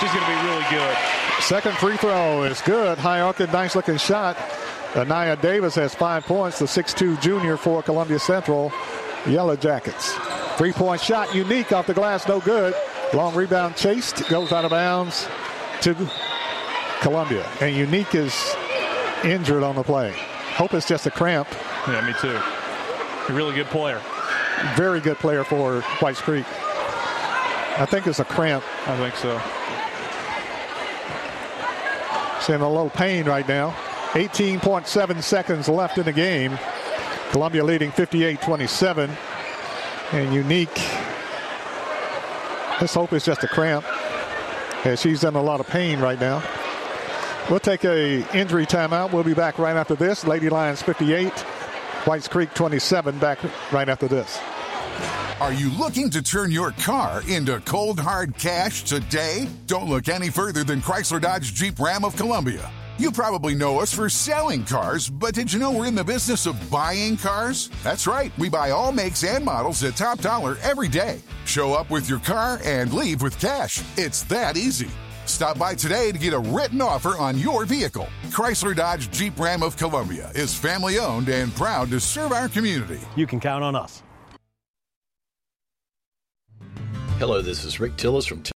she's going to be really good. Second free throw is good. High arcing, nice looking shot. Anaya Davis has five points, the 6'2 junior for Columbia Central Yellow Jackets. Three point shot, unique off the glass, no good. Long rebound chased, goes out of bounds to Columbia. And Unique is injured on the play. Hope it's just a cramp. Yeah, me too. A really good player. Very good player for Whites Creek. I think it's a cramp. I think so. She's in a little pain right now. 18.7 seconds left in the game. Columbia leading 58-27. And Unique, let's hope it's just a cramp. As she's in a lot of pain right now. We'll take a injury timeout. We'll be back right after this. Lady Lions 58, Whites Creek 27. Back right after this. Are you looking to turn your car into cold hard cash today? Don't look any further than Chrysler Dodge Jeep Ram of Columbia. You probably know us for selling cars, but did you know we're in the business of buying cars? That's right, we buy all makes and models at top dollar every day. Show up with your car and leave with cash. It's that easy. Stop by today to get a written offer on your vehicle. Chrysler Dodge Jeep Ram of Columbia is family owned and proud to serve our community. You can count on us. Hello, this is Rick Tillis from Tillis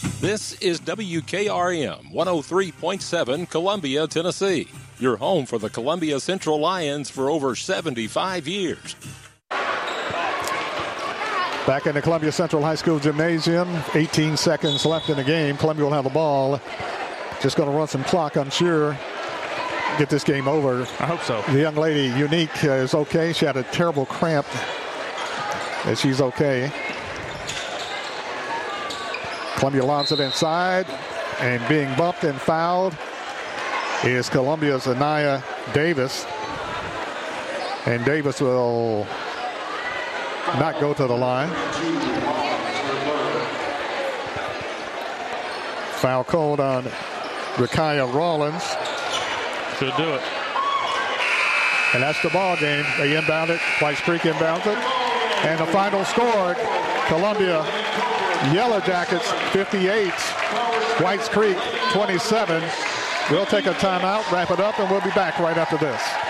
This is WKRM 103.7 Columbia, Tennessee. Your home for the Columbia Central Lions for over 75 years. Back in the Columbia Central High School Gymnasium, 18 seconds left in the game. Columbia will have the ball. Just going to run some clock, I'm sure. Get this game over. I hope so. The young lady, Unique, uh, is okay. She had a terrible cramp. And she's okay. Columbia lobs it inside, and being bumped and fouled is Columbia's Anaya Davis. And Davis will not go to the line. Foul called on Rakaya Rollins. Should do it. And that's the ball game. They inbound it. Whites Creek inbounds it. And the final score, Columbia Yellow Jackets 58, Whites Creek 27. We'll take a timeout, wrap it up, and we'll be back right after this.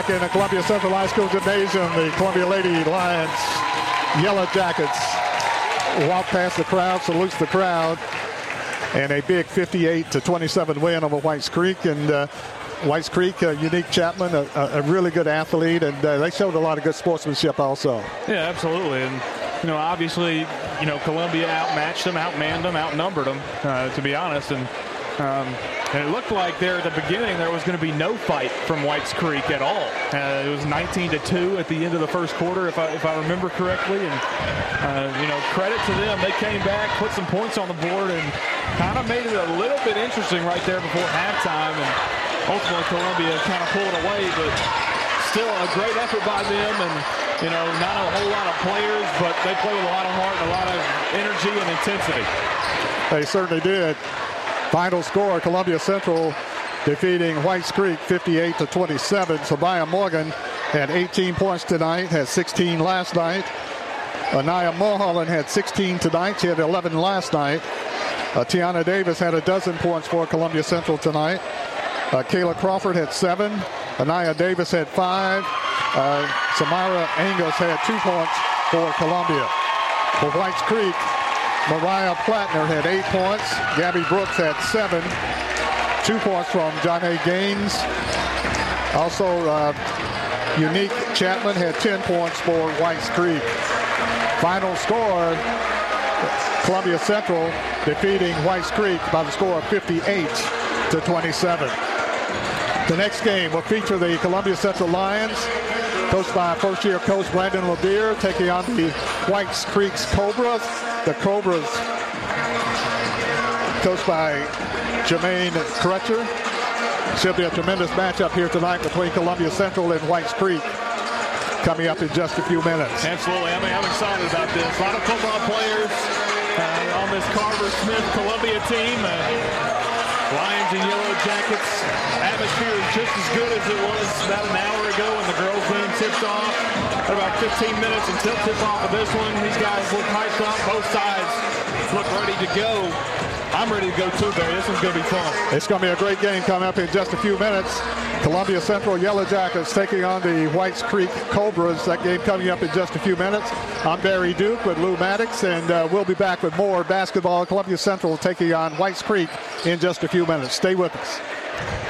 Back in the Columbia Central High School Gymnasium, the Columbia Lady Lions Yellow Jackets walk past the crowd, salutes the crowd, and a big 58 to 27 win over Whites Creek. And uh, Whites Creek, uh, Unique Chapman, a, a, really good athlete, and uh, they showed a lot of good sportsmanship also. Yeah, absolutely. And you know, obviously, you know, Columbia outmatched them, outmanned them, outnumbered them, uh, to be honest. And um, and it looked like there at the beginning there was going to be no fight from Whites Creek at all. Uh, it was 19 to two at the end of the first quarter, if I if I remember correctly. And uh, you know, credit to them, they came back, put some points on the board, and kind of made it a little bit interesting right there before halftime. And ultimately, Columbia kind of pulled away, but still a great effort by them. And you know, not a whole lot of players, but they played with a lot of heart and a lot of energy and intensity. They certainly did. Final score, Columbia Central defeating Whites Creek 58 to 27. Sabaya Morgan had 18 points tonight, had 16 last night. Anaya Mulholland had 16 tonight. She had 11 last night. Uh, Tiana Davis had a dozen points for Columbia Central tonight. Uh, Kayla Crawford had seven. Anaya Davis had five. Uh, Samara Angus had two points for Columbia. For Whites Creek, Mariah Plattner had eight points. Gabby Brooks had seven. Two points from Johnny Gaines. Also, uh, Unique Chapman had 10 points for Whites Creek. Final score, Columbia Central defeating Whites Creek by the score of 58 to 27. The next game will feature the Columbia Central Lions, coached by first-year coach Brandon LeBeer, taking on the Whites Creek's Cobras. The Cobras, coached by Jermaine Crutcher. Should be a tremendous matchup here tonight between Columbia Central and Whites Creek. Coming up in just a few minutes. Absolutely. I mean, I'm excited about this. A lot of football players uh, on this Carver Smith Columbia team. Uh, Lions and Yellow Jackets. Atmosphere is just as good as it was about an hour ago when the girls' tipped off. About 15 minutes until tip-off of this one. These guys look hyped up. Both sides look ready to go. I'm ready to go too, Barry. This one's going to be fun. It's going to be a great game coming up in just a few minutes. Columbia Central Yellow Jackets taking on the Whites Creek Cobras. That game coming up in just a few minutes. I'm Barry Duke with Lou Maddox, and uh, we'll be back with more basketball. Columbia Central taking on Whites Creek in just a few minutes. Stay with us.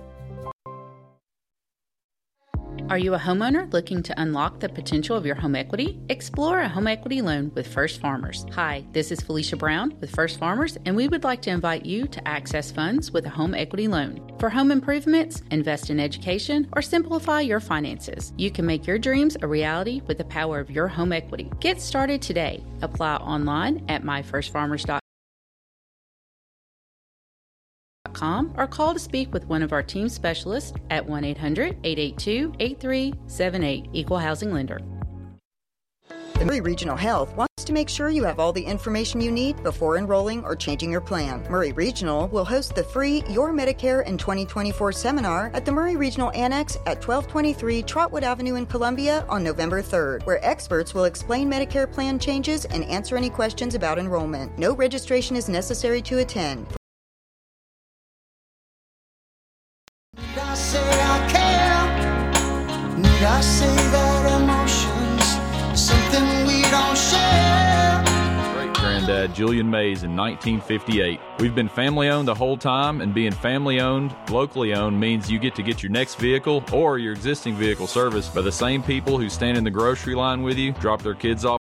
Are you a homeowner looking to unlock the potential of your home equity? Explore a home equity loan with First Farmers. Hi, this is Felicia Brown with First Farmers, and we would like to invite you to access funds with a home equity loan. For home improvements, invest in education, or simplify your finances, you can make your dreams a reality with the power of your home equity. Get started today. Apply online at myfirstfarmers.com or call to speak with one of our team specialists at 1 800 882 8378. Equal Housing Lender. Maury Regional Health wants to make sure you have all the information you need before enrolling or changing your plan. Maury Regional will host the free Your Medicare in 2024 seminar at the Maury Regional Annex at 1223 Trotwood Avenue in Columbia on November 3rd, where experts will explain Medicare plan changes and answer any questions about enrollment. No registration is necessary to attend. Granddad Julian Mays in 1958. We've been family owned the whole time, and being family owned, locally owned means you get to get your next vehicle or your existing vehicle serviced by the same people who stand in the grocery line with you, drop their kids off.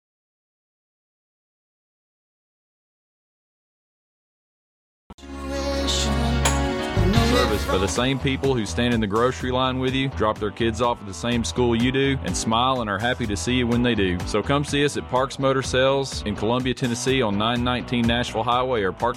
Service by the same people who stand in the grocery line with you, drop their kids off at the same school you do, and smile and are happy to see you when they do. So come see us at Parks Motor Sales in Columbia, Tennessee on 919 Nashville Highway or Park.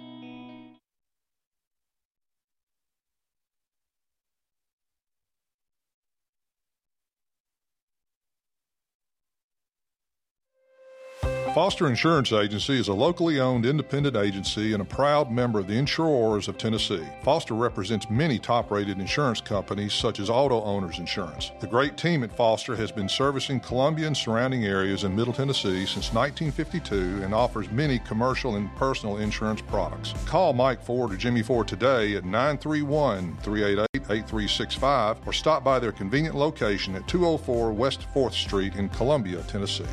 Foster Insurance Agency is a locally owned independent agency and a proud member of the Insurers of Tennessee. Foster represents many top rated insurance companies such as Auto Owners Insurance. The great team at Foster has been servicing Columbia and surrounding areas in Middle Tennessee since 1952 and offers many commercial and personal insurance products. Call Mike Ford or Jimmy Ford today at 931 388 8365 or stop by their convenient location at 204 West 4th Street in Columbia, Tennessee.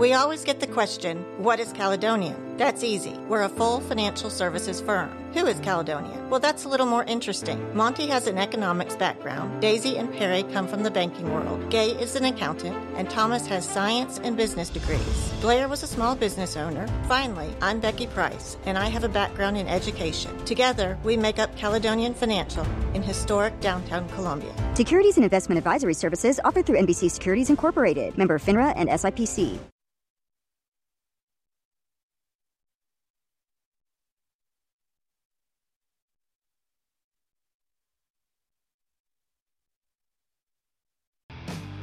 We always get the question, what is Caledonian? That's easy. We're a full financial services firm. Who is Caledonian? Well, that's a little more interesting. Monty has an economics background. Daisy and Perry come from the banking world. Gay is an accountant, and Thomas has science and business degrees. Blair was a small business owner. Finally, I'm Becky Price, and I have a background in education. Together, we make up Caledonian Financial in historic downtown Columbia. Securities and investment advisory services offered through NBC Securities Incorporated, member FINRA and SIPC.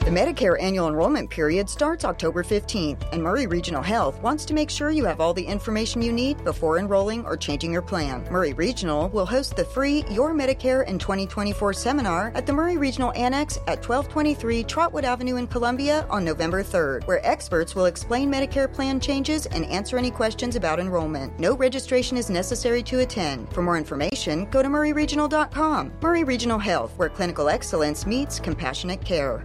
The Medicare annual enrollment period starts October 15th, and Maury Regional Health wants to make sure you have all the information you need before enrolling or changing your plan. Maury Regional will host the free Your Medicare in 2024 seminar at the Maury Regional Annex at 1223 Trotwood Avenue in Columbia on November 3rd, where experts will explain Medicare plan changes and answer any questions about enrollment. No registration is necessary to attend. For more information, go to mauryregional.com. Maury Regional Health, where clinical excellence meets compassionate care.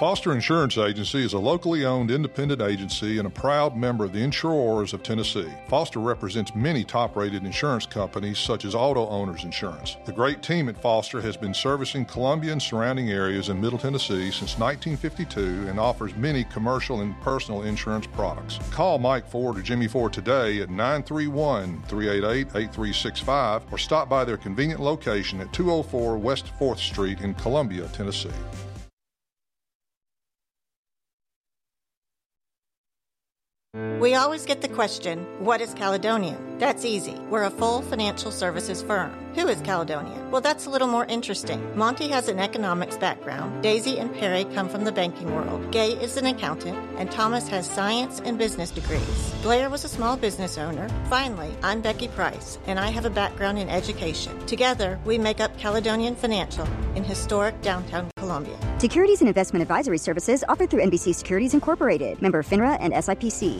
Foster Insurance Agency is a locally owned independent agency and a proud member of the Insurers of Tennessee. Foster represents many top rated insurance companies such as Auto Owners Insurance. The great team at Foster has been servicing Columbia and surrounding areas in Middle Tennessee since 1952 and offers many commercial and personal insurance products. Call Mike Ford or Jimmy Ford today at 931 388 8365 or stop by their convenient location at 204 West 4th Street in Columbia, Tennessee. We always get the question, what is Caledonian? That's easy. We're a full financial services firm. Who is Caledonian? Well, that's a little more interesting. Monty has an economics background. Daisy and Perry come from the banking world. Gay is an accountant, and Thomas has science and business degrees. Blair was a small business owner. Finally, I'm Becky Price, and I have a background in education. Together, we make up Caledonian Financial in historic downtown Columbia. Securities and investment advisory services offered through NBC Securities Incorporated, member FINRA and SIPC.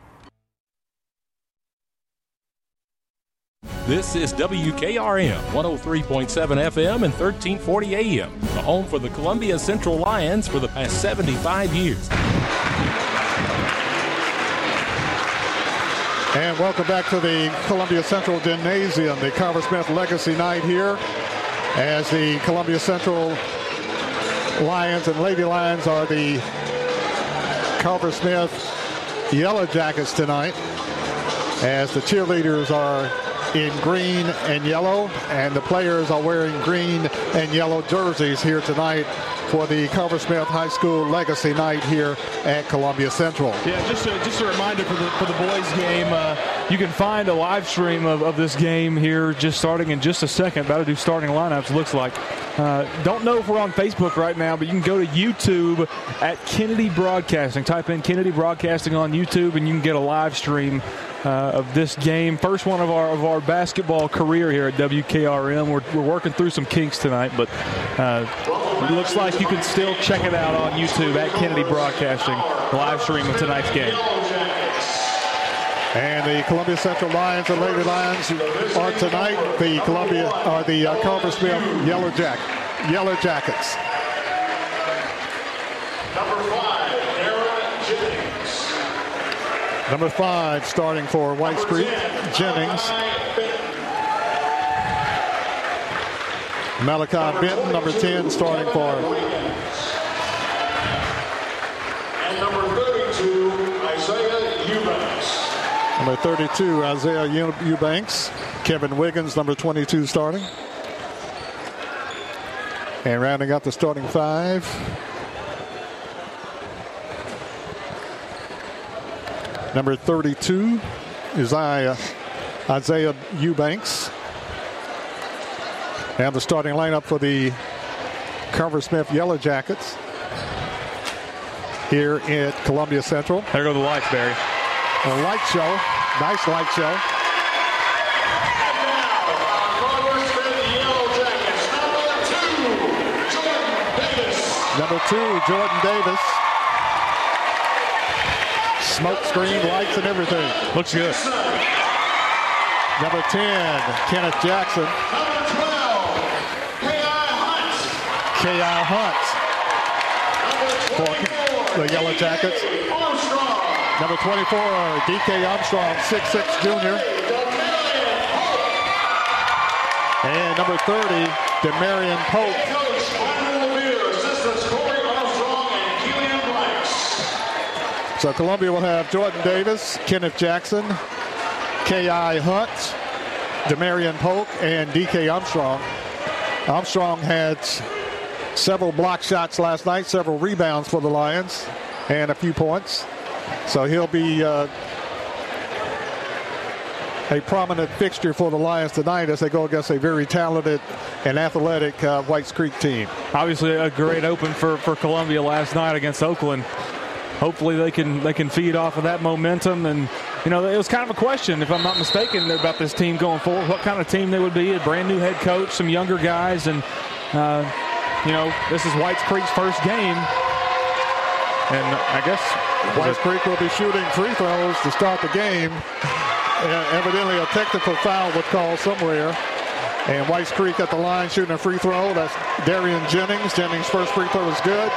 This is WKRM 103.7 FM and 1340 AM, the home for the Columbia Central Lions for the past 75 years. And welcome back to the Columbia Central Gymnasium, the Carver Smith Legacy Night here, as the Columbia Central Lions and Lady Lions are the Carver Smith Yellow Jackets tonight, as the cheerleaders are in green and yellow, and the players are wearing green and yellow jerseys here tonight for the Carver Smith High School Legacy Night here at Columbia Central. Yeah, just a, just a reminder for the for the boys game. Uh, you can find a live stream of, of this game here just starting in just a second. About to do starting lineups, looks like. Uh, don't know if we're on Facebook right now, but you can go to YouTube at Kennedy Broadcasting. Type in Kennedy Broadcasting on YouTube, and you can get a live stream uh, of this game. First one of our of our basketball career here at WKRM. We're, we're working through some kinks tonight, but uh, looks like you can still check it out on YouTube at Kennedy Broadcasting live stream of tonight's game. And the Columbia Central Lions and Lady Lions are tonight the Columbia are the uh, Carver Smith Yellow Jack Yellow Jackets. Number five, Aaron Jennings. Number five, starting for Whites Creek, Jennings. Malachi Benton, number 10, starting for. Number 32, Isaiah Eubanks. Kevin Wiggins, number 22, starting. And rounding out the starting five. Number 32, Isaiah, Isaiah Eubanks. And the starting lineup for the Carver Smith Yellow Jackets here at Columbia Central. There go the lights, Barry. A light show. Nice light show. And now Covers the yellow jackets. Number two, Jordan Davis. Smoke screen, lights, and everything. Looks good. Number 10, Kenneth Jackson. Number 12, K.I. Hunt. For the Yellow Jackets. Number 24, D.K. Armstrong, 6'6 junior. And number 30, Demarion Pope. So Columbia will have Jordan Davis, Kenneth Jackson, K.I. Hunt, Demarion Polk, and D.K. Armstrong. Armstrong had several block shots last night, several rebounds for the Lions, and a few points. So he'll be uh, a prominent fixture for the Lions tonight as they go against a very talented and athletic uh, Whites Creek team. Obviously, a great open for, for Columbia last night against Oakland. Hopefully, they can they can feed off of that momentum. And you know, it was kind of a question, if I'm not mistaken, about this team going forward. What kind of team they would be? A brand new head coach, some younger guys, and uh, you know, this is Whites Creek's first game. And I guess Whites Creek will be shooting free throws to start the game. Uh, evidently, a technical foul was called somewhere. And Whites Creek at the line shooting a free throw. That's Darian Jennings. Jennings' first free throw is good.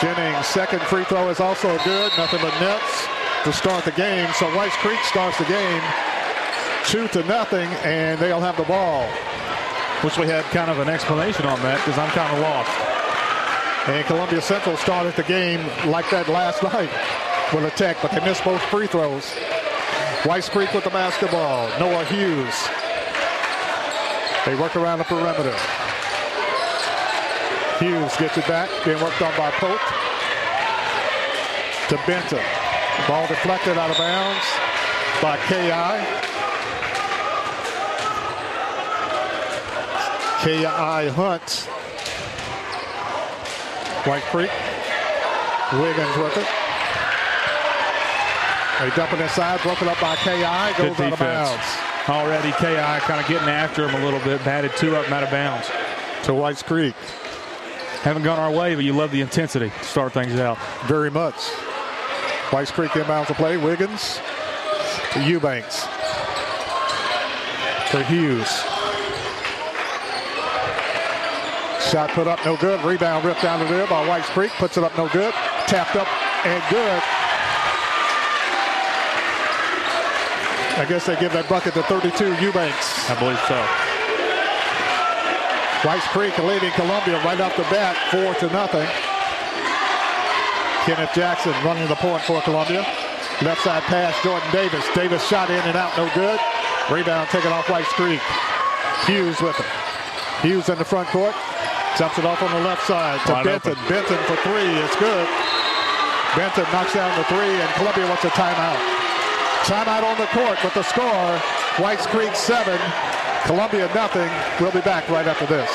Jennings' second free throw is also good. Nothing but nets to start the game. So Whites Creek starts the game two to nothing, and they'll have the ball. Wish we had kind of an explanation on that because I'm kind of lost. And Columbia Central started the game like that last night with a tech, but they missed both free throws. Whites Creek with the basketball. Noah Hughes. They work around the perimeter. Hughes gets it back, being worked on by Pope. To Benton. Ball deflected out of bounds by K.I. K.I. Hunt. White Creek. Wiggins with it. They dump it inside, broken up by K.I. Goes Good out of bounds. Already, Ki kind of getting after him a little bit, batted two up and out of bounds. To Whites Creek. Haven't gone our way, but you love the intensity to start things out. Very much. Whites Creek inbounds to play. Wiggins to Eubanks. To Hughes. Shot put up, no good. Rebound ripped down the there by Whites Creek. Puts it up, no good. Tapped up and good. I guess they give that bucket to 32 Eubanks. I believe so. Whites Creek leading Columbia right off the bat, four to nothing. Kenneth Jackson running the point for Columbia. Left side pass, Jordan Davis. Davis shot in and out, no good. Rebound taken off Whites Creek. Hughes with it. Hughes in the front court. Jumps it off on the left side to Wide Benton. open. Benton for three. It's good. Benton knocks down the three, and Columbia wants a timeout. Timeout on the court with the score. Whites Creek seven, Columbia nothing. We'll be back right after this.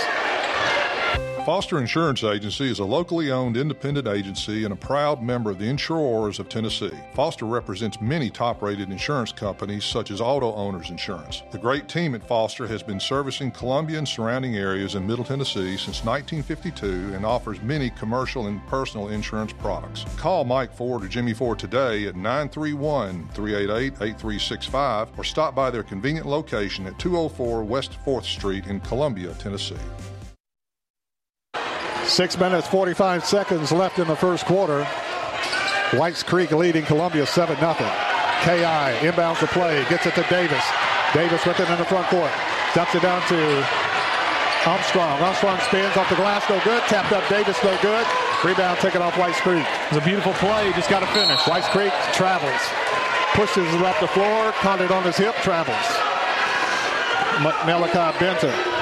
Foster Insurance Agency is a locally owned independent agency and a proud member of the Insurers of Tennessee. Foster represents many top rated insurance companies such as Auto Owners Insurance. The great team at Foster has been servicing Columbia and surrounding areas in Middle Tennessee since 1952 and offers many commercial and personal insurance products. Call Mike Ford or Jimmy Ford today at 931 388 8365 or stop by their convenient location at 204 West 4th Street in Columbia, Tennessee. Six minutes, 45 seconds left in the first quarter. Whites Creek leading Columbia 7 0. KI inbounds the play, gets it to Davis. Davis with it in the front court. Dumps it down to Armstrong. Armstrong spins off the glass, no good. Tapped up Davis, no good. Rebound taken off Whites Creek. It's a beautiful play, just got to finish. Whites Creek travels. Pushes it up the floor, caught it on his hip, travels. Malachi Benton.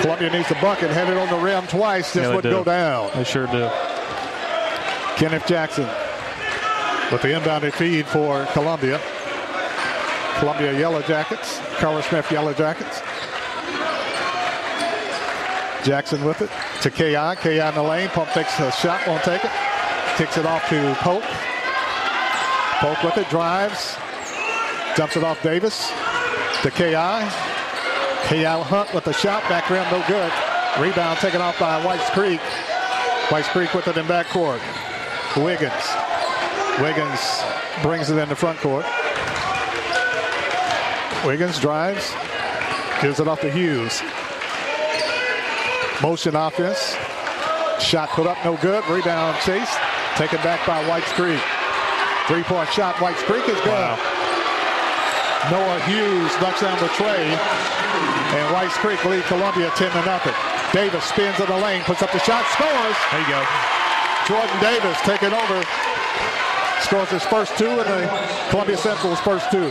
Columbia needs a bucket, had it on the rim twice, Yeah, wouldn't do. go down. They sure do. Kenneth Jackson with the inbounded feed for Columbia. Columbia Yellow Jackets, Carver Smith Yellow Jackets. Jackson with it to KI. KI in the lane. Pump takes a shot, won't take it. Kicks it off to Polk. Polk with it, drives. Dumps it off Davis to KI. KI Hunt with the shot, back rim, no good. Rebound taken off by Whites Creek. Whites Creek with it in backcourt. Wiggins. Wiggins brings it in the front court. Wiggins drives, gives it off to Hughes. Motion offense. Shot put up, no good. Rebound chase. Taken back by Whites Creek. Three point shot, Whites Creek is good. Noah Hughes knocks down the trey. And Whites Creek lead Columbia 10 to nothing. Davis spins in the lane, puts up the shot, scores. There you go. Jordan Davis taking over. Scores his first two and the Columbia Central's first two.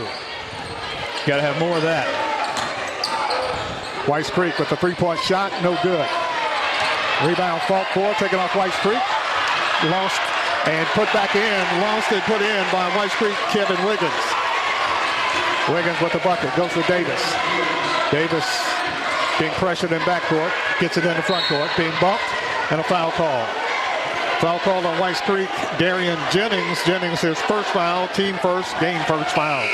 Got to have more of that. Whites Creek with the three-point shot, no good. Rebound fought for, taken off Whites Creek. Lost and put back in. Lost and put in by Whites Creek, Kevin Wiggins. Wiggins with the bucket, goes to Davis. Davis being pressured in backcourt, gets it in the front court, being bumped, and a foul call. Foul call on Whites Creek, Darian Jennings. Jennings his first foul, team first, game first foul.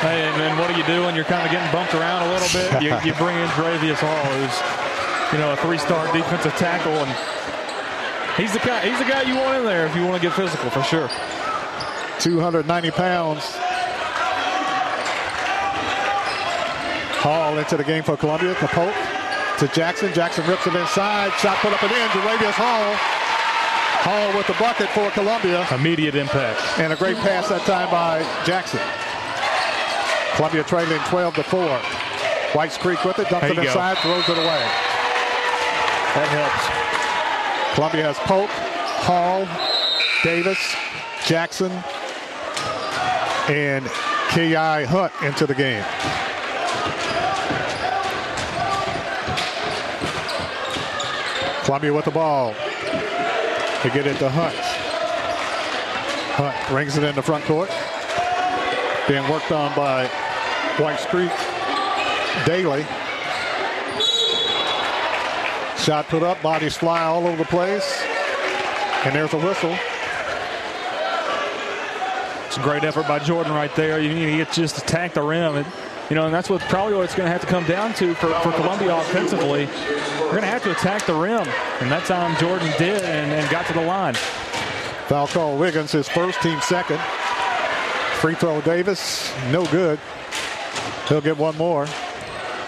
Hey, and then what do you do when you're kind of getting bumped around a little bit? You, you bring in Dravius Hall, who's, you know, a three-star defensive tackle, and he's the guy. He's the guy you want in there if you want to get physical, for sure. 290 pounds. Hall into the game for Columbia. Polk. To Jackson. Jackson rips it inside. Shot put up and in. Jaravius Hall. Hall with the bucket for Columbia. Immediate impact. And a great pass that time by Jackson. Columbia trailing 12 to 4. Whites Creek with it. Dumps it you go. inside. Throws it away. That helps. Columbia has Polk, Hall, Davis, Jackson, and K.I. Hunt into the game. Columbia with the ball. They get it to Hunt. Hunt brings it in the front court. Being worked on by White Creek. Daly. Shot put up, bodies fly all over the place. And there's a whistle. It's a great effort by Jordan right there. You need to get just attack the rim. And, you know, and that's what probably what it's going to have to come down to for, for Columbia offensively. We're going to have to attack the rim. And that time Jordan did and, and got to the line. Foul call Wiggins, his first, team second. Free throw Davis, no good. He'll get one more.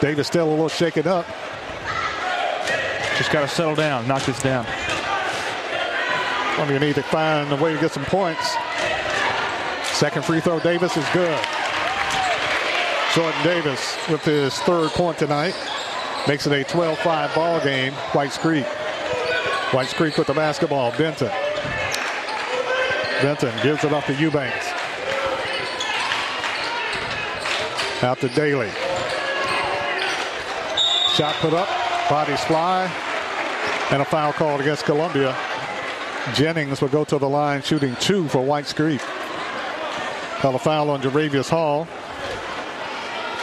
Davis still a little shaken up. Just got to settle down, knock this down. Columbia need to find a way to get some points. Second free throw, Davis is good. Jordan Davis with his third point tonight. Makes it a 12-5 ball game. Whites Creek. Whites Creek with the basketball. Benton. Benton gives it off to Eubanks. Out to Daly. Shot put up. Bodies fly. And a foul called against Columbia. Jennings will go to the line shooting two for Whites Creek. Call a foul on Jaravius Hall.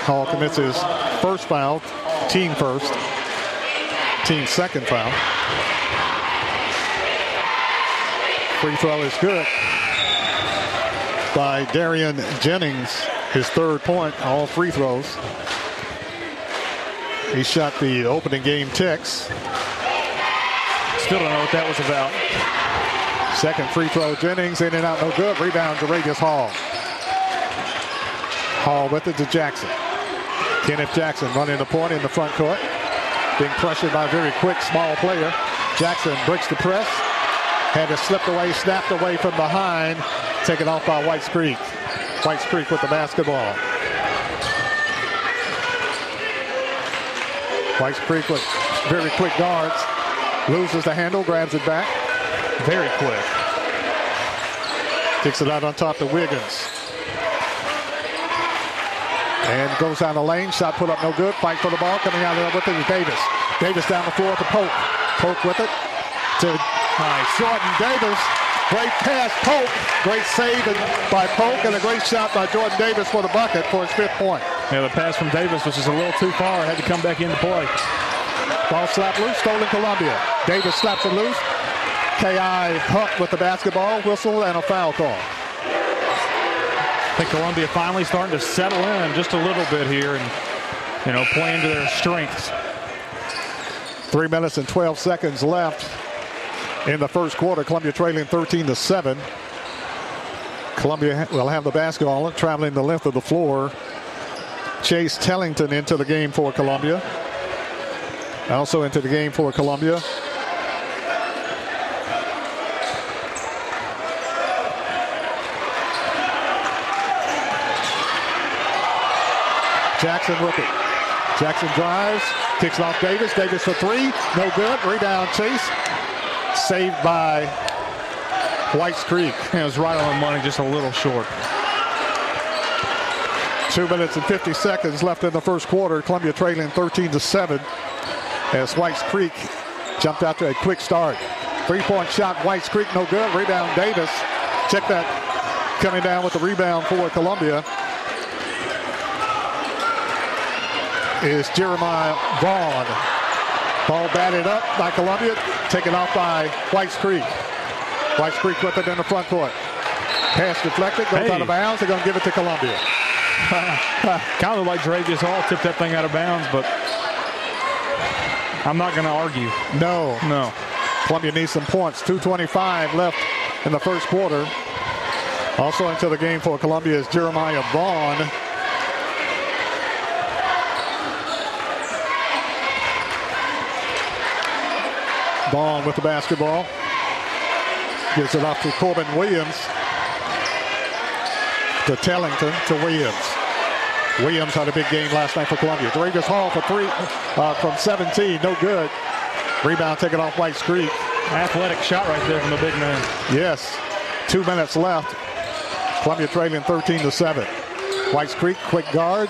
Hall commits his first foul, team first, team second foul. Free throw is good by Darian Jennings, his third point, all free throws. He shot the opening game ticks. Still don't know what that was about. Second free throw, Jennings in and out, no good. Rebound to Radius Hall. Hall with it to Jackson. Kenneth Jackson running the point in the front court. Being pressured by a very quick, small player. Jackson breaks the press. Had it slipped away, snapped away from behind. Taken off by Whites Creek. Whites Creek with the basketball. Whites Creek with very quick guards. Loses the handle, grabs it back. Very quick. Kicks it out on top to Wiggins. And goes down the lane. Shot put up no good. Fight for the ball. Coming out of there with it is Davis. Davis down the floor to Polk. Polk with it to nice. Jordan Davis. Great pass, Polk. Great save by Polk and a great shot by Jordan Davis for the bucket for his fifth point. Yeah, the pass from Davis was just a little too far. Had to come back into play. Ball slapped loose, stolen Columbia. Davis slaps it loose. K.I. Hunt with the basketball, whistle, and a foul call. I think Columbia finally starting to settle in just a little bit here and, you know, playing to their strengths. Three minutes and 12 seconds left in the first quarter. Columbia trailing 13 to 7. Columbia will have the basketball traveling the length of the floor. Chase Tellington into the game for Columbia. Also into the game for Columbia. Jackson it. Jackson drives, kicks off Davis. Davis for three, no good. Rebound chase, saved by Whites Creek. It was right on the money, just a little short. Two minutes and 50 seconds left in the first quarter. Columbia trailing 13 to 7 as Whites Creek jumped out to a quick start. Three-point shot, Whites Creek, no good. Rebound, Davis. Check that coming down with the rebound for Columbia. Is Jeremiah Vaughn. Ball batted up by Columbia, taken off by Whites Creek. Whites Creek with it in the front court. Pass deflected, goes Hey. out of bounds. They're going to give it to Columbia. kind of like Dravius Hall tipped that thing out of bounds, but I'm not going to argue. No. No. Columbia needs some points. 2.25 left in the first quarter. Also into the game for Columbia is Jeremiah Vaughn. Vaughn with the basketball. Gives it off to Corbin Williams. To Tellington to Williams. Williams had a big game last night for Columbia. Dorigus Hall for three uh, from 17. No good. Rebound taken off Whites Creek. Athletic shot right there from the big man. Yes. Two minutes left. Columbia trailing 13 to 7. Whites Creek, quick guard.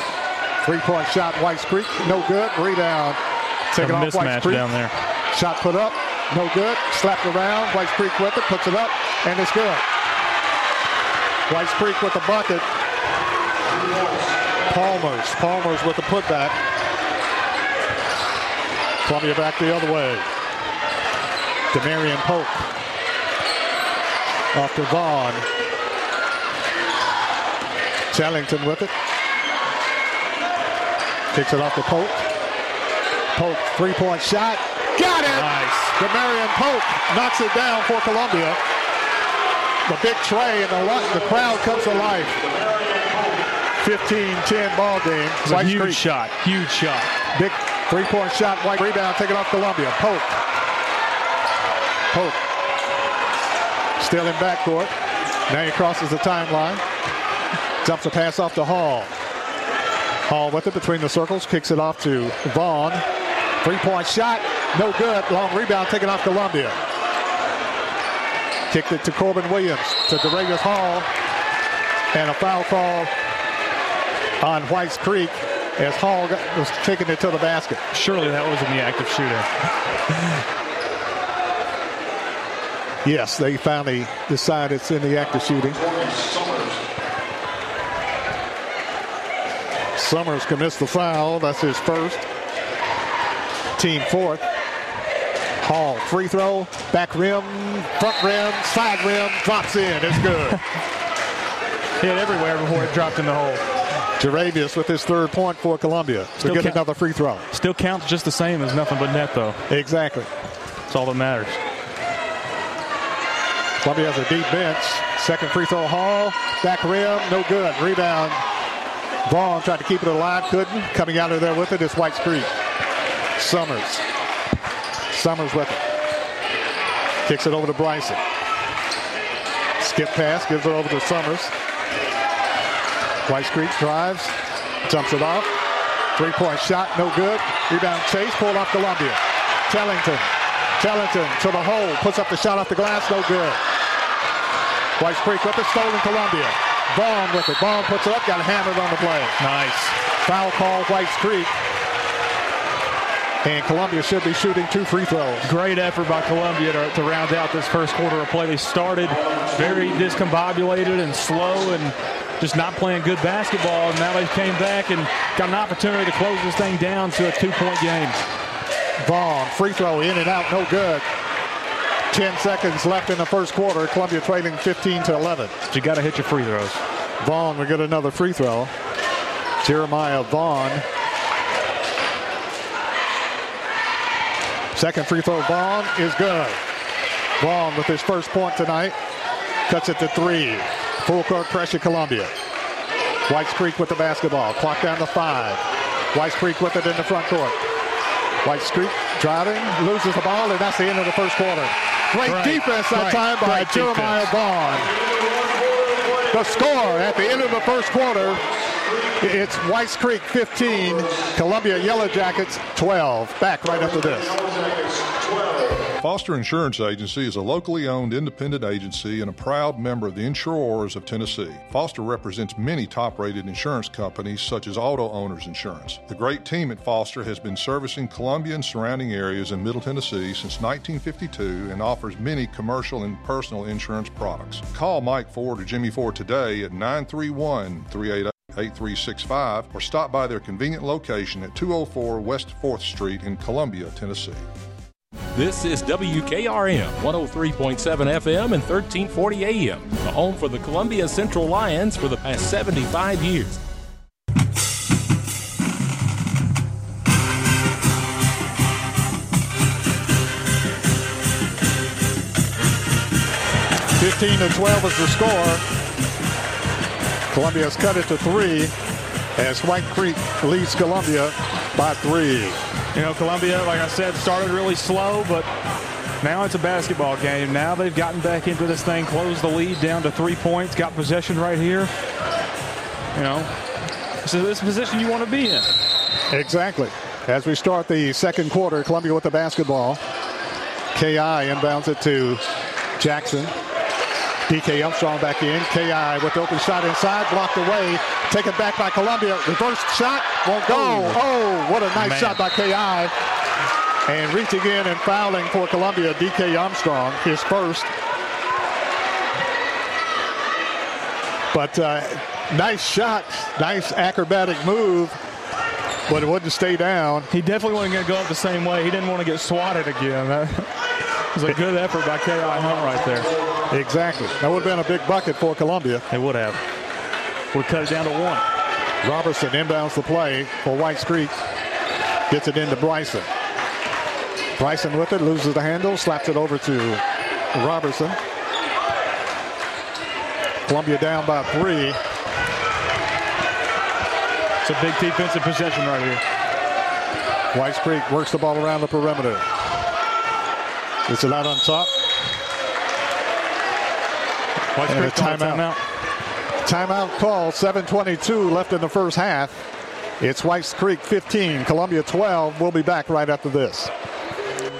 Three point shot, Whites Creek, no good. Rebound. Taken off Whites mismatch Creek. down there. Shot put up, no good. Slapped around. Whites Creek with it, puts it up, and it's good. Whites Creek with the bucket. Palmer's. Palmer's with the putback. Columbia back the other way. Demarion Polk. Off to Vaughn. Tellington with it. Kicks it off to Polk. Polk, three-point shot. Got it! Nice. Demarion Polk knocks it down for Columbia. The big trey and the, the crowd comes to life. 15-10 ball game. It's a huge Creek. shot. Huge shot. Big three-point shot. White rebound taken off Columbia. Pope. Pope. Still in backcourt. Now he crosses the timeline. Dumps a pass off to Hall. Hall with it between the circles. Kicks it off to Vaughn. Three-point shot. No good. Long rebound taken off Columbia. Kicked it to Corbin Williams. To DeRagus Hall. And a foul call on Whites Creek. as Hall got, was taking it to the basket. Surely that was in the act of shooting. Yes, they finally decide it's in the act of shooting. Summers commits the foul. That's his first. Team fourth. Hall, free throw, back rim, front rim, side rim, drops in. It's good. Hit everywhere before it dropped in the hole. Jaravius with his third point for Columbia. Still we get count- another free throw. Still counts just the same as nothing but net, though. Exactly. That's all that matters. Columbia has a deep bench. Second free throw, Hall. Back rim, no good. Rebound. Vaughn tried to keep it alive, couldn't. Coming out of there with it is Whites Creek. Summers. Summers with it. Kicks it over to Bryson. Skip pass, gives it over to Summers. White Creek drives, jumps it off. Three-point shot, no good. Rebound chase, pulled off Columbia. Tellington. Tellington to the hole, puts up the shot off the glass, no good. White Creek with it, stolen Columbia. Vaughn with it. Vaughn puts it up, got hammered on the play. Nice. Foul call, White Creek. And Columbia should be shooting two free throws. Great effort by Columbia to, to round out this first quarter of play. They started very discombobulated and slow and just not playing good basketball. And now they came back and got an opportunity to close this thing down to a two-point game. Vaughn, free throw in and out, no good. 10 seconds left in the first quarter. Columbia trailing 15 to 11. But you got to hit your free throws. Vaughn will get another free throw. Jeremiah Vaughn. Second free throw, Vaughn is good. Vaughn with his first point tonight. Cuts it to three. Full court pressure, Columbia. Whites Creek with the basketball. Clock down to five. Whites Creek with it in the front court. Whites Creek driving, loses the ball, and that's the end of the first quarter. Great, defense that time by Jeremiah defense. Vaughn. The score at the end of the first quarter, it's Whites Creek 15, Columbia Yellow Jackets 12. Back right after this. Foster Insurance Agency is a locally owned independent agency and a proud member of the Insurers of Tennessee. Foster represents many top rated insurance companies such as Auto Owners Insurance. The great team at Foster has been servicing Columbia and surrounding areas in Middle Tennessee since 1952 and offers many commercial and personal insurance products. Call Mike Ford or Jimmy Ford today at 931 388 8365 or stop by their convenient location at 204 West 4th Street in Columbia, Tennessee. This is WKRM 103.7 FM and 1340 AM, the home for the Columbia Central Lions for the past 75 years. Fifteen to 12 is the score. Columbia has cut it to three as White Creek leads Columbia by three. You know, Columbia, like I said, started really slow, but now it's a basketball game. Now they've gotten back into this thing, closed the lead down to three points, got possession right here. You know, this is this position you want to be in. Exactly. As we start the second quarter, Columbia with the basketball. KI inbounds it to Jackson. DK Armstrong back in. KI with the open shot inside, blocked away. Taken back by Columbia. Reverse shot, won't go. Oh, what a nice Man. shot by KI. And reaching in and fouling for Columbia, DK Armstrong, his first. But uh, nice shot, nice acrobatic move, but it wouldn't stay down. He definitely wasn't going to go up the same way. He didn't want to get swatted again. That was a good effort by K.I. Hunt right there. Exactly. That would have been a big bucket for Columbia. It would have. Would cut it down to one. Robertson inbounds the play for Whites Creek. Gets it into Bryson. Bryson with it, loses the handle, slaps it over to Robertson. Columbia down by three. It's a big defensive possession right here. Whites Creek works the ball around the perimeter. It's it out on top. White And a Creek calling timeout. Timeout call, 7.22 left in the first half. It's Whites Creek 15, Columbia 12. We'll be back right after this.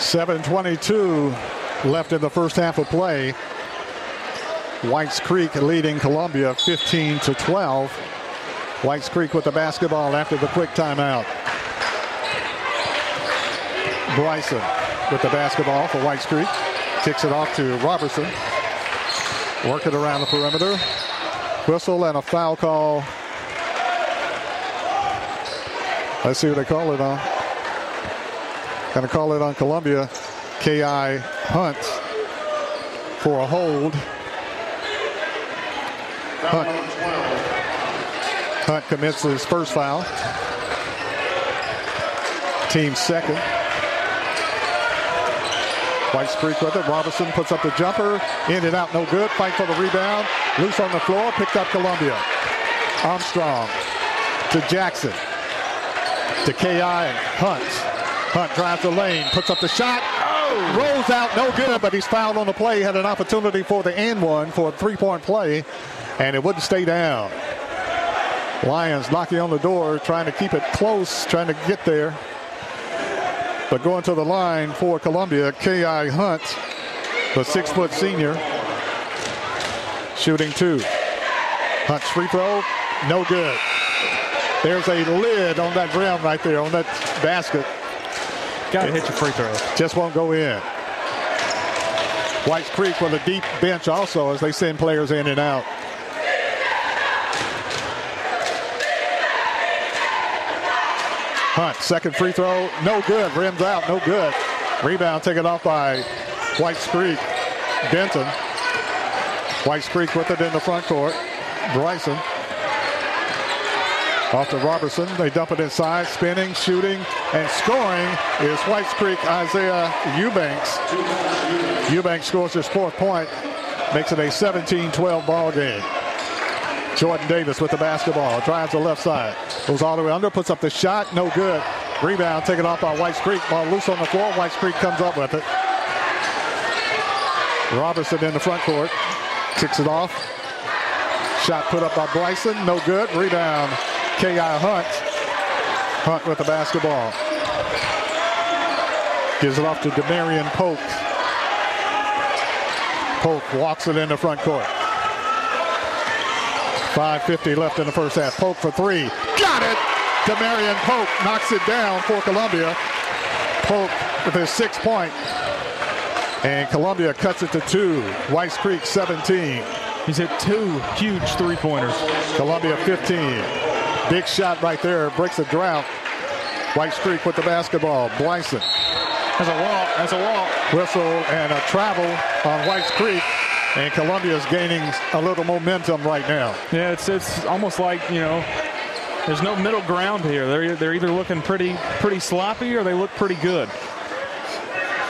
7.22 left in the first half of play. Whites Creek leading Columbia 15 to 12. Whites Creek with the basketball after the quick timeout. Bryson with the basketball for Whites Creek. Kicks it off to Robertson. Working around the perimeter. Whistle and a foul call. Let's see what they call it on. Going to call it on Columbia. K.I. Hunt for a hold. Hunt, Hunt commits his first foul. Team second. White Creek with it. Robinson puts up the jumper. In and out, no good. Fight for the rebound. Loose on the floor. Picked up Columbia. Armstrong to Jackson. To K.I. Hunt. Hunt drives the lane, puts up the shot, oh. rolls out, no good, but he's fouled on the play. Had an opportunity for the and one for a three-point play, and it wouldn't stay down. Lions knocking on the door, trying to keep it close, trying to get there. But going to the line for Columbia, K.I. Hunt, the six-foot senior, shooting two. Hunt's free throw, no good. There's a lid on that rim right there, on that basket. Got to hit your free throw. Just won't go in. Whites Creek with a deep bench also as they send players in and out. Hunt, second free throw, no good. Rims out, no good. Rebound taken off by Whites Creek. Denton. Whites Creek with it in the front court. Bryson. Off to Robertson. They dump it inside. Spinning, shooting, and scoring is Whites Creek Isaiah Eubanks. Eubanks scores his fourth point. Makes it a 17-12 ball game. Jordan Davis with the basketball. Drives the left side. Goes all the way under. Puts up the shot. No good. Rebound taken off by Whites Creek. Ball loose on the floor. Whites Creek comes up with it. Robertson in the front court. Kicks it off. Shot put up by Bryson. No good. Rebound. K.I. Hunt. Hunt with the basketball. Gives it off to Demarion Polk. Polk walks it in the front court. 5.50 left in the first half. Polk for three. Got it! Demarion Polk knocks it down for Columbia. Polk with his six point. And Columbia cuts it to two. Whites Creek 17. He's hit two huge three-pointers. Columbia 15. Big shot right there. Breaks the drought. Whites Creek with the basketball. Bryson. That's a walk. That's a walk. Whistle and a travel on Whites Creek. And Columbia is gaining a little momentum right now. Yeah, it's it's almost like, you know, there's no middle ground here. They're, they're either looking pretty pretty sloppy or they look pretty good.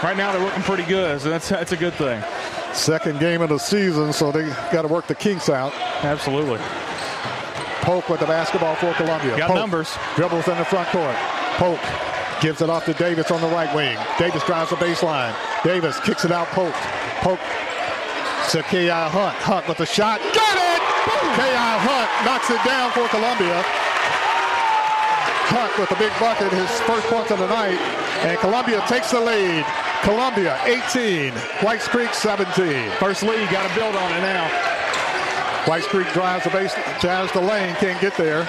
Right now they're looking pretty good, so that's that's a good thing. Second game of the season, so they got to work the kinks out. Absolutely. Polk with the basketball for Columbia. Got Polk numbers. Dribbles in the front court. Polk gives it off to Davis on the right wing. Davis drives the baseline. Davis kicks it out. Polk. Polk to K.I. Hunt. Hunt with the shot. Got it! K.I. Hunt knocks it down for Columbia. Hunt with a big bucket, his first point of the night. And Columbia takes the lead. Columbia 18, Whites Creek 17. First lead, got to build on it now. Whites Creek drives the base, drives the lane, can't get there.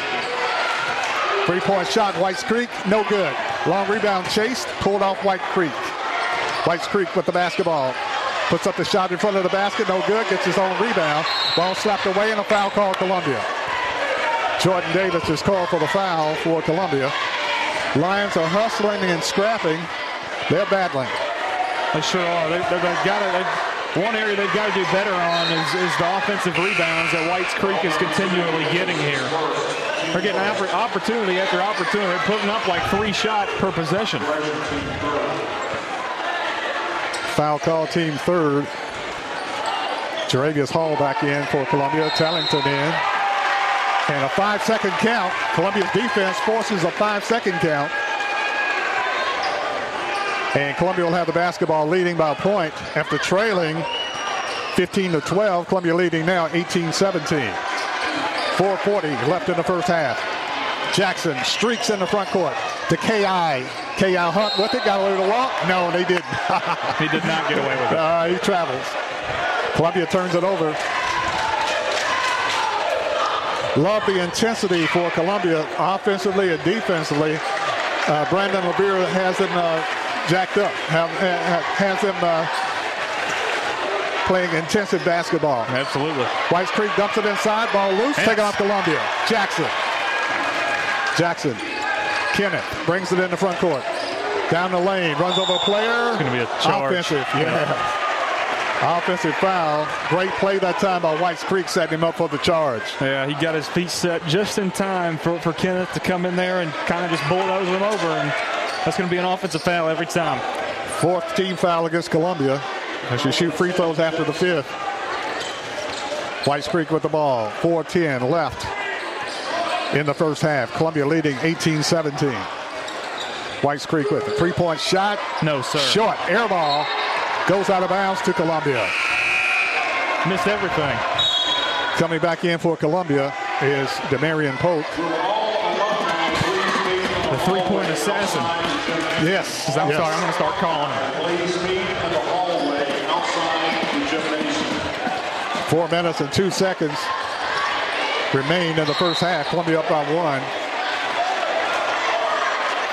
Three-point shot, White Creek, no good. Long rebound chased, pulled off White Creek. White Creek with the basketball. Puts up the shot in front of the basket, no good, gets his own rebound. Ball slapped away and a foul call Columbia. Jordan Davis is called for the foul for Columbia. Lions are hustling and scrapping. They're battling. They sure are. They, have got to. One area they've got to do better on is, is the offensive rebounds that Whites Creek is continually getting here. They're getting opportunity after opportunity. They're putting up like three shots per possession. Foul call, team third. Jaravius Hall back in for Columbia. Tellington in. And a five second count. Columbia's defense forces a five second count. And Columbia will have the basketball leading by a point after trailing 15 to 12. Columbia leading now 18 17. 440 left in the first half. Jackson streaks in the front court to K.I. K.I. Hunt with it. Got a little walk. No, they didn't. he did not get away with it. Uh, he travels. Columbia turns it over. Love the intensity for Columbia offensively and defensively. Uh, Brandon LeBeer has them uh, jacked up, have, has them uh, playing intensive basketball. Absolutely. Whites Creek dumps it inside, ball loose, Yes. taken off Columbia. Jackson. Jackson. Kenneth brings it in the front court. Down the lane, runs over a player. It's gonna be a charge. Offensive, yeah. Offensive foul. Great play that time by Whites Creek setting him up for the charge. Yeah, he got his feet set just in time for, for Kenneth to come in there and kind of just bulldoze him over. And that's going to be an offensive foul every time. Fourth team foul against Columbia as you shoot free throws after the fifth. Whites Creek with the ball. 4-10 left in the first half. Columbia leading 18-17. Whites Creek with a three-point shot. No, sir. Short. Air ball. Goes out of bounds to Columbia. Missed everything. Coming back in for Columbia is Demarion Polk. The three-point assassin. Yes. I'm yes. sorry, I'm going to start calling him. Please meet in the hallway outside the gymnasium. Four minutes and two seconds remain in the first half. Columbia up by one.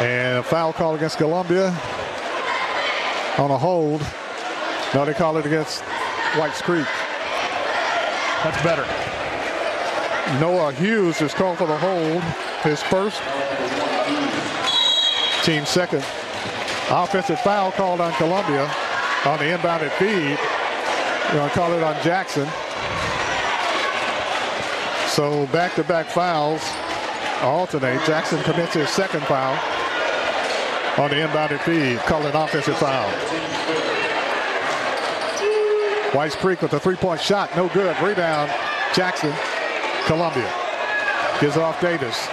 And a foul call against Columbia on a hold. No, they call it against Whites Creek. That's better. Noah Hughes is called for the hold. His first. Team second. Offensive foul called on Columbia on the inbounded feed. They're going to call it on Jackson. So back-to-back fouls alternate. Jackson commits his second foul on the inbounded feed. Call it offensive foul. Whites Creek with a three-point shot. No good. Rebound. Jackson. Columbia. Gives it off Davis.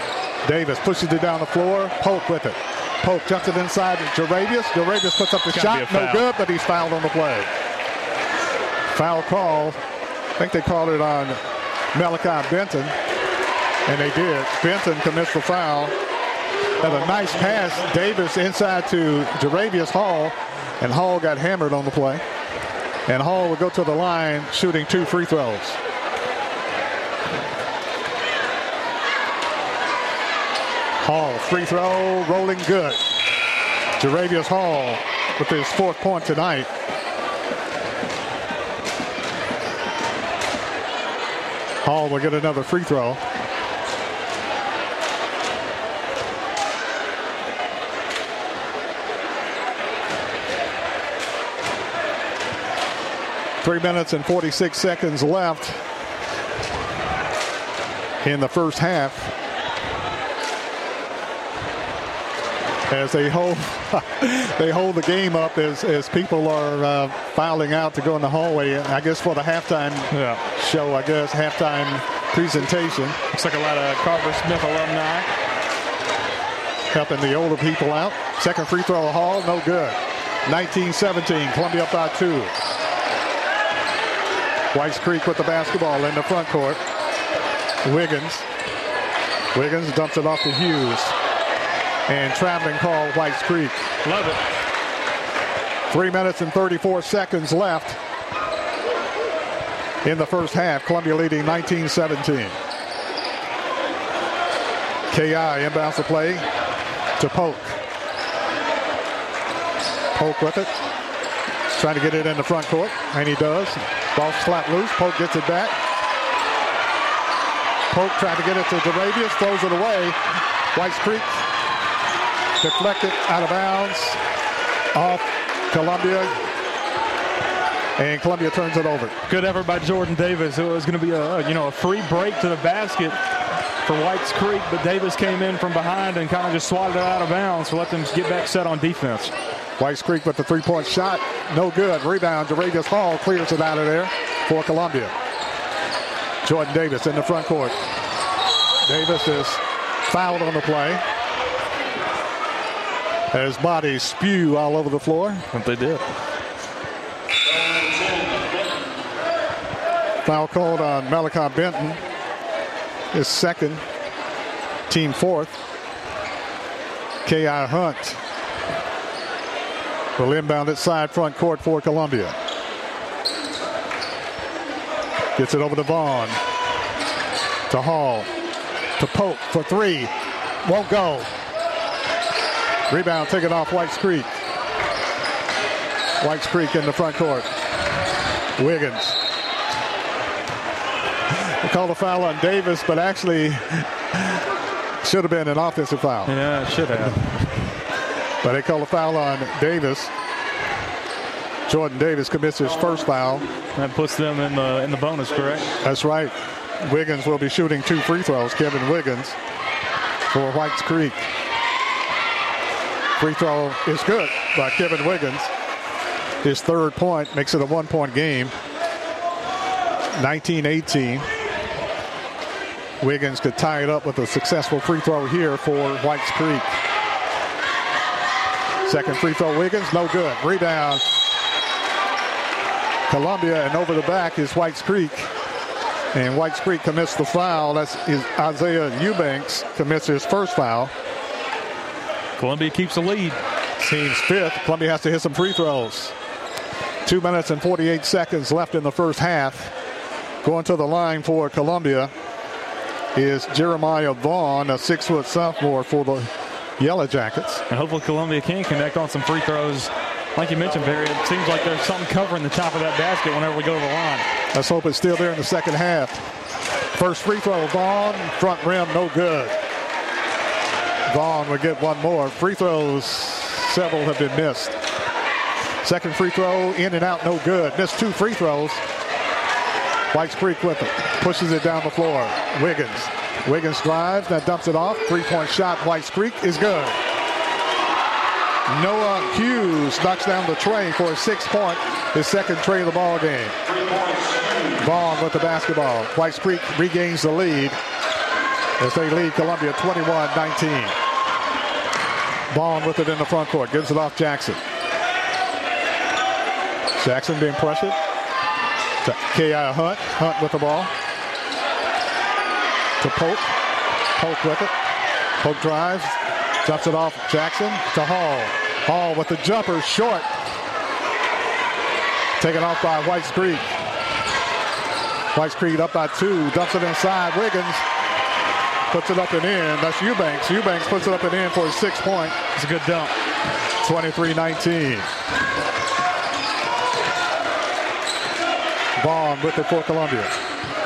Davis pushes it down the floor. Polk with it. Polk jumps it inside to Jaravius. Jaravius puts up the shot. gotta be a No good, but he's fouled on the play. Foul call. I think they called it on Malachi Benton. And they did. Benton commits the foul. Had a nice pass. Davis inside to Jaravius Hall. And Hall got hammered on the play. And Hall will go to the line shooting two free throws. Hall, free throw, rolling good. Jaravius Hall with his fourth point tonight. Hall will get another free throw. Three minutes and 46 seconds left in the first half. As they hold, they hold the game up as, as people are uh, filing out to go in the hallway. I guess for the halftime show. I guess halftime presentation. Looks like a lot of Carver Smith alumni. Helping the older people out. Second free throw, Hall, no good. 19-17, Columbia up by two. Whites Creek with the basketball in the front court. Wiggins. Wiggins dumps it off to Hughes. And traveling call, Whites Creek. Love it. Three minutes and 34 seconds left in the first half. Columbia leading 19-17. KI inbounds the play to Polk. Polk with it. Trying to get it in the front court, and he does. Ball slapped loose. Polk gets it back. Polk trying to get it to Daravius, throws it away. Whites Creek deflected out of bounds off Columbia. And Columbia turns it over. Good effort by Jordan Davis. It was going to be a you know a free break to the basket for Whites Creek, but Davis came in from behind and kind of just swatted it out of bounds to let them get back set on defense. Whites Creek with the three-point shot. No good. Rebound. Jaravius Hall clears it out of there for Columbia. Jordan Davis in the front court. Davis is fouled on the play. As bodies spew all over the floor. What they did. Foul called on Malachi Benton. His second. Team fourth. K.I. Hunt will inbound it side front court for Columbia. Gets it over to Vaughn. To Hall. To Pope for three. Won't go. Rebound taken off Whites Creek. Whites Creek in the front court. Wiggins. They called a foul on Davis, but actually should have been an offensive foul. Yeah, it should have. But they called a foul on Davis. Jordan Davis commits his first foul. That puts them in the in the bonus, correct? That's right. Wiggins will be shooting two free throws. Kevin Wiggins for Whites Creek. Free throw is good by Kevin Wiggins. His third point makes it a one-point game. 19-18. Wiggins could tie it up with a successful free throw here for Whites Creek. Second free throw, Wiggins, no good. Rebound. Columbia, and over the back is Whites Creek. And Whites Creek commits the foul. That's Isaiah Eubanks commits his first foul. Columbia keeps the lead. Team's fifth. Columbia has to hit some free throws. Two minutes and 48 seconds left in the first half. Going to the line for Columbia is Jeremiah Vaughn, a six foot sophomore for the Yellow Jackets. And hopefully Columbia can connect on some free throws. Like you mentioned, Barry, it seems like there's something covering the top of that basket whenever we go to the line. Let's hope it's still there in the second half. First free throw, Vaughn, front rim, no good. Vaughn would get one more. Free throws, several have been missed. Second free throw, in and out, no good. Missed two free throws. Whites Creek with it. Pushes it down the floor. Wiggins. Wiggins drives, that dumps it off. Three-point shot, Whites Creek is good. Noah Hughes knocks down the trey for a six-point, his second trey of the ball game. Vaughn with the basketball. Whites Creek regains the lead as they lead Columbia 21-19. Vaughn with it in the front court. Gives it off Jackson. Jackson being pressured. To K.I. Hunt. Hunt with the ball. To Pope. Pope with it. Pope drives. Dumps it off Jackson to Hall. Hall with the jumper short. Taken off by Whites Creek. Whites Creek up by two. Dumps it inside. Wiggins puts it up and in. That's Eubanks. Eubanks puts it up and in for his six point. It's a good dump. 23-19. Vaughn with it for Columbia.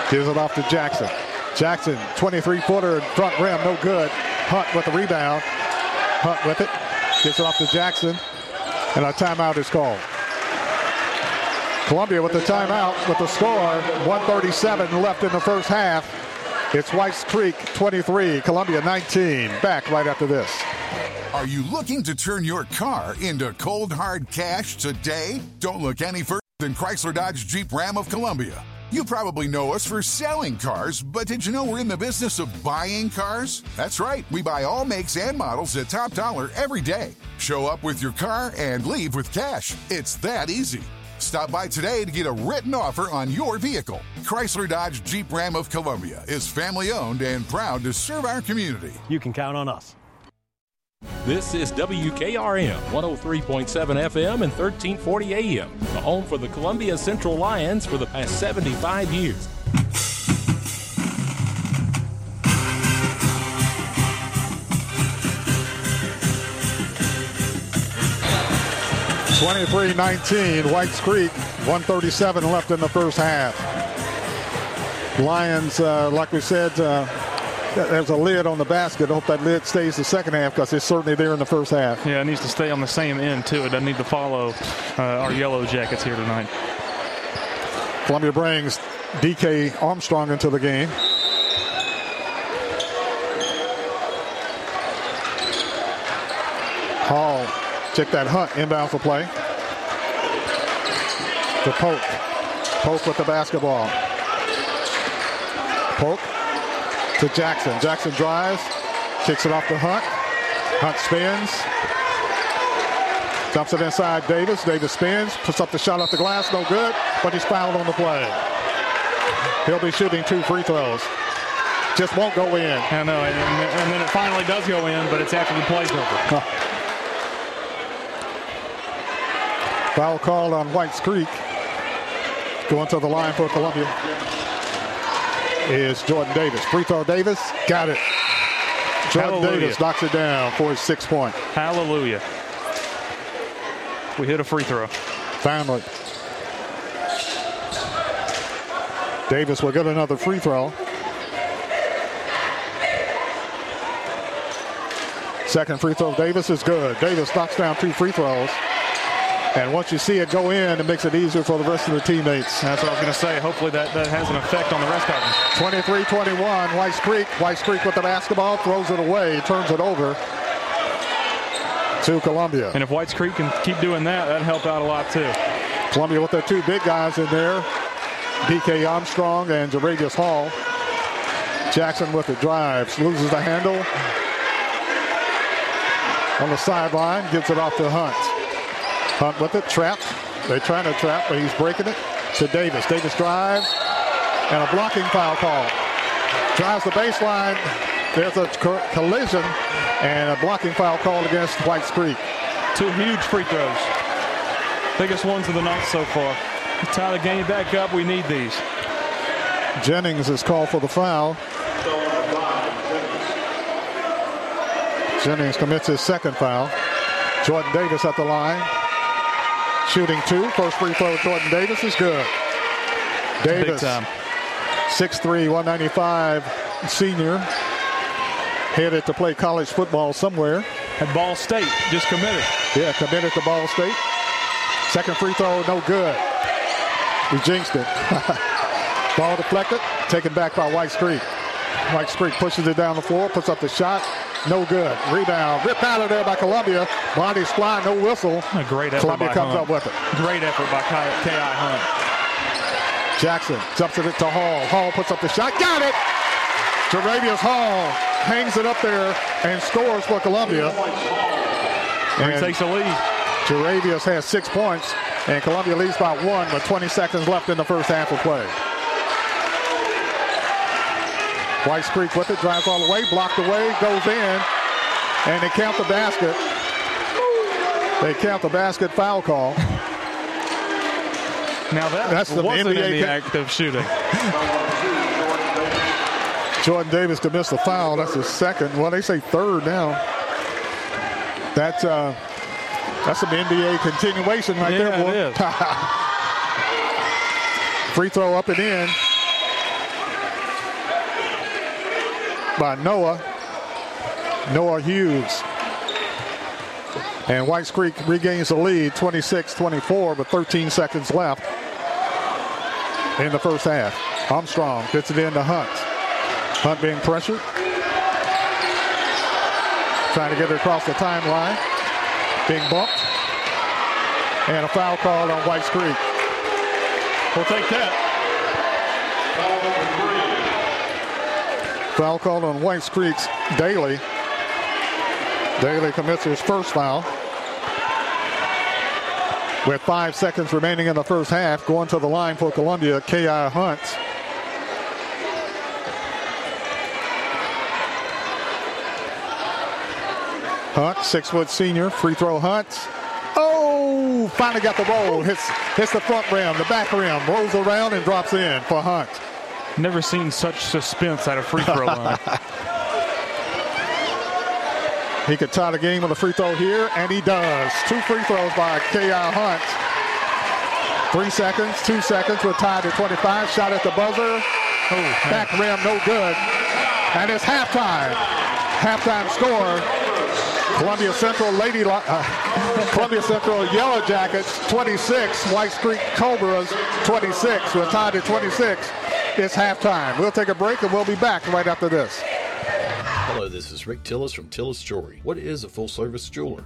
Gives it off to Jackson. Jackson, 23-footer, front rim, no good. Hunt with the rebound. Hunt with it. Gives it off to Jackson. And a timeout is called. Columbia with the timeout with the score. 137 left in the first half. It's Whites Creek 23, Columbia 19. Back right after this. Are you looking to turn your car into cold hard cash today? Don't look any further than Chrysler Dodge Jeep Ram of Columbia. You probably know us for selling cars, but did you know we're in the business of buying cars? That's right, we buy all makes and models at top dollar every day. Show up with your car and leave with cash. It's that easy. Stop by today to get a written offer on your vehicle. Chrysler Dodge Jeep Ram of Columbia is family owned and proud to serve our community. You can count on us. This is WKRM 103.7 FM and 1340 AM, the home for the Columbia Central Lions for the past 75 years. Twenty-three nineteen, Whites Creek, 137 left in the first half. Lions, uh, like we said, uh, there's a lid on the basket. I hope that lid stays the second half because it's certainly there in the first half. Yeah, it needs to stay on the same end, too. It doesn't need to follow uh, our yellow jackets here tonight. Columbia brings DK Armstrong into the game. Hall Check that Hunt inbound for play. To Polk. Polk with the basketball. Polk to Jackson. Jackson drives, kicks it off to Hunt. Hunt spins. Dumps it inside Davis. Davis spins, puts up the shot off the glass, no good, but he's fouled on the play. He'll be shooting two free throws. Just won't go in. I know, and, and then it finally does go in, but it's after the play's over. Foul called on Whites Creek. Going to the line for Columbia is Jordan Davis. Free throw Davis. Got it. Jordan Hallelujah. Davis knocks it down for his six point. Hallelujah. We hit a free throw. Finally. Davis will get another free throw. Second free throw, Davis is good. Davis knocks down two free throws. And once you see it go in, it makes it easier for the rest of the teammates. That's what I was going to say. Hopefully that, that has an effect on the rest of them. 23-21, Whites Creek. Whites Creek with the basketball, throws it away, turns it over to Columbia. And if Whites Creek can keep doing that, that'd help out a lot too. Columbia with their two big guys in there, DK Armstrong and Jaravius Hall. Jackson with the drives, loses the handle. On the sideline, gives it off to Hunt. Hunt with it, trap. They're trying to trap, but he's breaking it to Davis. Davis drives, and a blocking foul call. Drives the baseline. There's a co- collision, and a blocking foul called against Whites Creek. Two huge free throws. Biggest ones of the night so far. Tie the game back up. We need these. Jennings is called for the foul. Jennings commits his second foul. Jordan Davis at the line. Shooting two. First free throw, Jordan Davis is good. Davis, time. 6'3", 195 senior. Headed to play college football somewhere. At Ball State, just committed. Yeah, committed to Ball State. Second free throw, no good. We jinxed it. Ball deflected, taken back by Whites Creek. Whites Creek pushes it down the floor, puts up the shot, no good. Rebound, ripped out of there by Columbia. Body's flying, no whistle. A great effort Columbia comes Hunt. up with it. Great effort by Ki-. Hunt. Jackson jumps it to Hall. Hall puts up the shot, got it. Jaravius Hall hangs it up there and scores for Columbia. And takes the lead. Jaravius has six points, and Columbia leads by one with 20 seconds left in the first half of play. Whites Creek with it, drives all the way, blocked away, goes in, and they count the basket. They count the basket foul call. Now that That's the wasn't NBA in the ca- act of shooting. Jordan Davis commits the foul. That's his second. Well, they say third now. That's uh, that's some NBA continuation right Yeah, there, boy. it is. Free throw up and in by Noah. Noah Hughes. And Whites Creek regains the lead 26-24 with 13 seconds left in the first half. Armstrong gets it into Hunt. Hunt being pressured. Trying to get it across the timeline. Being bumped. And a foul called on Whites Creek. We'll take that. Foul called on Whites Creek's Daly. Daly commits his first foul. With five seconds remaining in the first half, going to the line for Columbia, K.I. Hunt. Hunt, six foot senior, free throw Hunt. Oh, finally got the roll. Hits, hits the front rim, the back rim, rolls around and drops in for Hunt. Never seen such suspense at a free throw line. He could tie the game with a free throw here, and he does. Two free throws by K.I. Hunt. Three seconds, two seconds. We're tied at 25. Shot at the buzzer. Back rim, no good. And it's halftime. Halftime score. Columbia Central Lady, uh, Columbia Central Yellow Jackets 26, Whites Creek Cobras 26. We're tied at 26. It's halftime. We'll take a break and we'll be back right after this. Hello, this is Rick Tillis from Tillis Jewelry. What is a full service jeweler?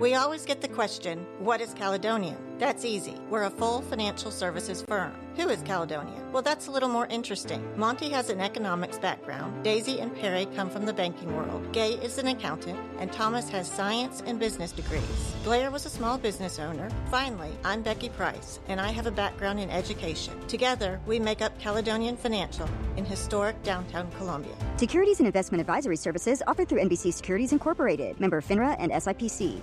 We always get the question, what is Caledonian? That's easy. We're a full financial services firm. Who is Caledonia? Well, that's a little more interesting. Monty has an economics background. Daisy and Perry come from the banking world. Gay is an accountant, and Thomas has science and business degrees. Blair was a small business owner. Finally, I'm Becky Price, and I have a background in education. Together, we make up Caledonian Financial in historic downtown Columbia. Securities and investment advisory services offered through NBC Securities Incorporated, member FINRA and SIPC.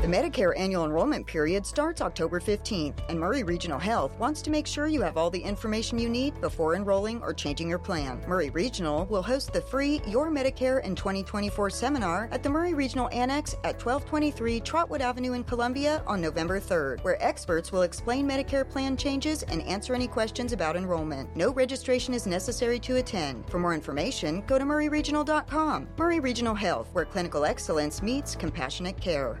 The Medicare annual enrollment period starts October 15th, and Maury Regional Health wants to make sure you have all the information you need before enrolling or changing your plan. Maury Regional will host the free Your Medicare in 2024 seminar at the Maury Regional Annex at 1223 Trotwood Avenue in Columbia on November 3rd, where experts will explain Medicare plan changes and answer any questions about enrollment. No registration is necessary to attend. For more information, go to mauryregional.com. Maury Regional Health, where clinical excellence meets compassionate care.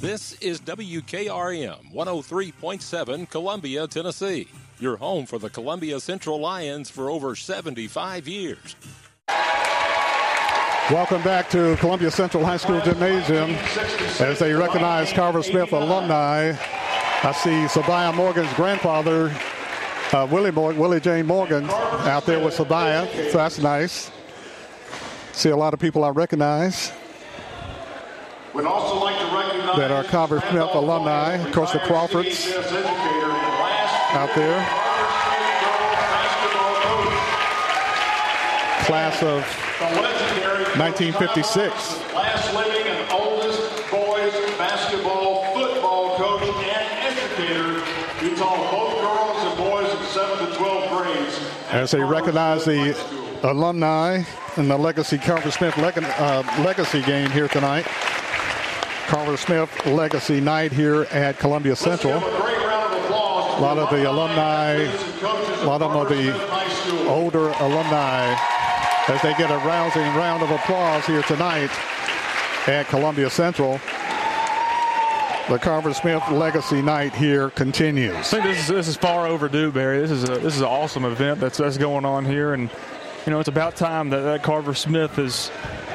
This is WKRM 103.7 Columbia, Tennessee. Your home for the Columbia Central Lions for over 75 years. Welcome back to Columbia Central High School Gymnasium as they recognize Carver Smith alumni. I see Sabiah Morgan's grandfather, uh, Willie, Mor- Willie Jane Morgan, out there with Sabiah, so that's nice. See a lot of people I recognize We'd also like to recognize that our Carver Smith alumni. Of course, the Crawfords out there. Class of 1956. last living and oldest boys basketball football coach and educator. He taught both girls and boys in 7th to 12 grades. As they recognize the alumni in the Legacy Carver Smith leg- uh, Legacy game here tonight. Carver Smith Legacy night here at Columbia Central. Great round of applause to A lot of the alumni, a lot of the older alumni as they get a rousing round of applause here tonight at Columbia Central. The Carver Smith Legacy Night here continues. I think this is this is far overdue, Barry. This is a this is an awesome event that's that's going on here, and you know it's about time that, that Carver Smith has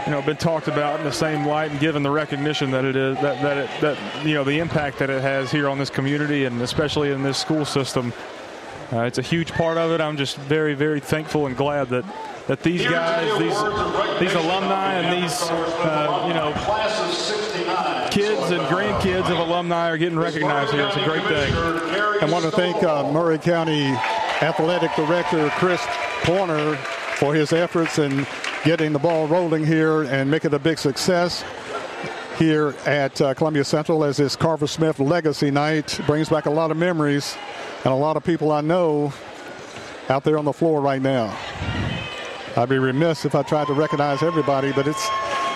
you know been talked about in the same light and given the recognition that it is that that it, that you know the impact that it has here on this community and especially in this school system. Uh, it's a huge part of it. I'm just very very thankful and glad that that these guys, these these alumni, and these uh, you know kids and grandkids of alumni are getting recognized here. It's a great thing. I want to thank uh, Maury County Athletic Director Chris Corner for his efforts in getting the ball rolling here and make it a big success here at uh, Columbia Central as this Carver Smith Legacy Night brings back a lot of memories and a lot of people I know out there on the floor right now. I'd be remiss if I tried to recognize everybody, but it's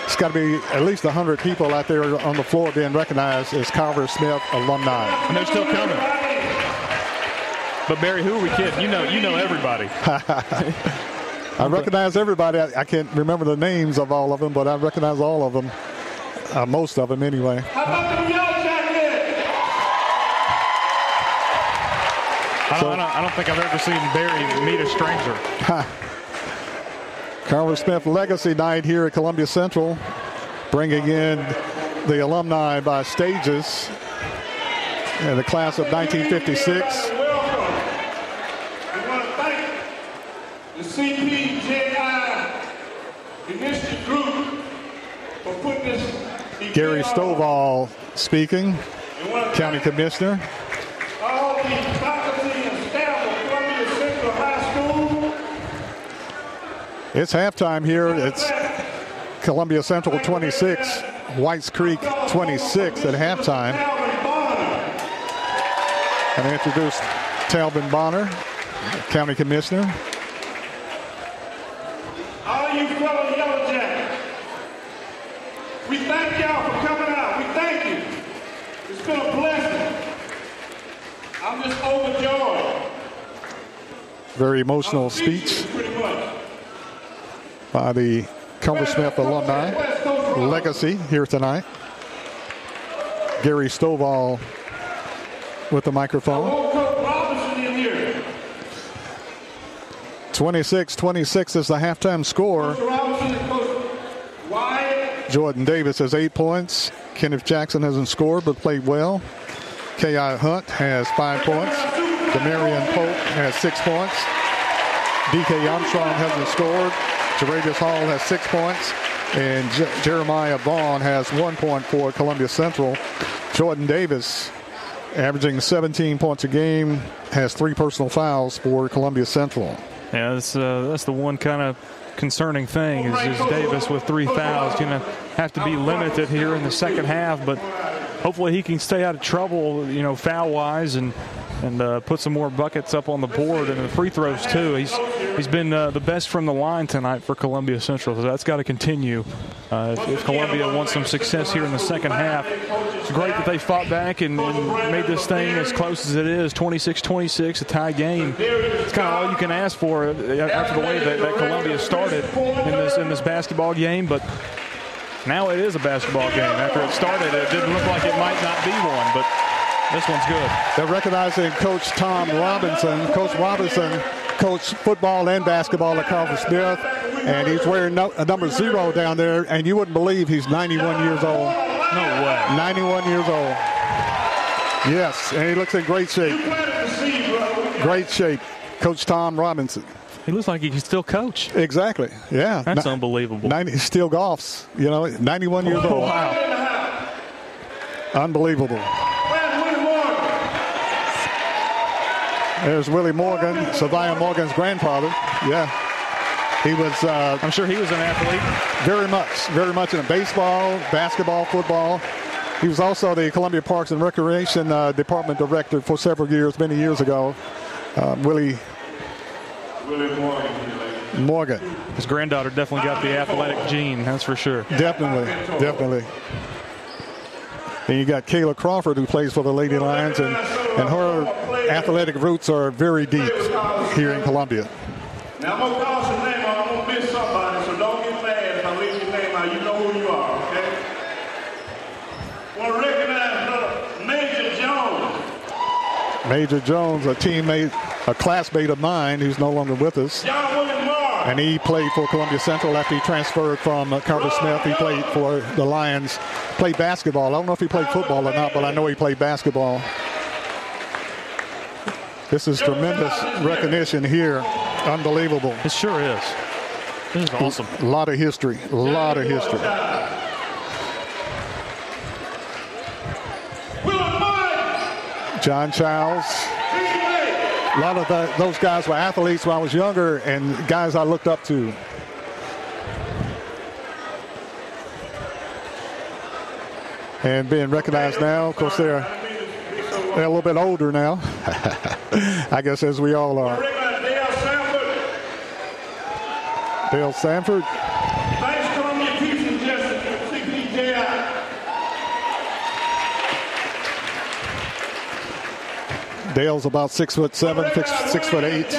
it's got to be at least 100 people out there on the floor being recognized as Carver Smith alumni. And they're still coming. But Barry, who are we kidding? You know, you know everybody. I recognize everybody. I, I, can't remember the names of all of them, but I recognize all of them, uh, most of them anyway. I don't, I, don't, I don't think I've ever seen Barry meet a stranger. Carver Smith Legacy Night here at Columbia Central, bringing in the alumni by stages and the class of 1956. The CPJI Initiative Group for putting this Gary Stovall speaking, County Commissioner. It's halftime here. It's Columbia Central 26, Whites Creek 26 at halftime. And I Talbin Bonner, County Commissioner. All you fellow Yellow Jackets, we thank y'all for coming out. We thank you. It's been a blessing. I'm just overjoyed. Very emotional speech by the Carver Smith alumni legacy here tonight. Gary Stovall with the microphone. 26-26 is the halftime score. Jordan Davis has eight points. Kenneth Jackson hasn't scored but played well. K.I. Hunt has five points. Demarion Pope has six points. D.K. Armstrong hasn't scored. Gerardus Hall has six points, and J- Jeremiah Vaughn has one point for Columbia Central. Jordan Davis, averaging 17 points a game, has three personal fouls for Columbia Central. Yeah, that's uh, that's the one kind of concerning thing is, is Davis with three fouls going to have to be limited here in the second half, but hopefully he can stay out of trouble, you know, foul wise and and uh, put some more buckets up on the board and the free throws too. He's he's been uh, the best from the line tonight for Columbia Central, so that's got to continue. Uh, if, if, Columbia wants some success here in the second half, it's great that they fought back and, and made this thing as close as it is, 26-26, a tie game. It's kind of all you can ask for uh, after the way that, that Columbia started in this in this basketball game, but. Now it is a basketball game. After it started, it didn't look like it might not be one, but this one's good. They're recognizing Coach Tom Robinson. Coach Robinson coached football and basketball at Carver Smith, and he's wearing no, number zero down there, and you wouldn't believe he's 91 years old. No way. 91 years old. Yes, and he looks in great shape. Great shape. Coach Tom Robinson. He looks like he can still coach. Exactly. Yeah. That's unbelievable. 90, still golfs. You know, 91 years oh, old. Wow. Unbelievable. There's Willie Morgan, Savia Morgan's grandfather. Yeah. He was. Uh, I'm sure he was an athlete. Very much, very much in baseball, basketball, football. He was also the Columbia Parks and Recreation uh, Department director for several years, many years ago. Uh, Willie. Willie Morgan. Morgan. His granddaughter definitely got the athletic gene, that's for sure. Definitely, definitely. And you got Kayla Crawford, who plays for the Lady Lions, and And her athletic roots are very deep here in Columbia. Now I'm gonna call some name. I'm gonna miss somebody, so don't get mad if I leave your name out. You know who you are, okay? Want to recognize brother Major Jones. Major Jones, a teammate, a classmate of mine who's no longer with us. John William Moore. And he played for Columbia Central after he transferred from uh, Carver Smith. He played for the Lions, played basketball. I don't know if he played football or not, but I know he played basketball. This is tremendous recognition here. Unbelievable. It sure is. This is awesome. A lot of history. A lot of history. John Childs. A lot of the, those guys were athletes when I was younger and guys I looked up to. And being recognized now, of course, they're, they're a little bit older now. I guess as we all are. Dale Sanford. Thanks, Columbia Peace Justice, CPJI. Dale's about six foot seven, six, six foot eight.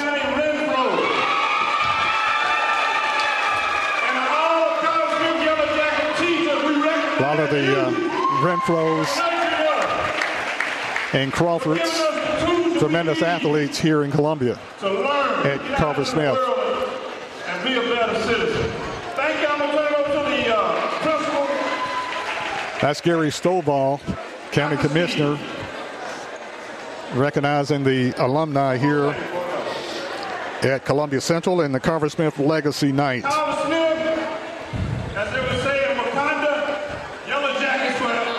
A lot of the uh, Renfros and Crawfords, tremendous athletes here in Columbia at Carver Smith. And be a better citizen. Thank you. I'm going to over to the uh, principal. That's Gary Stovall, County Commissioner, recognizing the alumni here at Columbia Central in the Carver Smith Legacy Night. Carver Smith, as they would say in Wakanda, yellow jackets forever.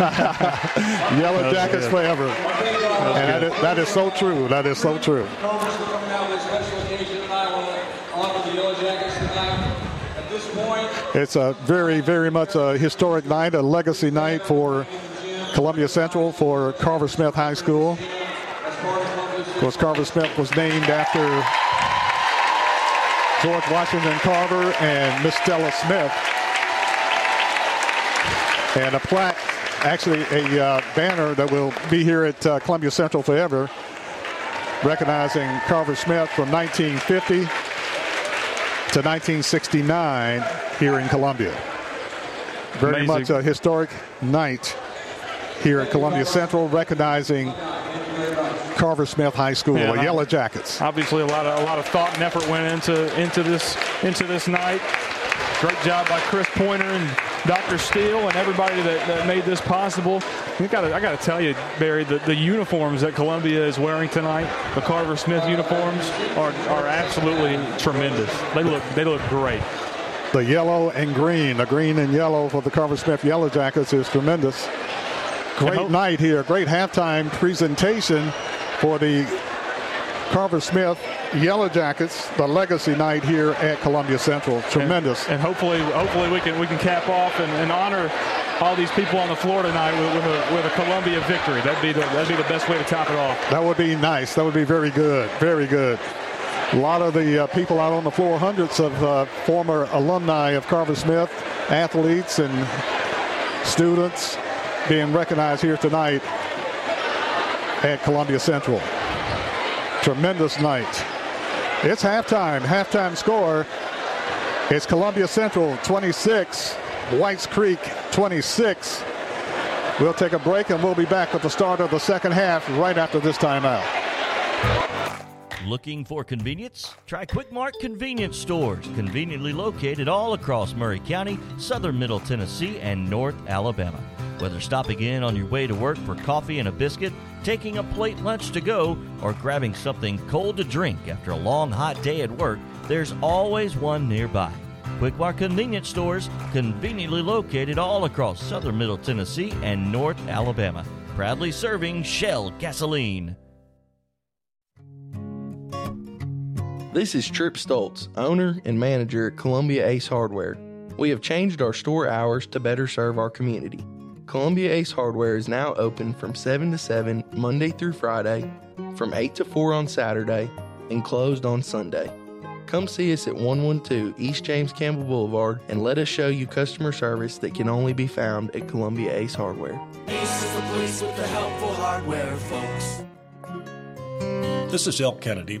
Yellow Jackets forever. And that is, that is so true. That is so true. Culver's for coming out with a special occasion tonight. I want to honor the Yellow Jackets tonight. At this point, It's a very, very much a historic night, a legacy night for Columbia Central, for Carver Smith High School. Of course, Carver Smith was named after George Washington Carver and Miss Stella Smith. And a plaque, actually a uh, banner that will be here at uh, Columbia Central forever, recognizing Carver Smith from 1950 to 1969 here in Columbia. Very Amazing. much a historic night here at Columbia Central, recognizing Carver Smith High School, Yeah, the Yellow Jackets. Obviously, a lot of a lot of thought and effort went into into this into this night. Great job by Chris Pointer and Dr. Steele and everybody that, that made this possible. You gotta, I got to tell you, Barry, the, the uniforms that Columbia is wearing tonight, the Carver Smith uniforms, are, are absolutely tremendous. They look they look great. The yellow and green, the green and yellow for the Carver Smith Yellow Jackets is tremendous. Great night here, great halftime presentation for the Carver Smith Yellow Jackets, the legacy night here at Columbia Central. Tremendous. And, and hopefully, hopefully we can we can cap off and, and honor all these people on the floor tonight with, with, a, with a Columbia victory. That'd be the that'd be the best way to top it off. That would be nice. That would be very good. Very good. A lot of the uh, people out on the floor, hundreds of uh, former alumni of Carver Smith, athletes and students being recognized here tonight at Columbia Central. Tremendous night. It's halftime. Halftime score. It's Columbia Central 26, Whites Creek 26. We'll take a break and we'll be back with the start of the second half right after this timeout. Looking for convenience? Try Quick Mart convenience stores, conveniently located all across Maury County, southern Middle Tennessee, and North Alabama. Whether stopping in on your way to work for coffee and a biscuit, taking a plate lunch to go, or grabbing something cold to drink after a long hot day at work, there's always one nearby. Quick Mart convenience stores, conveniently located all across southern Middle Tennessee and North Alabama. Proudly serving Shell gasoline. This is Trip Stoltz, owner and manager at Columbia Ace Hardware. We have changed our store hours to better serve our community. Columbia Ace Hardware is now open from 7 to 7 Monday through Friday, from 8 to 4 on Saturday, and closed on Sunday. Come see us at 112 East James Campbell Boulevard and let us show you customer service that can only be found at Columbia Ace Hardware. Ace is the place with the helpful hardware, folks. This is Elk Kennedy.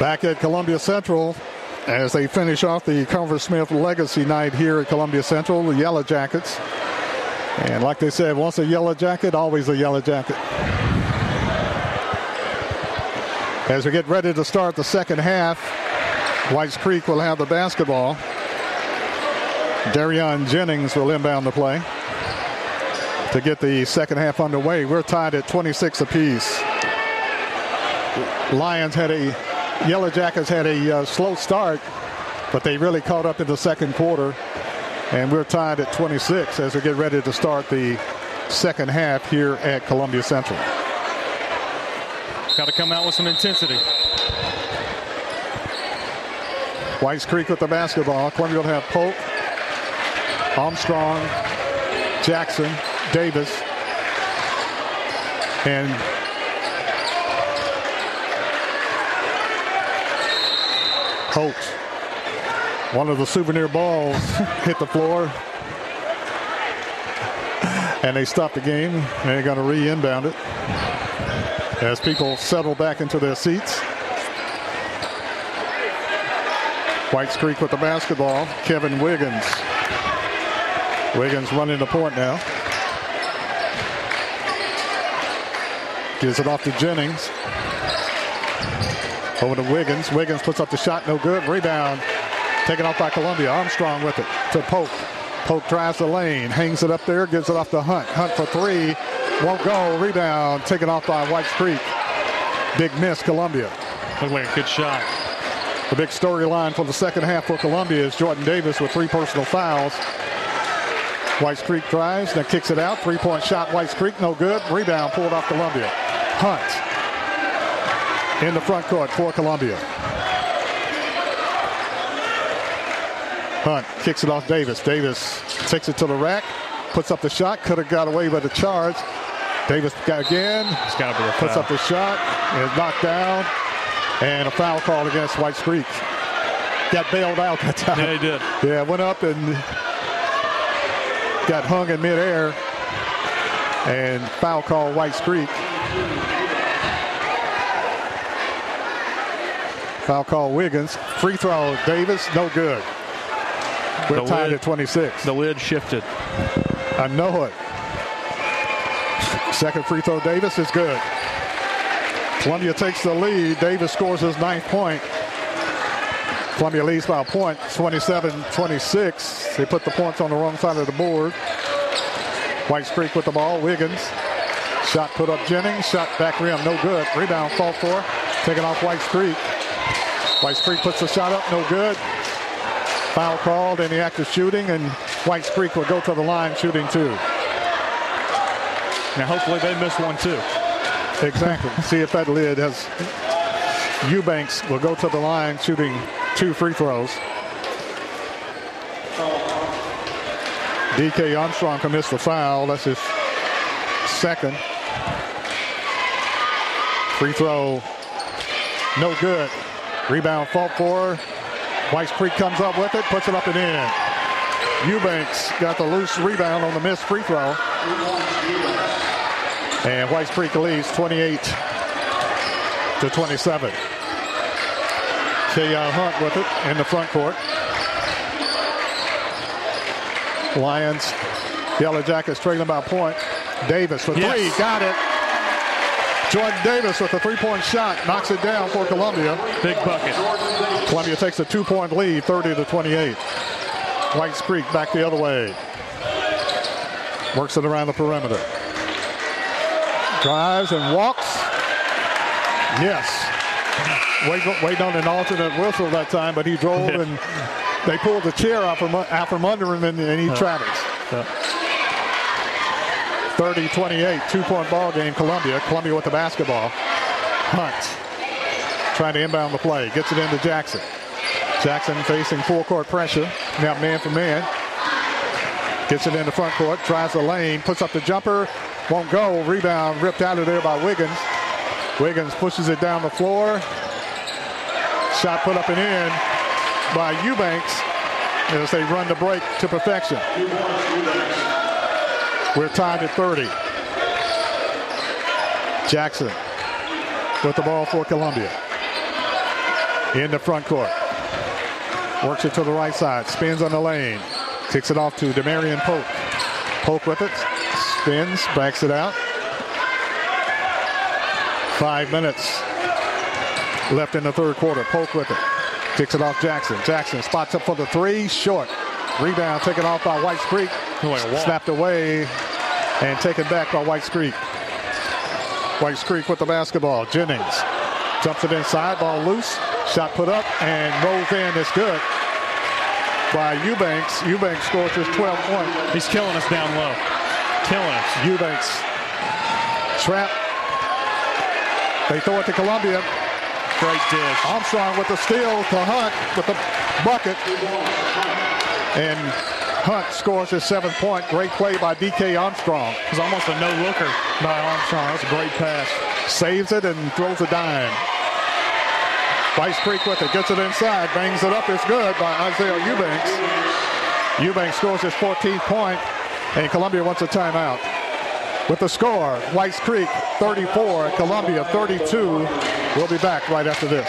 Back at Columbia Central, as they finish off the Carver Smith Legacy Night here at Columbia Central, the Yellow Jackets. And like they said, once a Yellow Jacket, always a Yellow Jacket. As we get ready to start the second half, Whites Creek will have the basketball. Darion Jennings will inbound the play to get the second half underway. We're tied at 26 apiece. Lions had a Yellow Jackets had a uh, slow start, but they really caught up in the second quarter. And we're tied at 26 as we get ready to start the second half here at Columbia Central. Got to come out with some intensity. Whites Creek with the basketball. Columbia will have Polk, Armstrong, Jackson, Davis, and Holtz. One of the souvenir balls hit the floor. And they stopped the game. And they're going to re-inbound it as people settle back into their seats. Whites Creek with the basketball. Kevin Wiggins. Wiggins running the point now. Gives it off to Jennings. Over to Wiggins. Wiggins puts up the shot, no good. Rebound taken off by Columbia. Armstrong with it to Polk. Polk drives the lane, hangs it up there, gives it off to Hunt. Hunt for three, won't go. Rebound taken off by Whites Creek. Big miss, Columbia. Looked like a good shot. The big storyline for the second half for Columbia is Jordan Davis with three personal fouls. Whites Creek drives, then kicks it out. Three-point shot, Whites Creek, no good. Rebound pulled off Columbia. Hunt in the front court for Columbia. Hunt kicks it off Davis. Davis takes it to the rack, puts up the shot, could have got away with a charge. Davis got again, it's got to be a puts foul. up the shot, and is knocked down, and a foul call against Whites Creek. Got bailed out that time. Yeah, he did. Yeah, went up and got hung in midair, and foul call Whites Creek. Foul call Wiggins. Free throw Davis, no good. We're The tied lid- at 26. The lid shifted. I know it. Second free throw Davis is good. Columbia takes the lead. Davis scores his ninth point. Columbia leads by a point, 27-26. They put the points on the wrong side of the board. Whites Creek with the ball. Wiggins. Shot put up Jennings. Shot back rim. No good. Rebound fought for. Taken off Whites Creek. Whites Creek puts the shot up. No good. Foul called in the act of shooting, and White Creek will go to the line shooting two. Now, hopefully, they miss one too. Exactly. See if that lid has. Eubanks will go to the line shooting two free throws. DK Armstrong commits the foul. That's his second. Free throw, no good. Rebound fought for. Whites Creek comes up with it, puts it up and in. Eubanks got the loose rebound on the missed free throw. And Whites Creek leads 28 to 27. K.I. Hunt with it in the front court. Lions, Yellow Jackets trailing by a point. Davis for Yes. three, got it. Jordan Davis with a three-point shot knocks it down for Columbia. Big bucket. Columbia takes a two-point lead, 30 to 28. Whites Creek back the other way. Works it around the perimeter. Drives and walks. Yes. waiting, waiting on an alternate whistle that time, but he drove and they pulled the chair out from, out from under him and, and he uh-huh. travels. Uh-huh. 30-28, two-point ball game, Columbia. Columbia with the basketball. Hunt trying to inbound the play. Gets it into Jackson. Jackson facing full court pressure. Now man for man. Gets it into front court. Tries the lane. Puts up the jumper. Won't go. Rebound ripped out of there by Wiggins. Wiggins pushes it down the floor. Shot put up and in by Eubanks as they run the break to perfection. We're tied at 30. Jackson with the ball for Columbia. In the front court. Works it to the right side. Spins on the lane. Kicks it off to Demarion Pope. Pope with it. Spins. Backs it out. Five minutes left in the third quarter. Polk with it. Kicks it off Jackson. Jackson spots up for the three. Short. Rebound taken off by Whites Creek. Snapped away and taken back by Whites Creek. Whites Creek with the basketball. Jennings jumps it inside. Ball loose. Shot put up and rolls in. It's good by Eubanks. Eubanks scores his 12 point. He's killing us down low. Killing us. Eubanks. Trap. They throw it to Columbia. Great dish. Armstrong with the steal to Hunt with the bucket. And Hunt scores his seventh point. Great play by DK Armstrong. It was almost a no-looker by Armstrong. That's a great pass. Saves it and throws a dime. Whites Creek with it. Gets it inside. Bangs it up. It's good by Isaiah Eubanks. Eubanks scores his 14th point, and Columbia wants a timeout. With the score, Whites Creek 34, Columbia 32. We'll be back right after this.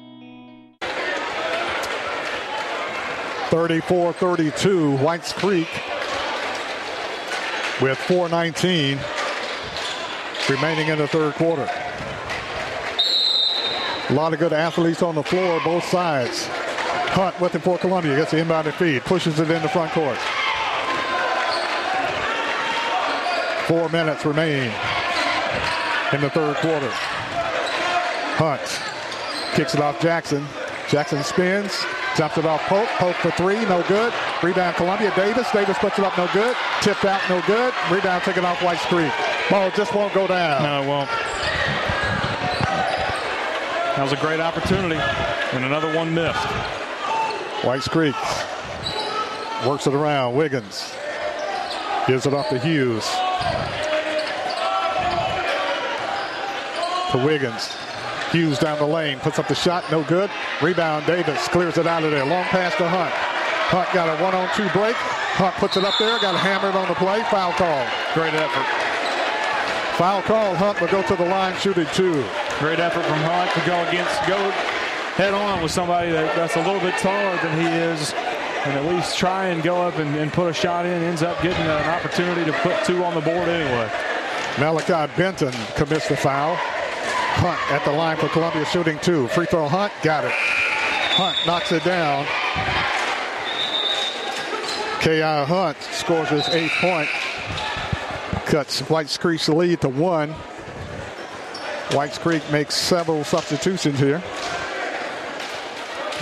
34-32, Whites Creek with 419 remaining in the third quarter. A lot of good athletes on the floor, both sides. Hunt with it for Columbia, gets the inbounded feed, pushes it in the front court. Four minutes remain in the third quarter. Hunt kicks it off Jackson. Jackson spins, Jumps it off Pope. Pope for three, no good. Rebound Columbia. Davis. Davis puts it up, no good. Tipped out, no good. Rebound taken off White Creek. Ball just won't go down. No, it won't. That was a great opportunity, and another one missed. White Creek works it around. Wiggins gives it off to Hughes. To Wiggins. Hughes down the lane, puts up the shot, no good. Rebound, Davis clears it out of there. Long pass to Hunt. Hunt got a one-on-two break. Hunt puts it up there, got hammered on the play. Foul call. Great effort. Foul call. Hunt will go to the line, shooting two. Great effort from Hunt to go against, go head on with somebody that, that's a little bit taller than he is and at least try and go up and, and put a shot in. Ends up getting an opportunity to put two on the board anyway. Malachi Benton commits the foul. Hunt at the line for Columbia shooting two. Free throw Hunt, got it. Hunt knocks it down. K.I. Hunt scores his eighth point. Cuts Whites Creek's lead to one. Whites Creek makes several substitutions here.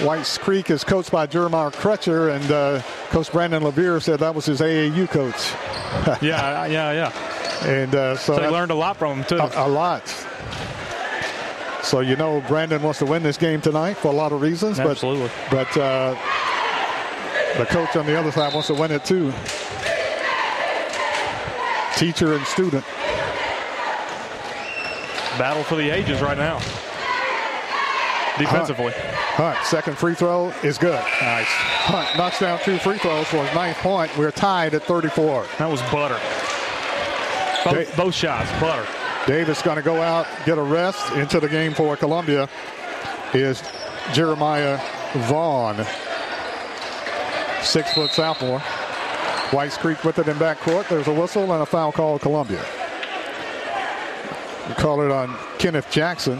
Whites Creek is coached by Jeremiah Crutcher, and uh, Coach Brandon Levere said that was his AAU coach. yeah, yeah, yeah. And uh, so, so he learned a lot from him too. A, a lot. So you know Brandon wants to win this game tonight for a lot of reasons. Absolutely. But, but uh, the coach on the other side wants to win it too. Teacher and student. Battle for the ages right now. Defensively. Hunt, Hunt, second free throw is good. Nice. Hunt knocks down two free throws for his ninth point. We're tied at 34. That was butter. Both, both shots, butter. Davis going to go out, get a rest into the game for Columbia is Jeremiah Vaughn. Six foot sophomore. Whites Creek with it in backcourt. There's a whistle and a foul called Columbia. We call it on Kenneth Jackson.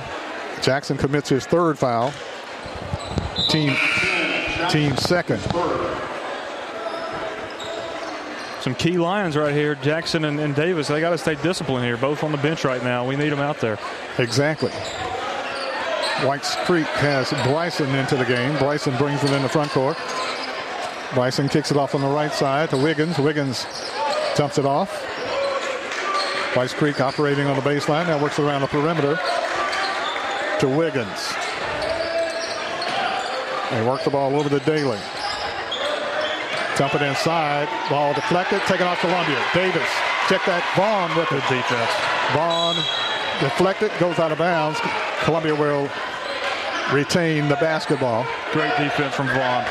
Jackson commits his third foul. Team, team second. Some key lions right here, Jackson and, and Davis. They got to stay disciplined here. Both on the bench right now. We need them out there. Exactly. Whites Creek has Bryson into the game. Bryson brings it in the front court. Bryson kicks it off on the right side to Wiggins. Wiggins dumps it off. Whites Creek operating on the baseline. Now works around the perimeter to Wiggins. They work the ball over to Daly. Dump it inside. Ball deflected. Taken off Columbia. Davis. Check that. Vaughn with the defense. Vaughn deflected. Goes out of bounds. Columbia will retain the basketball. Great defense from Vaughn.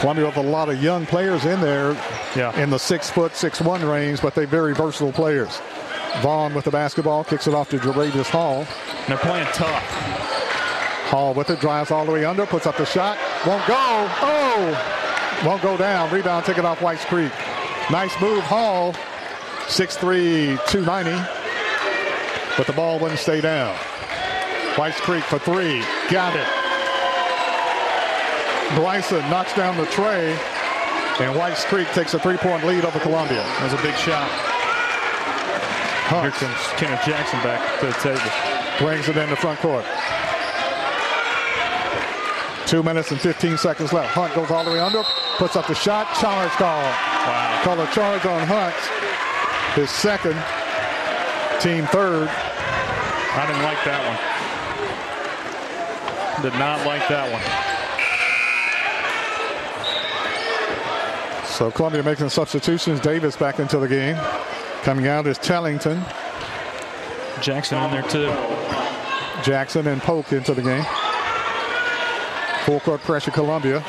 Columbia with a lot of young players in there yeah. in the six foot, six one range, but they're very versatile players. Vaughn with the basketball, kicks it off to Jaravius Hall. And they're playing tough. Hall with it, drives all the way under, puts up the shot. Won't go. Oh! Won't go down. Rebound taken off Whites Creek. Nice move, Hall. 6'3", 290. But the ball wouldn't stay down. Whites Creek for three. Got it. Bryson knocks down the trey. And Whites Creek takes a three-point lead over Columbia. That was a big shot. Here comes Kenneth Jackson back to the table. Brings it in the front court. Two minutes and 15 seconds left. Hunt goes all the way under, puts up the shot. Charge call. Wow. Call a charge on Hunt. His second, team third. I didn't like that one. Did not like that one. So Columbia making substitutions. Davis back into the game. Coming out is Tellington. Jackson in there too. Jackson and Polk into the game. Full court pressure Columbia.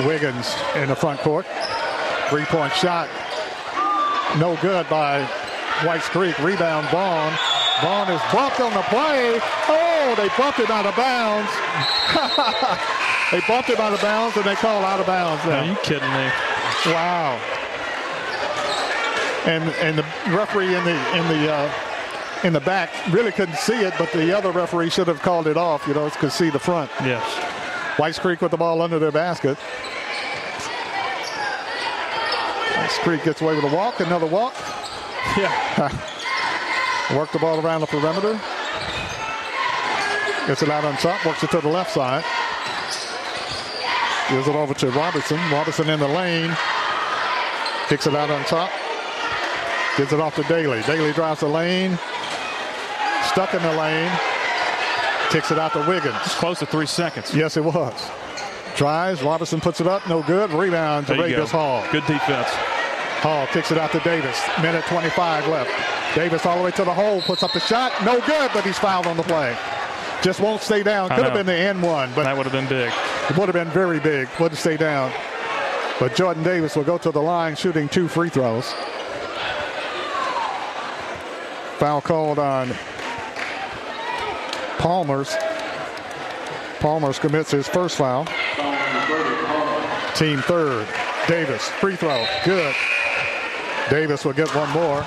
Wiggins in the front court. Three point shot. No good by Whites Creek. Rebound Vaughn. Vaughn is bumped on the play. Oh, they bumped it out of bounds. they bumped it out of bounds and they call out of bounds now. Are you kidding me? Wow. And and the referee in the in the uh, in the back really couldn't see it, but the other referee should have called it off. You know, could see the front. Yes. Whites Creek with the ball under their basket. Whites Creek gets away with a walk, another walk. Yeah. Work the ball around the perimeter. Gets it out on top, works it to the left side. Gives it over to Robertson. Robertson in the lane. Kicks it out on top. Gives it off to Daly. Daly drives the lane. Stuck in the lane. Kicks it out to Wiggins. It's close to three seconds. Yes, it was. Tries. Robinson puts it up. No good. Rebound to Davis Hall. Good defense. Hall kicks it out to Davis. Minute 25 left. Davis all the way to the hole. Puts up the shot. No good, but he's fouled on the play. Just won't stay down. Could have been the N one, but that would have been big. It would have been very big. Wouldn't stay down. But Jordan Davis will go to the line shooting two free throws. Foul called on Palmer's. Palmer's commits his first foul. Team third. Davis, free throw. Good. Davis will get one more.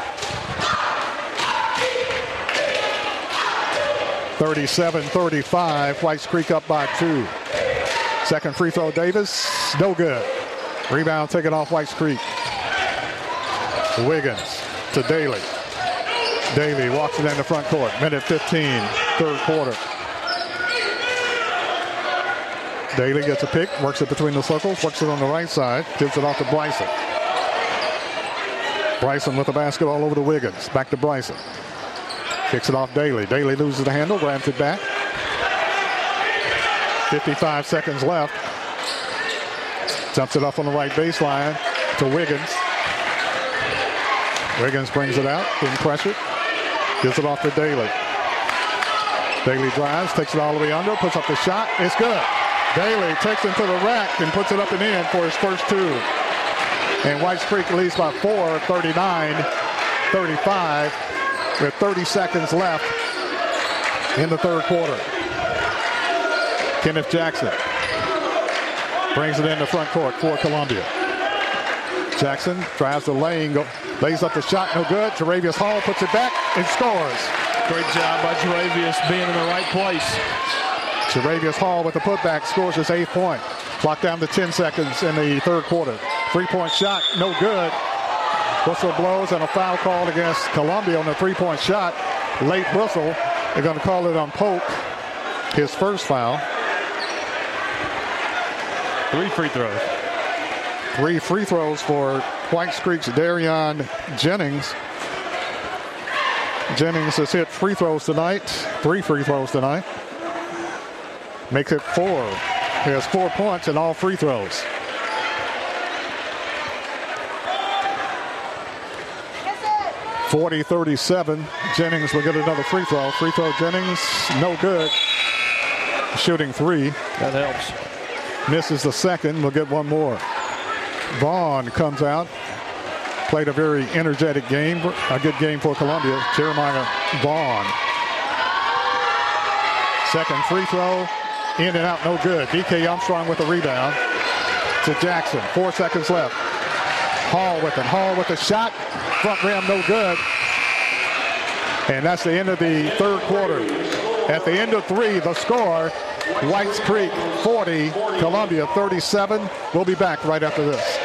37-35. Whites Creek up by two. Second free throw, Davis. No good. Rebound taken off Whites Creek. Wiggins to Daly. Daly walks it in the front court. Minute 15, third quarter. Daly gets a pick, works it between the circles, works it on the right side, gives it off to Bryson. Bryson with the basketball over to Wiggins. Back to Bryson. Kicks it off Daly. Daly loses the handle, grabs it back. 55 seconds left. Dumps it off on the right baseline to Wiggins. Wiggins brings it out, in pressure. Gives it off to Daly. Daly drives, takes it all the way under, puts up the shot. It's good. Daly takes him to the rack and puts it up and in for his first two. And Whites Creek leads by four, 39 35, with 30 seconds left in the third quarter. Kenneth Jackson brings it in the front court for Columbia. Jackson drives the lane, go, lays up the shot, no good. Jaravius Hall puts it back and scores. Great job by Jaravius being in the right place. Jaravius Hall with the putback scores his eighth point. Clock down to 10 seconds in the third quarter. Three-point shot, no good. Whistle blows and a foul called against Columbia on the three-point shot. Late whistle. They're going to call it on Polk. His first foul. Three free throws. Three free throws for Whites Creek's Darian Jennings. Jennings has hit free throws tonight. Three free throws tonight. Makes it four. He has four points in all free throws. Forty thirty-seven. Jennings will get another free throw. Free throw Jennings, no good. Shooting three. That helps. Misses the second. We'll get one more. Vaughn comes out. Played a very energetic game. A good game for Columbia. Jeremiah Vaughn. Second free throw. In and out, no good. DK Armstrong with the rebound to Jackson. Four seconds left. Hall with it. Hall with the shot. Front rim, no good. And that's the end of the third quarter. At the end of three, the score, Whites Creek 40, Columbia 37. We'll be back right after this.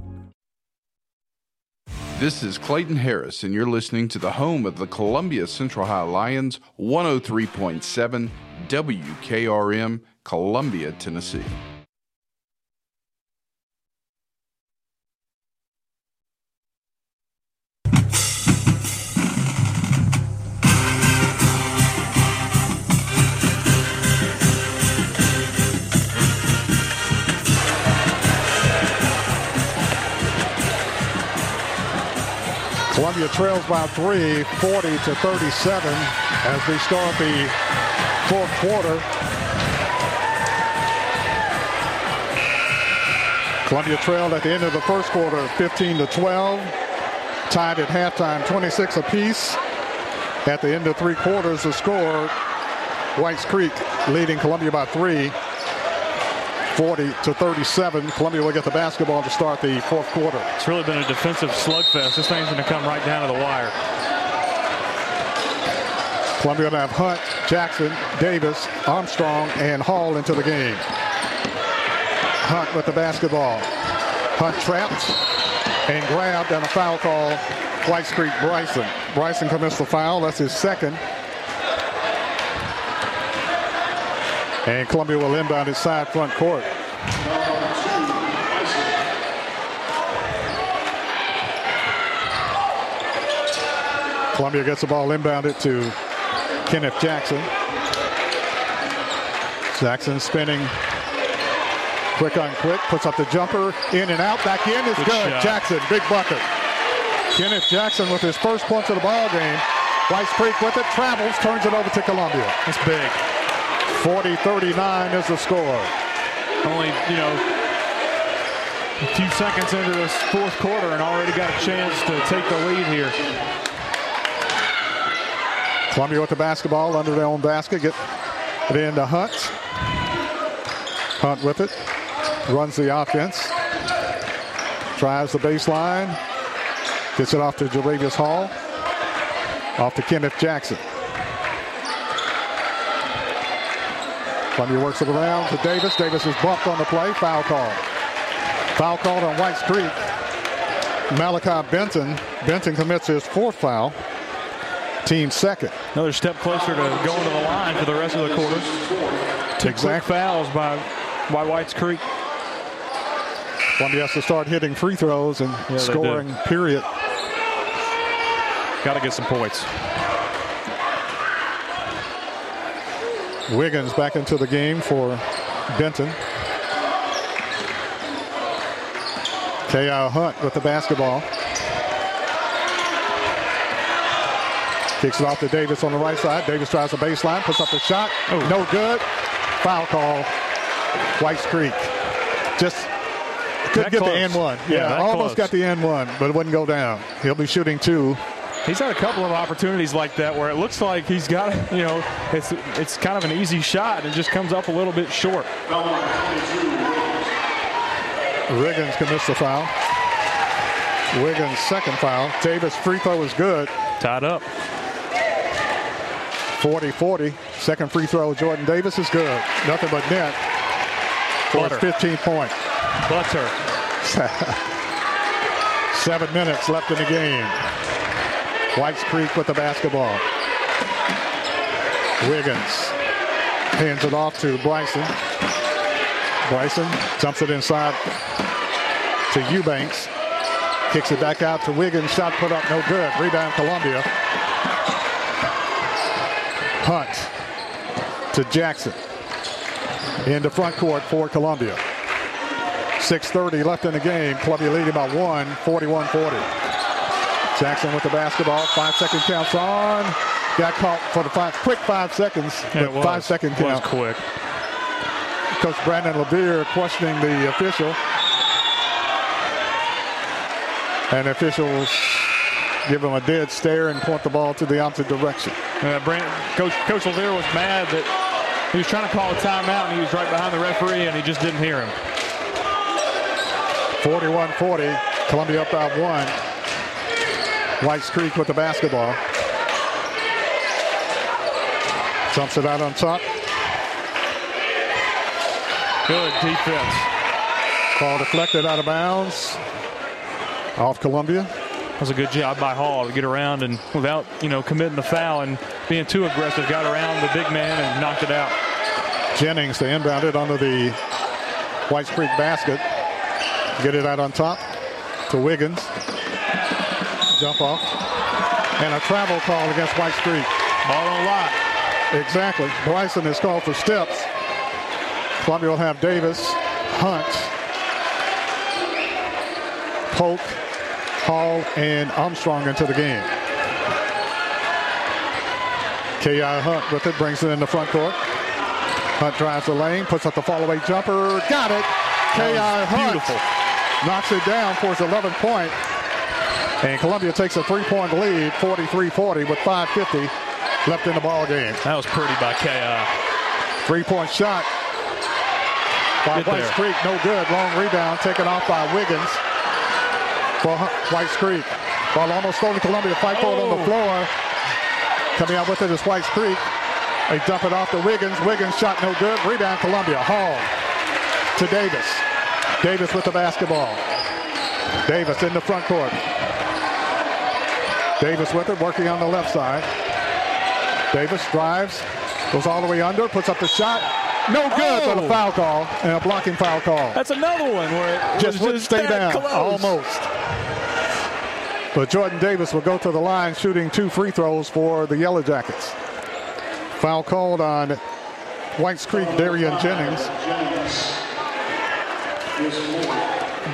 This is Clayton Harris, and you're listening to the home of the Columbia Central High Lions, 103.7 WKRM, Columbia, Tennessee. Columbia trails by three, 40 to 37 as we start the fourth quarter. Columbia trailed at the end of the first quarter, 15 to 12. Tied at halftime, 26 apiece. At the end of three quarters, the score, Whites Creek leading Columbia by three. 40 to 37. Columbia will get the basketball to start the fourth quarter. It's really been a defensive slugfest. This thing's going to come right down to the wire. Columbia to have Hunt, Jackson, Davis, Armstrong, and Hall into the game. Hunt with the basketball. Hunt trapped and grabbed, and a foul call. Whites Creek Bryson. Bryson commits the foul. That's his second. And Columbia will inbound his side front court. Columbia gets the ball inbounded to Kenneth Jackson. Jackson spinning quick on quick, puts up the jumper, in and out, back in is good. good. Jackson, big bucket. Kenneth Jackson with his first points of the ball game. Whites Creek with it, travels, turns it over to Columbia. That's big. 40-39 is the score. Only, you know, a few seconds into this fourth quarter and already got a chance to take the lead here. Columbia with the basketball under their own basket. Get it into Hunt. Hunt with it. Runs the offense. Drives the baseline. Gets it off to Jaravius Hall. Off to Kenneth Jackson. Columbia works it around to Davis. Davis is bumped on the play. Foul call. Foul called on Whites Creek. Malachi Benton. Benton commits his fourth foul. Team second. Another step closer to going to the line for the rest of the quarter. Two exactly. fouls by, by Whites Creek. Columbia has to start hitting free throws and yeah, scoring, period. Got to get some points. Wiggins back into the game for Benton. K.I. Hunt with the basketball. Kicks it off to Davis on the right side. Davis tries the baseline, puts up the shot. Oh. No good. Foul call. Whites Creek. Just couldn't That get the. N one. Yeah, Yeah, almost close. got the N one, but it wouldn't go down. He'll be shooting two. He's had a couple of opportunities like that where it looks like he's got, you know, it's it's kind of an easy shot and it just comes up a little bit short. Wiggins commits the foul. Wiggins' second foul. Davis' free throw is good. Tied up. 40-40. Second free throw, Jordan Davis is good. Nothing but net for Butter. 15 point. Butter. Seven minutes left in the game. Whites Creek with the basketball. Wiggins hands it off to Bryson. Bryson jumps it inside to Eubanks. Kicks it back out to Wiggins. Shot put up, no good. Rebound Columbia. Hunt to Jackson. In the front court for Columbia. 6.30 left in the game. Columbia leading by one, 41-40. Jackson with the basketball. Five second counts on. Got caught for the five, quick five seconds. Yeah, was. five second It was count. quick. Coach Brandon Levere questioning the official. And officials give him a dead stare and point the ball to the opposite direction. Uh, Brand, Coach Coach Levere was mad that he was trying to call a timeout and he was right behind the referee and he just didn't hear him. 41-40. Columbia up by one. Whites Creek with the basketball. Jumps it out on top. Good defense. Ball deflected out of bounds. Off Columbia. That was a good job by Hall to get around and without, you know, committing the foul and being too aggressive, got around the big man and knocked it out. Jennings to inbound it under the Whites Creek basket. Get it out on top to Wiggins. Jump off. And a travel call against White Creek. Ball on lot. Exactly. Bryson is called for steps. Columbia will have Davis, Hunt, Polk, Hall, and Armstrong into the game. K.I. Hunt with it, brings it in the front court. Hunt drives the lane, puts up the fall-away jumper. Got it. K.I. Hunt beautiful. knocks it down for his 11th point. And Columbia takes a three-point lead, 43-40, with 5.50 left in the ball game. That was pretty by K.I. Uh, three-point shot by there. Creek. No good. Long rebound taken off by Wiggins for Whites Creek. Ball almost stolen. Columbia fight for it on the Oh. floor. Coming out with it is Whites Creek. They dump it off to Wiggins. Wiggins shot no good. Rebound Columbia. Hall to Davis. Davis with the basketball. Davis in the front court. Davis with it, working on the left side. Davis drives, goes all the way under, puts up the shot. No good for the Oh. foul call and a blocking foul call. That's another one where it Just was wouldn't stay down. close. Almost. But Jordan Davis will go to the line shooting two free throws for the Yellow Jackets. Foul called on Whites Creek, Darian Jennings.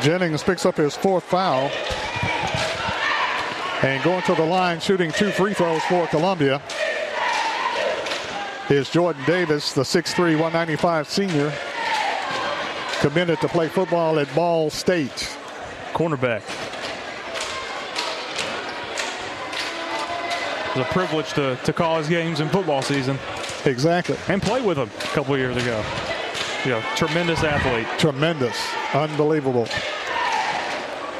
Jennings picks up his fourth foul. And going to the line shooting two free throws for Columbia is Jordan Davis, the 6'3", 195 senior, committed to play football at Ball State. Cornerback. It's a privilege to, to call his games in football season. Exactly. And play with him a couple years ago. Yeah, tremendous athlete. Tremendous. Unbelievable.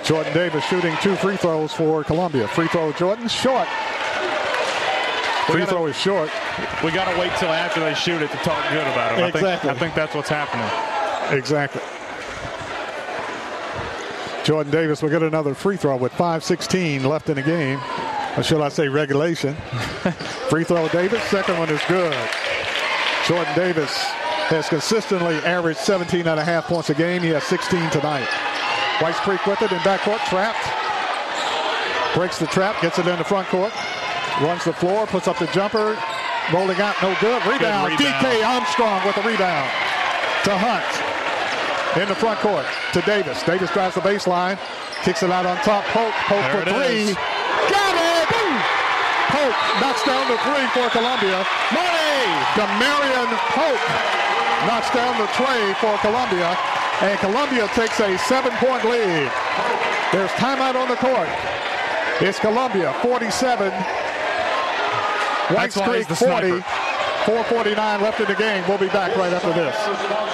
Jordan Davis shooting two free throws for Columbia. Free throw, Jordan, short. Free gotta- throw is short. We got to wait till after they shoot it to talk good about him. I Exactly. think, I think that's what's happening. Exactly. Jordan Davis will get another free throw with 5.16 left in the game. Or should I say regulation? free throw, Davis. Second one is good. Jordan Davis has consistently averaged 17 and a half points a game. He has 16 tonight. Whites Creek with it in backcourt, trapped. Breaks the trap, gets it in the front court. Runs the floor, puts up the jumper. Rolling out, no good. Rebound. rebound. DK Armstrong with the rebound. to Hunt. In the front court to Davis. Davis drives the baseline. Kicks it out on top. Pope. Pope There for three. is. Got it! Pope knocks down the three for Columbia. Money! Demarion Pope knocks down the trey for Columbia. And Columbia takes a seven-point lead. There's timeout on the court. It's Columbia 47. White Creek 40. sniper. 449 left in the game. We'll be back right after this.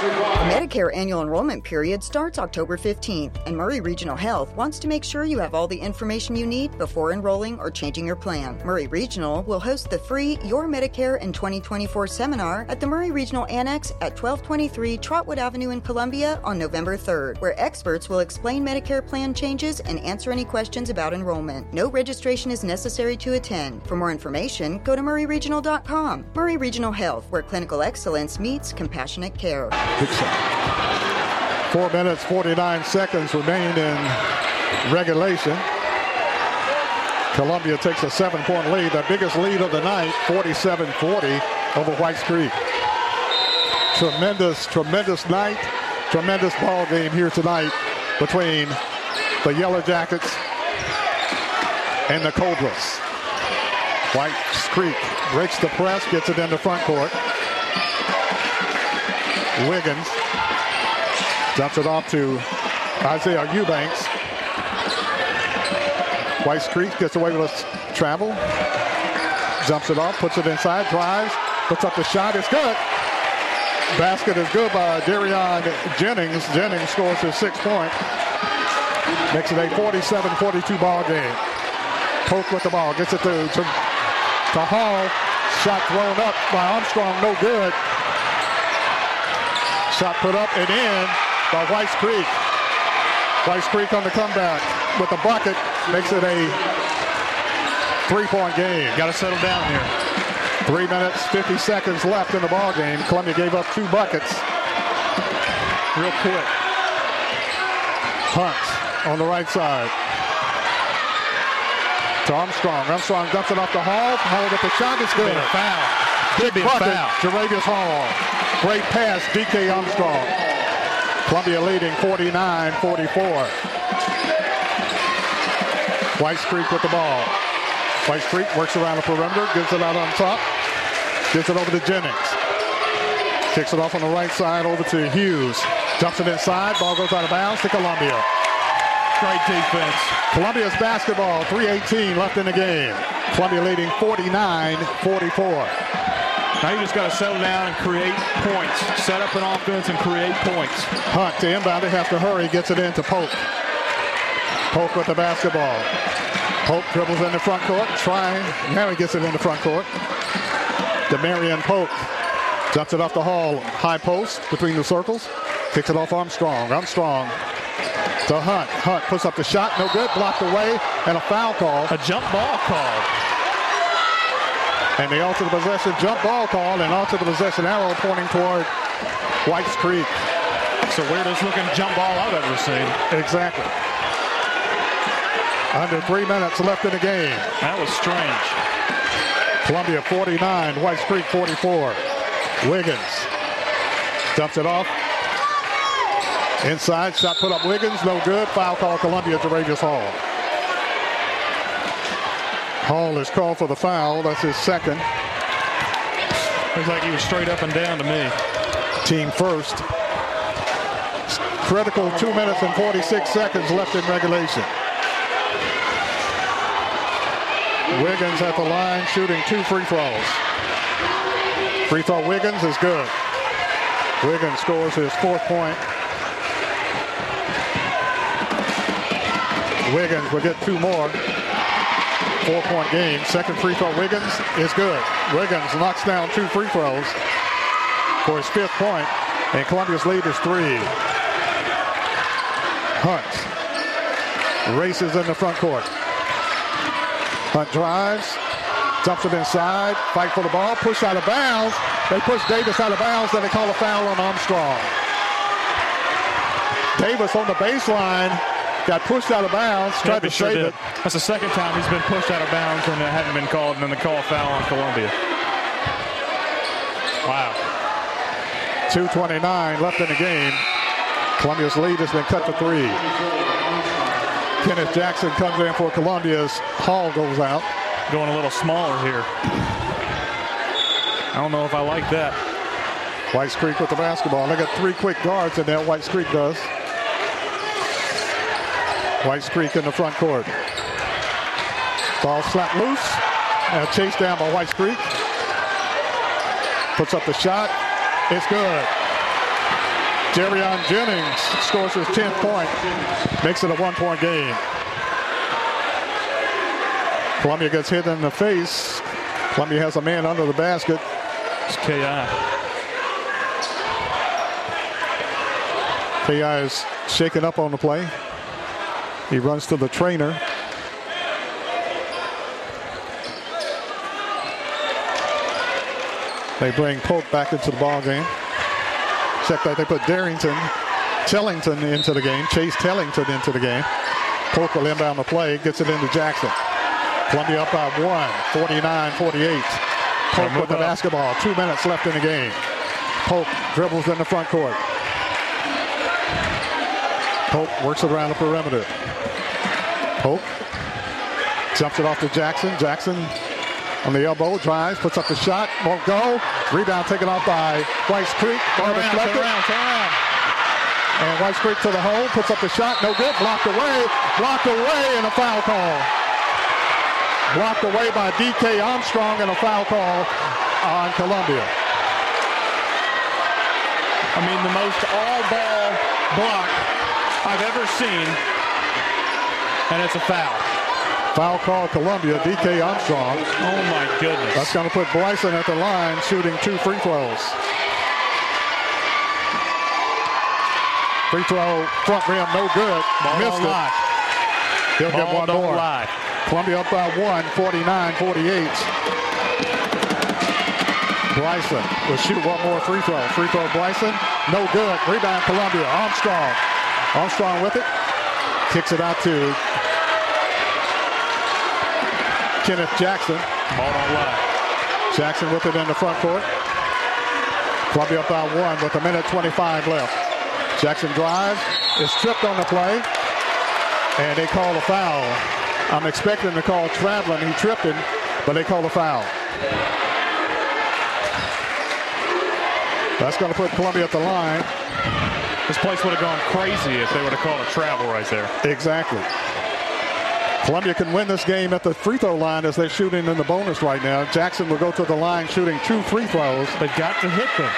The Medicare annual enrollment period starts October 15th, and Maury Regional Health wants to make sure you have all the information you need before enrolling or changing your plan. Maury Regional will host the free Your Medicare in 2024 seminar at the Maury Regional Annex at 1223 Trotwood Avenue in Columbia on November 3rd, where experts will explain Medicare plan changes and answer any questions about enrollment. No registration is necessary to attend. For more information, go to mauryregional.com. Maury Regional Health, where clinical excellence meets compassionate care. Four minutes, 49 seconds remain in regulation. Columbia takes a seven-point lead, the biggest lead of the night, 47-40 over Whites Creek. Tremendous, tremendous night, tremendous ball game here tonight between the Yellow Jackets and the Cobras. Whites Creek breaks the press, gets it in the front court. Wiggins dumps it off to Isaiah Eubanks. White Creek gets away with a travel. Jumps it off, puts it inside, drives, puts up the shot. It's good. Basket is good by Darion Jennings. Jennings scores his sixth point. Makes it a 47-42 ball game. Poke with the ball, gets it to, to, to Hall. Shot thrown up by Armstrong, no good. Shot put up and in by Whites Creek. Whites Creek on the comeback with the bucket makes it a three-point game. Got to settle down here. Three minutes, 50 seconds left in the ball game. Columbia gave up two buckets. Real quick. Hunt on the right side. To Armstrong. Armstrong dumps it off the Hall. Hall with the shot is good. Be foul. Big Be bucket. foul. Jaravius Hall. Great pass, DK Armstrong. Columbia leading 49-44. White Creek with the ball. White Creek works around the perimeter, gives it out on top, gives it over to Jennings. Kicks it off on the right side over to Hughes. Dumps it inside, ball goes out of bounds to Columbia. Great defense. Columbia's basketball, 3.18 left in the game. Columbia leading 49-44. Now you just got to settle down and create points. Set up an offense and create points. Hunt to inbound, they have to hurry, gets it into Pope. Pope with the basketball. Pope dribbles in the front court, trying. Now he gets it in the front court. Demarion Pope dumps it off the hall, high post between the circles. Kicks it off Armstrong. Armstrong to Hunt. Hunt puts up the shot, no good, blocked away, and a foul call. A jump ball call. And they alter the possession jump ball call and alter the possession arrow pointing toward Whites Creek. It's the weirdest looking jump ball I've ever seen. Exactly. Under three minutes left in the game. That was strange. Columbia 49, Whites Creek 44. Wiggins dumps it off. Inside, shot put up Wiggins, no good. Foul call Columbia to Ravis Hall. Hall is called for the foul. That's his second. Looks like he was straight up and down to me. Team first. Critical two minutes and 46 seconds left in regulation. Wiggins at the line shooting two free throws. Free throw Wiggins is good. Wiggins scores his fourth point. Wiggins will get two more. Four-point game. Second free throw Wiggins is good. Wiggins knocks down two free throws for his fifth point, and Columbia's lead is three. Hunt races in the front court. Hunt drives, dumps it inside, fight for the ball, push out of bounds. They push Davis out of bounds, then they call a foul on Armstrong. Davis on the baseline got pushed out of bounds, tried to sure save did. it. That's the second time he's been pushed out of bounds and uh, it hadn't been called, and then the call foul on Columbia. Wow. 2.29 left in the game. Columbia's lead has been cut to three. Kenneth Jackson comes in for Columbia's. Hall goes out. Going a little smaller here. I don't know if I like that. White Creek with the basketball. They got three quick guards in there, White Creek does. Whites Creek in the front court. Ball slapped loose. And chased down by Whites Creek. Puts up the shot. It's good. Jerion Jennings scores his 10th point. Makes it a one-point game. Columbia gets hit in the face. Columbia has a man under the basket. It's K.I. K.I. is shaken up on the play. He runs to the trainer. They bring Pope back into the ball game. Check that they put Darrington, Tellington into the game. Chase Tellington into the game. Polk will inbound the play, gets it into Jackson. Columbia up by one, 49-48. Polk with the basketball. Two minutes left in the game. Polk dribbles in the front court. Polk works it around the perimeter. Polk jumps it off to Jackson. Jackson on the elbow, drives, puts up the shot, won't go. Rebound taken off by Whites Creek. Turn around, turn around, turn around. And Whites Creek to the hole, puts up the shot, no good, blocked away, blocked away, and a foul call. Blocked away by DK Armstrong and a foul call on Columbia. I mean, the most all-ball block I've ever seen, and it's a foul. Foul call Columbia, DK Armstrong. Oh my goodness. That's going to put Bryson at the line shooting two free throws. Free throw front rim, no good. Ball Missed it. lie. He'll get Ball one don't more. lie. Columbia up by one, 49-48. Bryson will shoot one more free throw. Free throw Bryson, no good. Rebound Columbia. Armstrong. Armstrong with it. Kicks it out to Kenneth Jackson. Ball don't lie. Jackson with it in the front court. Columbia up by one with a minute 25 left. Jackson drives, is tripped on the play, and they call a foul. I'm expecting to call traveling. He tripped him, but they call a foul. That's going to put Columbia at the line. This place would have gone crazy if they would have called a travel right there. Exactly. Columbia can win this game at the free throw line as they're shooting in the bonus right now. Jackson will go to the line shooting two free throws. They've got to hit them.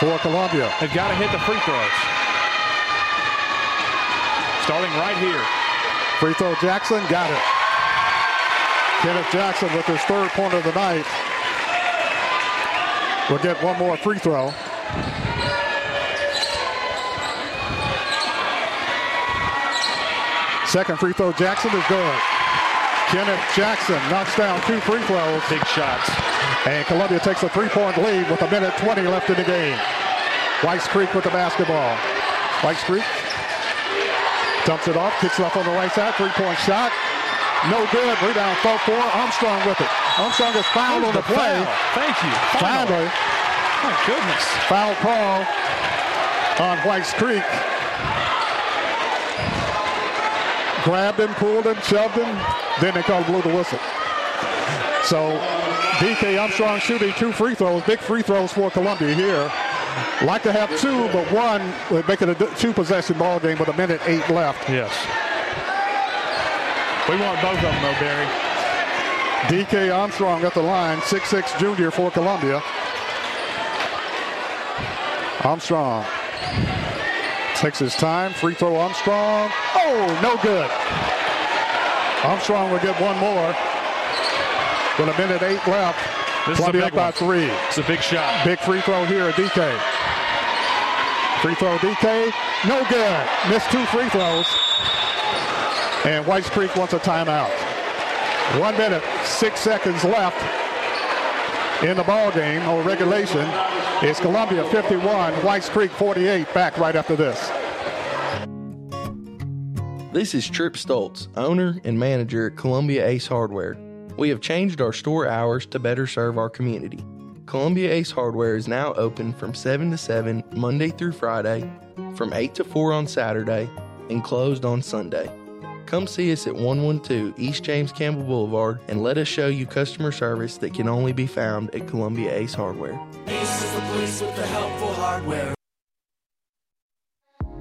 For Columbia. They've got to hit the free throws. Starting right here. Free throw Jackson, got it. Kenneth Jackson with his third point of the night will get one more free throw. Second free throw Jackson is good. Kenneth Jackson knocks down two free throws. Big shots. And Columbia takes a three-point lead with a minute 20 left in the game. Whites Creek with the basketball. Whites Creek dumps it off, kicks it up on the right side, three-point shot. No good. Rebound fell for Armstrong with it. Armstrong is fouled on the, the play. foul. Thank you. Finally. My goodness. Foul call on Whites Creek. Grabbed him, pulled him, shoved him. Then they called blew the whistle. So DK Armstrong shooting two free throws, big free throws for Columbia here. Like to have two, but one would make it a two possession ball game with a minute eight left. Yes. We want both of them though, Barry. DK Armstrong at the line, 6'6 junior for Columbia. Armstrong takes his time. Free throw Armstrong. Oh, no good. Armstrong will get one more with a minute eight left. This is a big up by one. three. It's a big shot. Big free throw here at DK. Free throw DK. No good. Missed two free throws. And Whites Creek wants a timeout. One minute, six seconds left in the ball game or regulation. It's Columbia 51, Whites Creek 48. Back right after this. This is Trip Stoltz, owner and manager at Columbia Ace Hardware. We have changed our store hours to better serve our community. Columbia Ace Hardware is now open from 7 to 7 Monday through Friday, from 8 to 4 on Saturday, and closed on Sunday. Come see us at 112 East James Campbell Boulevard and let us show you customer service that can only be found at Columbia Ace Hardware. Ace is the place with the helpful hardware.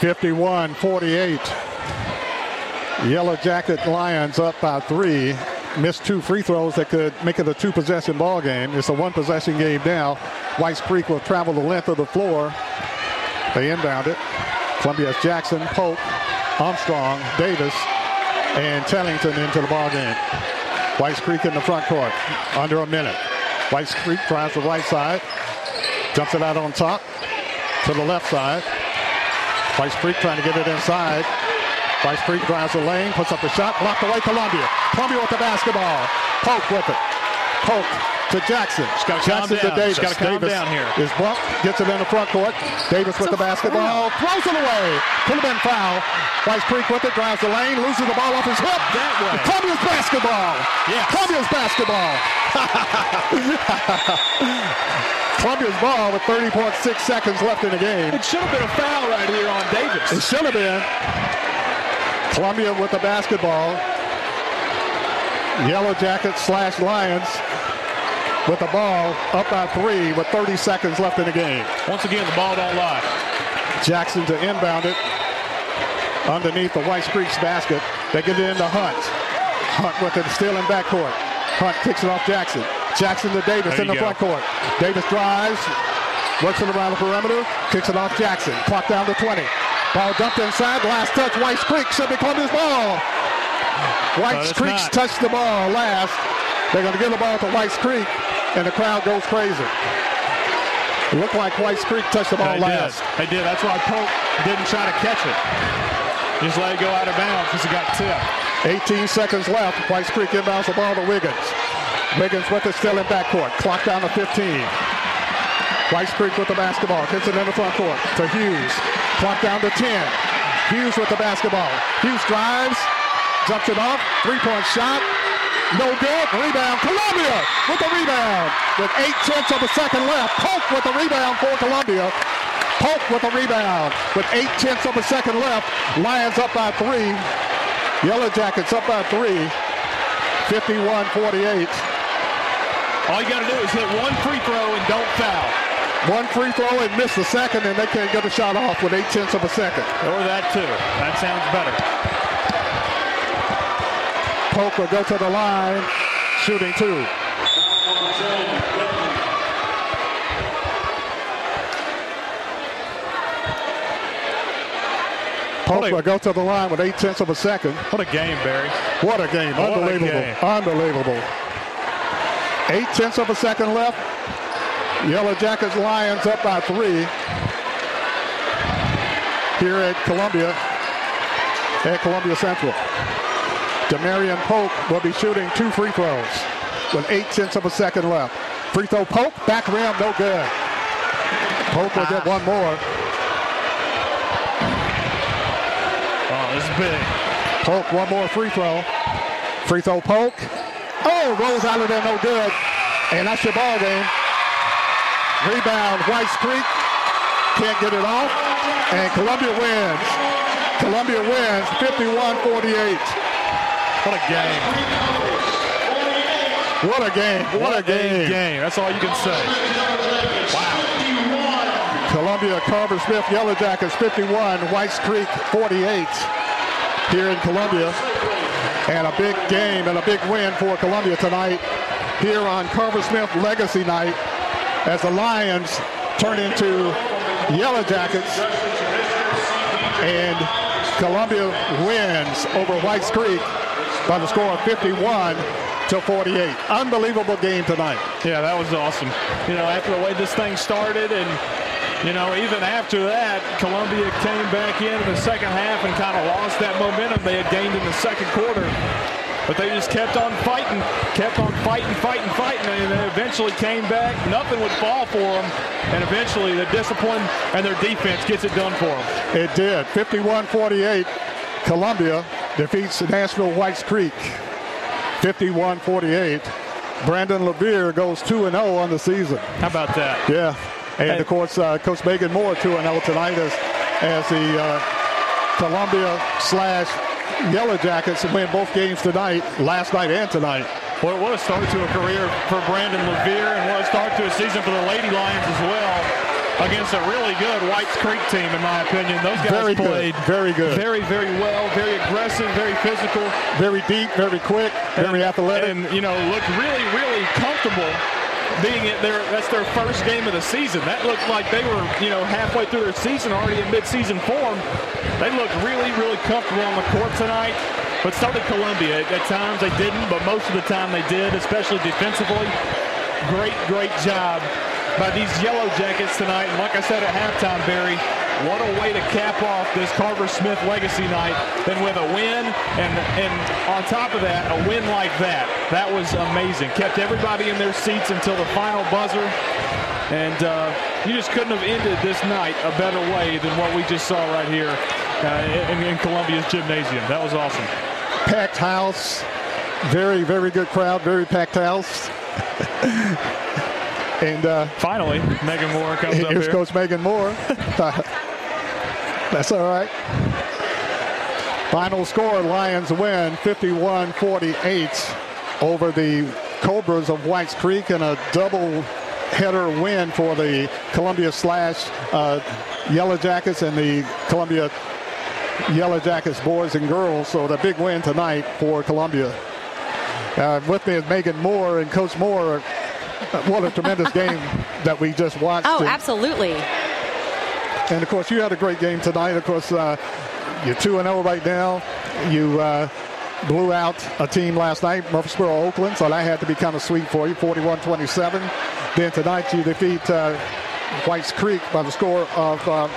51 48. Yellow Jacket Lions up by three. Missed two free throws that could make it a two possession ball game. It's a one possession game now. Whites Creek will travel the length of the floor. They inbound it. Columbia's Jackson, Pope, Armstrong, Davis, and Tellington into the ball game. Whites Creek in the front court. Under a minute. Whites Creek drives the right side. Jumps it out on top to the left side. Whites Creek trying to get it inside. Whites Creek drives the lane, puts up the shot, blocked away Columbia. Columbia with the basketball. Poke with it. Poke to Jackson. Jackson to. Davis. Just gotta calm Davis down here. Is bumped, gets it in the front court. Davis with the basketball, throws it away. Could have been foul. Whites Creek with it, drives the lane, loses the ball off his hip. That way. Columbia's basketball. Yeah. Columbia's basketball. Columbia's ball with 30.6 seconds left in the game. It should have been a foul right here on Davis. It should have been. Columbia with the basketball. Yellow Jackets slash Lions with the ball up by three with 30 seconds left in the game. Once again, the ball don't lie. Jackson to inbound it underneath the White Creek's basket. They get it into Hunt. Hunt with it still in backcourt. Hunt kicks it off Jackson. Jackson to Davis There in the go. front court. Davis drives, works it around the perimeter, kicks it off Jackson. Clock down to 20. Ball dumped inside. Last touch, White Creek should be Columbia's ball. White Creek touched the ball last. They're going to give the ball to White Creek, and the crowd goes crazy. It looked like White Creek touched the ball They last. did. They did. That's why Pope didn't try to catch it. Just let it go out of bounds because it got tipped. 18 seconds left. White Creek inbounds the ball to Wiggins. Wiggins with it still in backcourt. Clock down to 15. White Creek with the basketball. Gets it in the front court to Hughes. Clock down to 10. Hughes with the basketball. Hughes drives. Jumps it off. Three-point shot. No good. Rebound. Columbia with the rebound. With eight tenths of a second left. Polk with the rebound for Columbia. Polk with the rebound. With eight tenths of a second left. Lions up by three. Yellow Jackets up by three. 51-48. All you got to do is hit one free throw and don't foul. One free throw and miss the second, and they can't get a shot off with eight tenths of a second. Or that too. That sounds better. Polk will go to the line, shooting two. Polk will go to the line with eight tenths of a second. What a game, Barry. What a game. What a Unbelievable. game. Unbelievable. Eight tenths of a second left. Yellow Jackets Lions up by three here at Columbia, at Columbia Central. Demarion Polk will be shooting two free throws with eight tenths of a second left. Free throw Polk, back rim, no good. Polk will get ah. one more. Oh, this is big. Polk, one more free throw. Free throw Polk. Oh, rolls out of there, no good. And that's your ball game. Rebound, White Creek. Can't get it off. And Columbia wins. Columbia wins 51-48. What a game. What a game. What, a game. game. That's all you can say. Wow. Columbia Carver Smith Yellow Jackets 51, White Creek 48 here in Columbia. And a big game and a big win for Columbia tonight here on Carver Smith Legacy Night as the Lions turn into Yellow Jackets and Columbia wins over Whites Creek by the score of 51 to 48. Unbelievable game tonight. Yeah, that was awesome. You know, after the way this thing started and you know, even after that, Columbia came back in in the second half and kind of lost that momentum they had gained in the second quarter. But they just kept on fighting, kept on fighting, fighting, fighting, and they eventually came back. Nothing would fall for them, and eventually the discipline and their defense gets it done for them. It did. 51-48. Columbia defeats Nashville Whites Creek. 51-48. Brandon Levere goes 2-0 on the season. How about that? Yeah. And of course, uh, Coach Megan Moore 2-0 tonight as, as the uh, Columbia slash Yellow Jackets win both games tonight, last night and tonight. What, what a start to a career for Brandon Levere, and what a start to a season for the Lady Lions as well. Against a really good Whites Creek team, in my opinion. Those guys Very good, played very good. very, very well, very aggressive, very physical, Very deep, very quick, very athletic. and you know looked really, really comfortable. Being it their that's their first game of the season. That looked like they were you know halfway through their season already in mid-season form. They looked really, really comfortable on the court tonight. But so did Columbia. At, times they didn't, but most of the time they did, especially defensively. Great, great job by these Yellow Jackets tonight. And like I said at halftime, Barry, what a way to cap off this Carver Smith legacy night than with a win. And, and on top of that, a win like that. That was amazing. Kept everybody in their seats until the final buzzer. And uh, you just couldn't have ended this night a better way than what we just saw right here uh, in, in Columbia's gymnasium. That was awesome. packed house. Very, very good crowd. Very packed house. and uh, finally, Megan Moore comes up here's here. Coach Megan Moore. That's all right. Final score: Lions win 51-48 over the Cobras of Whites Creek in a double header win for the Columbia slash uh, Yellow Jackets and the Columbia Yellow Jackets boys and girls. So the big win tonight for Columbia. Uh, with me is Megan Moore and Coach Moore. What a tremendous game that we just watched. Oh, And- absolutely. And of course, you had a great game tonight. Of course, uh, you're 2 0 right now. You uh, blew out a team last night, Murfreesboro Oakland, so that had to be kind of sweet for you 41 27. Then tonight, you defeat uh, Whites Creek by the score of. Uh,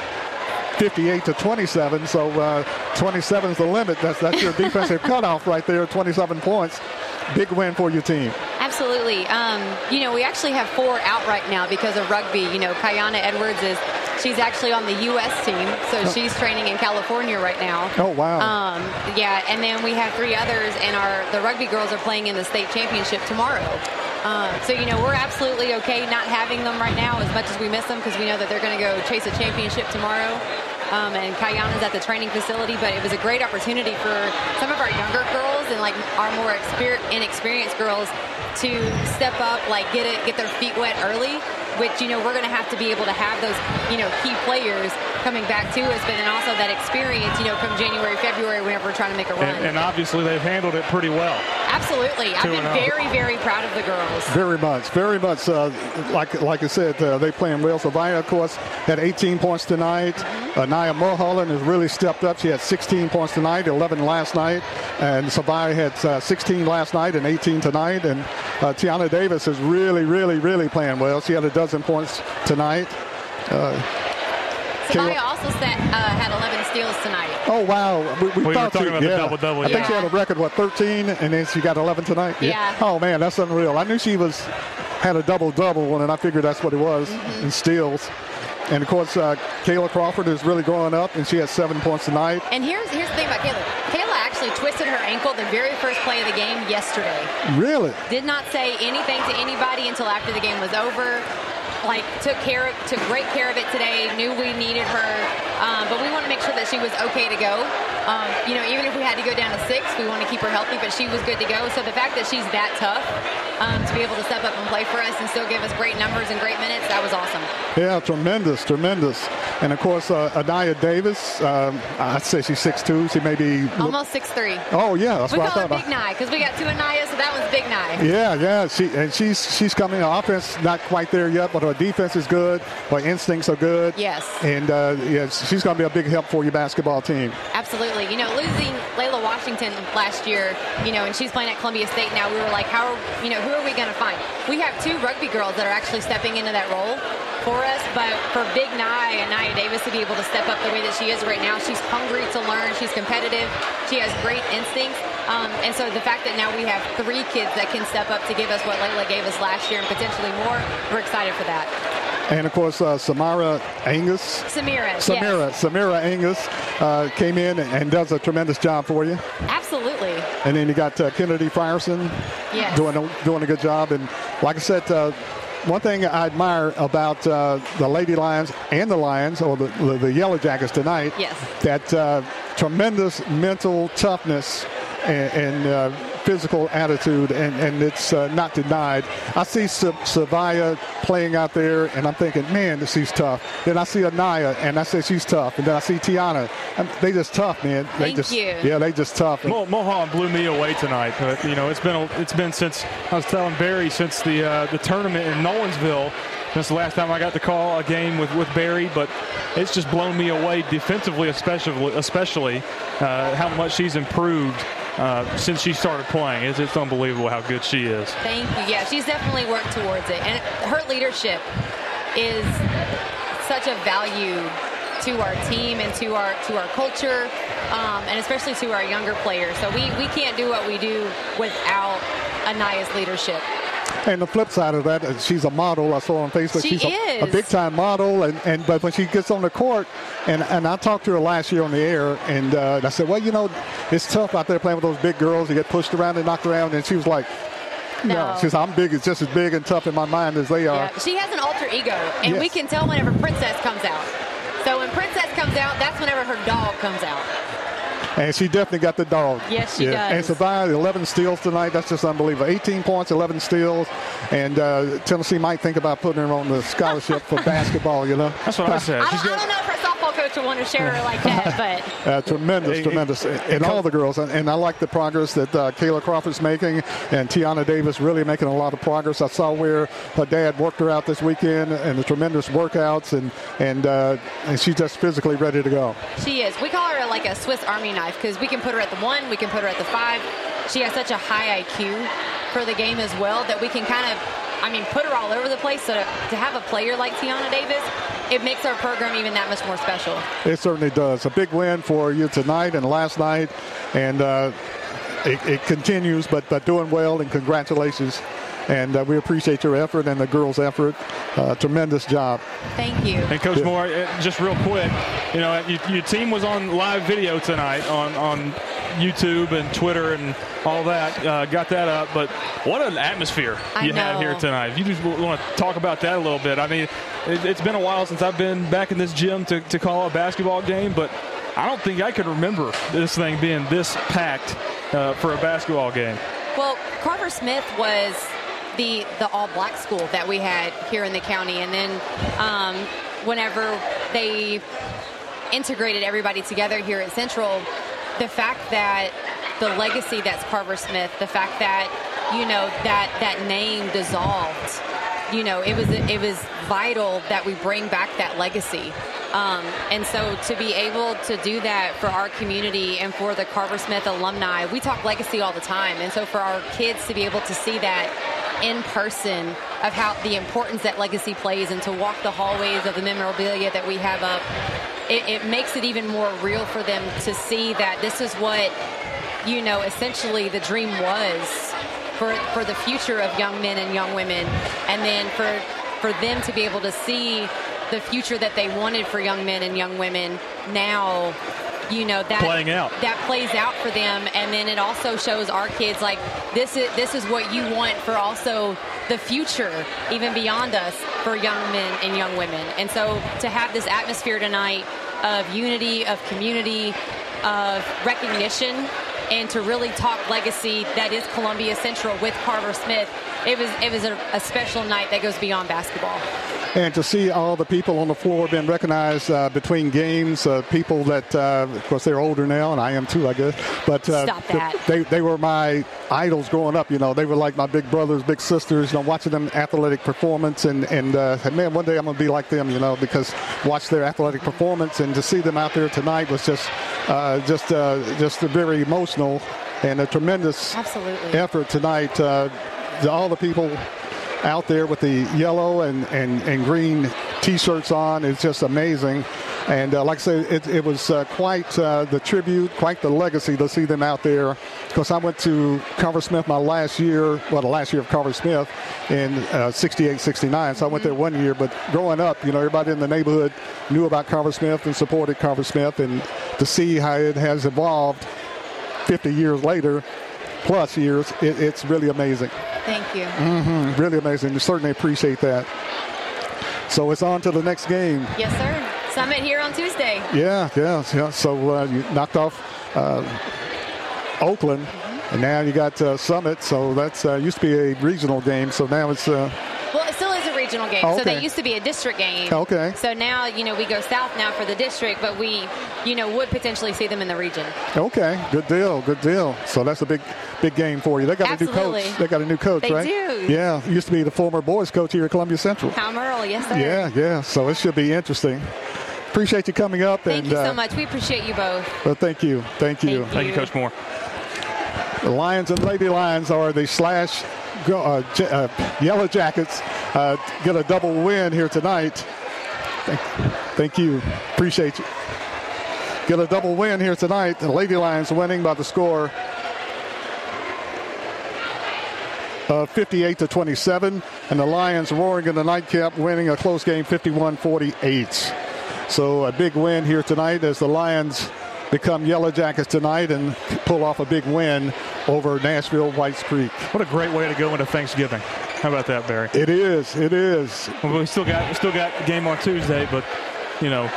58 to 27, so uh, 27 is the limit. That's that's your defensive cutoff right there. 27 points, big win for your team. Absolutely. Um, you know, we actually have four out right now because of rugby. You know, Kayana Edwards is she's actually on the U.S. team, so Oh. she's training in California right now. Oh wow! Um, yeah, and then we have three others, and our the rugby girls are playing in the state championship tomorrow. Um, so you know we're absolutely okay not having them right now as much as we miss them because we know that they're going to go chase a championship tomorrow. Um, and Kayana's at the training facility, but it was a great opportunity for some of our younger girls and like our more exper- inexperienced girls to step up, like get it, get their feet wet early. Which you know we're going to have to be able to have those you know key players coming back to us, but then also that experience you know from January, February whenever we're trying to make a run. And, and obviously they've handled it pretty well. Absolutely, I've been oh. very very proud of the girls. Very much, very much. Uh, like like I said, uh, they playing well. Savannah, of course, had 18 points tonight. Uh, Nia Mulholland has really stepped up. She had 16 points tonight, 11 last night, and Savannah had uh, 16 last night and 18 tonight. And uh, Tiana Davis is really, really, really playing well. She had a dozen points tonight. Uh, Samaya Kayla- also set, uh, had 11 steals tonight. Oh wow! We, we, We were thought talking she- about the double-double, I think she had a record what 13, and then she got 11 tonight. Yeah. Oh man, that's unreal. I knew she was had a double double, and I figured that's what it was Mm-hmm. in steals. And of course, uh, Kayla Crawford is really growing up, and she had seven points tonight. And here's here's the thing about Kayla. Kayla actually twisted her ankle the very first play of the game yesterday. Really? Did not say anything to anybody until after the game was over. Like took care of, took great care of it today. Knew we needed her, um, but we want to make sure that she was okay to go. Um, you know, even if we had to go down to six, we want to keep her healthy. But she was good to go. So the fact that she's that tough um, to be able to step up and play for us and still give us great numbers and great minutes, that was awesome. Yeah, tremendous, tremendous. And of course, uh, Anaya Davis, um, I'd say she's six 6'2". She may be. Almost six three. Oh yeah, that's we what I call her thought. Big Nye because we got two Anaya, so that one's Big Nye. Yeah, yeah. She and she's she's coming. Offense not quite there yet, but her defense is good. Her instincts are good. Yes. And uh, yeah, she's going to be a big help for your basketball team. Absolutely. You know, losing Layla Washington last year, you know, and she's playing at Columbia State now, we were like, how, are, you know, who are we going to find? We have two rugby girls that are actually stepping into that role for us, but for Big Nye and Nia Davis to be able to step up the way that she is right now, she's hungry to learn, she's competitive, she has great instincts. Um, and so the fact that now we have three kids that can step up to give us what Layla gave us last year and potentially more, we're excited for that. And of course, uh, Samara Angus. Samira. Samira. Yes. Samira Angus uh, came in and, and, does a tremendous job for you. Absolutely. And then you got uh, Kennedy Frierson yes. doing a, doing a good job. And like I said, uh, one thing I admire about uh, the Lady Lions and the Lions, or the, the, the Yellow Jackets tonight, yes. that uh, tremendous mental toughness and, and uh, physical attitude, and, and it's uh, not denied. I see Savaya playing out there, and I'm thinking, man, this she's tough. Then I see Anaya, and I say she's tough. And then I see Tiana. And they just tough, man. They Thank just, you. Yeah, they just tough. Mo- Mohan blew me away tonight. But, you know, it's been a, it's been since I was telling Barry since the uh, the tournament in Nolensville. Since the last time I got to call a game with, with Barry, but it's just blown me away defensively, especially especially uh, how much she's improved uh, since she started playing. It's, it's unbelievable how good she is. Thank you. Yeah, she's definitely worked towards it. And her leadership is such a value to our team and to our to our culture, um, and especially to our younger players. So we, we can't do what we do without Anaya's leadership. And the flip side of that, she's a model. I saw on Facebook. She she's a, is. a big time model, and, and but when she gets on the court, and and I talked to her last year on the air, and uh, I said, well, you know, it's tough out there playing with those big girls. You get pushed around and knocked around, and she was like. No, No. she says I'm big. It's just as big and tough in my mind as they are. Yeah, she has an alter ego, and we can tell whenever Princess comes out. So when Princess comes out, that's whenever her dog comes out. And she definitely got the dog. Yes, she And does. And survived 11 steals tonight. That's just unbelievable. 18 points, 11 steals. And uh, Tennessee might think about putting her on the scholarship for basketball, you know? That's what I said. I don't, I don't know if her softball coach will want to share her like that, but Uh, tremendous, tremendous, and all the girls, and, and I like the progress that uh, Kayla Crawford's making, and Tiana Davis really making a lot of progress. I saw where her dad worked her out this weekend, and the tremendous workouts, and and uh, and she's just physically ready to go. she is. We call her like a Swiss Army knife because we can put her at the one, we can put her at the five. She has such a high IQ for the game as well that we can kind of, I mean, put her all over the place. So to, to have a player like Tiana Davis, it makes our program even that much more special. It certainly does. A big win for you tonight and last night, and uh, it, it continues. But but doing well, and congratulations. And uh, we appreciate your effort and the girls' effort. Uh, tremendous job. Thank you. And Coach Moore, uh, just real quick, you know, you, your team was on live video tonight on, on YouTube and Twitter and all that. Uh, got that up, but what an atmosphere I you have know. here tonight. You just want to talk about that a little bit. I mean, it, it's been a while since I've been back in this gym to, to call a basketball game, but I don't think I could remember this thing being this packed uh, for a basketball game. Well, Carver Smith was the the all black school that we had here in the county, and then um, whenever they integrated everybody together here at Central, the fact that the legacy that's Carver Smith, the fact that you know that that name dissolved, you know, it was it was vital that we bring back that legacy. Um, and so to be able to do that for our community and for the Carver Smith alumni, we talk legacy all the time. And so for our kids to be able to see that in person of how the importance that legacy plays and to walk the hallways of the memorabilia that we have up, it, it makes it even more real for them to see that this is what, you know, essentially the dream was for, for the future of young men and young women. And then for, for them to be able to see the future that they wanted for young men and young women now you know that Playing out. that plays out for them and then it also shows our kids like this is this is what you want for also the future even beyond us for young men and young women and so to have this atmosphere tonight of unity of community of recognition and to really talk legacy that is Columbia Central with Carver Smith. It was it was a, a special night that goes beyond basketball. And to see all the people on the floor being recognized uh, between games, uh, people that, uh, of course, they're older now, and I am too, I guess. But uh, they they were my idols growing up. You know, they were like my big brothers, big sisters. You know, watching them athletic performance, and and uh, man, one day I'm gonna be like them. You know, because watch their athletic performance, and to see them out there tonight was just uh, just uh, just very emotional and a tremendous Absolutely. effort tonight. Uh, to all the people out there with the yellow and, and, and green T-shirts on It's just amazing. And uh, like I said, it, it was uh, quite uh, the tribute, quite the legacy to see them out there. Because I went to Carver Smith my last year, well, the last year of Carver Smith in uh, 68, 69. So I went there one year. But growing up, you know, everybody in the neighborhood knew about Carver Smith and supported Carver Smith. And to see how it has evolved 50 years later, plus years, it, it's really amazing. Thank you. hmm Really amazing. We certainly appreciate that. So it's on to the next game. Yes, sir. Summit here on Tuesday. Yeah, yeah, yeah. So uh, you knocked off uh, Oakland, and now you got uh, Summit. So that's uh, used to be a regional game. So now it's uh, Well, it still is a regional game. Oh, So okay. they used to be a district game. Okay. So now, you know, we go south now for the district, but we, you know, would potentially see them in the region. okay. Good deal. Good deal. So that's a big, big game for you. They got a new coach. They got a new coach, They right? do. Yeah, used to be the former boys coach here at Columbia Central. Tom Earl, yes, sir. Yeah, yeah. So it should be interesting. Appreciate you coming up. Thank and, you so uh, much. We appreciate you both. Well, thank you. Thank you. Thank Thank you, you. Coach Moore. The Lions and Lady Lions are the slash go, uh, J- uh, Yellow Jackets. Uh, get a double win here tonight. Thank, thank you. Appreciate you. Get a double win here tonight. The Lady Lions winning by the score of 58 to 27, and the Lions roaring in the nightcap, winning a close game 51 48. So a big win here tonight as the Lions become Yellow Jackets tonight and pull off a big win over Nashville Whites Creek. What a great way to go into Thanksgiving. How about that, Barry? It is. It is. Well, we still got we still got a game on Tuesday, but you know,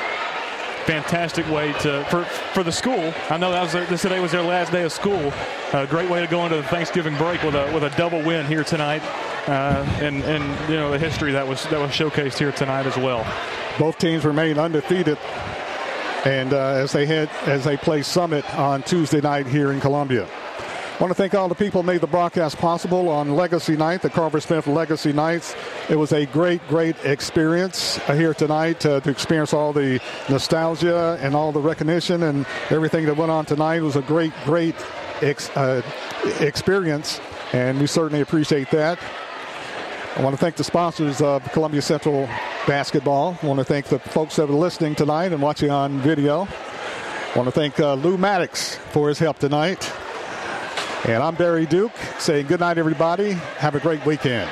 fantastic way to for for the school. I know that was their, this today was their last day of school. A great way to go into the Thanksgiving break with a with a double win here tonight, uh, and and you know the history that was that was showcased here tonight as well. Both teams remain undefeated, and uh, as they head as they play Summit on Tuesday night here in Columbia. I want to thank all the people who made the broadcast possible on Legacy Night, the Carver Smith Legacy Nights. It was a great, great experience uh, here tonight uh, to experience all the nostalgia and all the recognition and everything that went on tonight. It was a great, great ex- uh, experience, and we certainly appreciate that. I want to thank the sponsors of Columbia Central Basketball. I want to thank the folks that are listening tonight and watching on video. I want to thank uh, Lou Maddox for his help tonight. And I'm Barry Duke saying good night, everybody. Have a great weekend.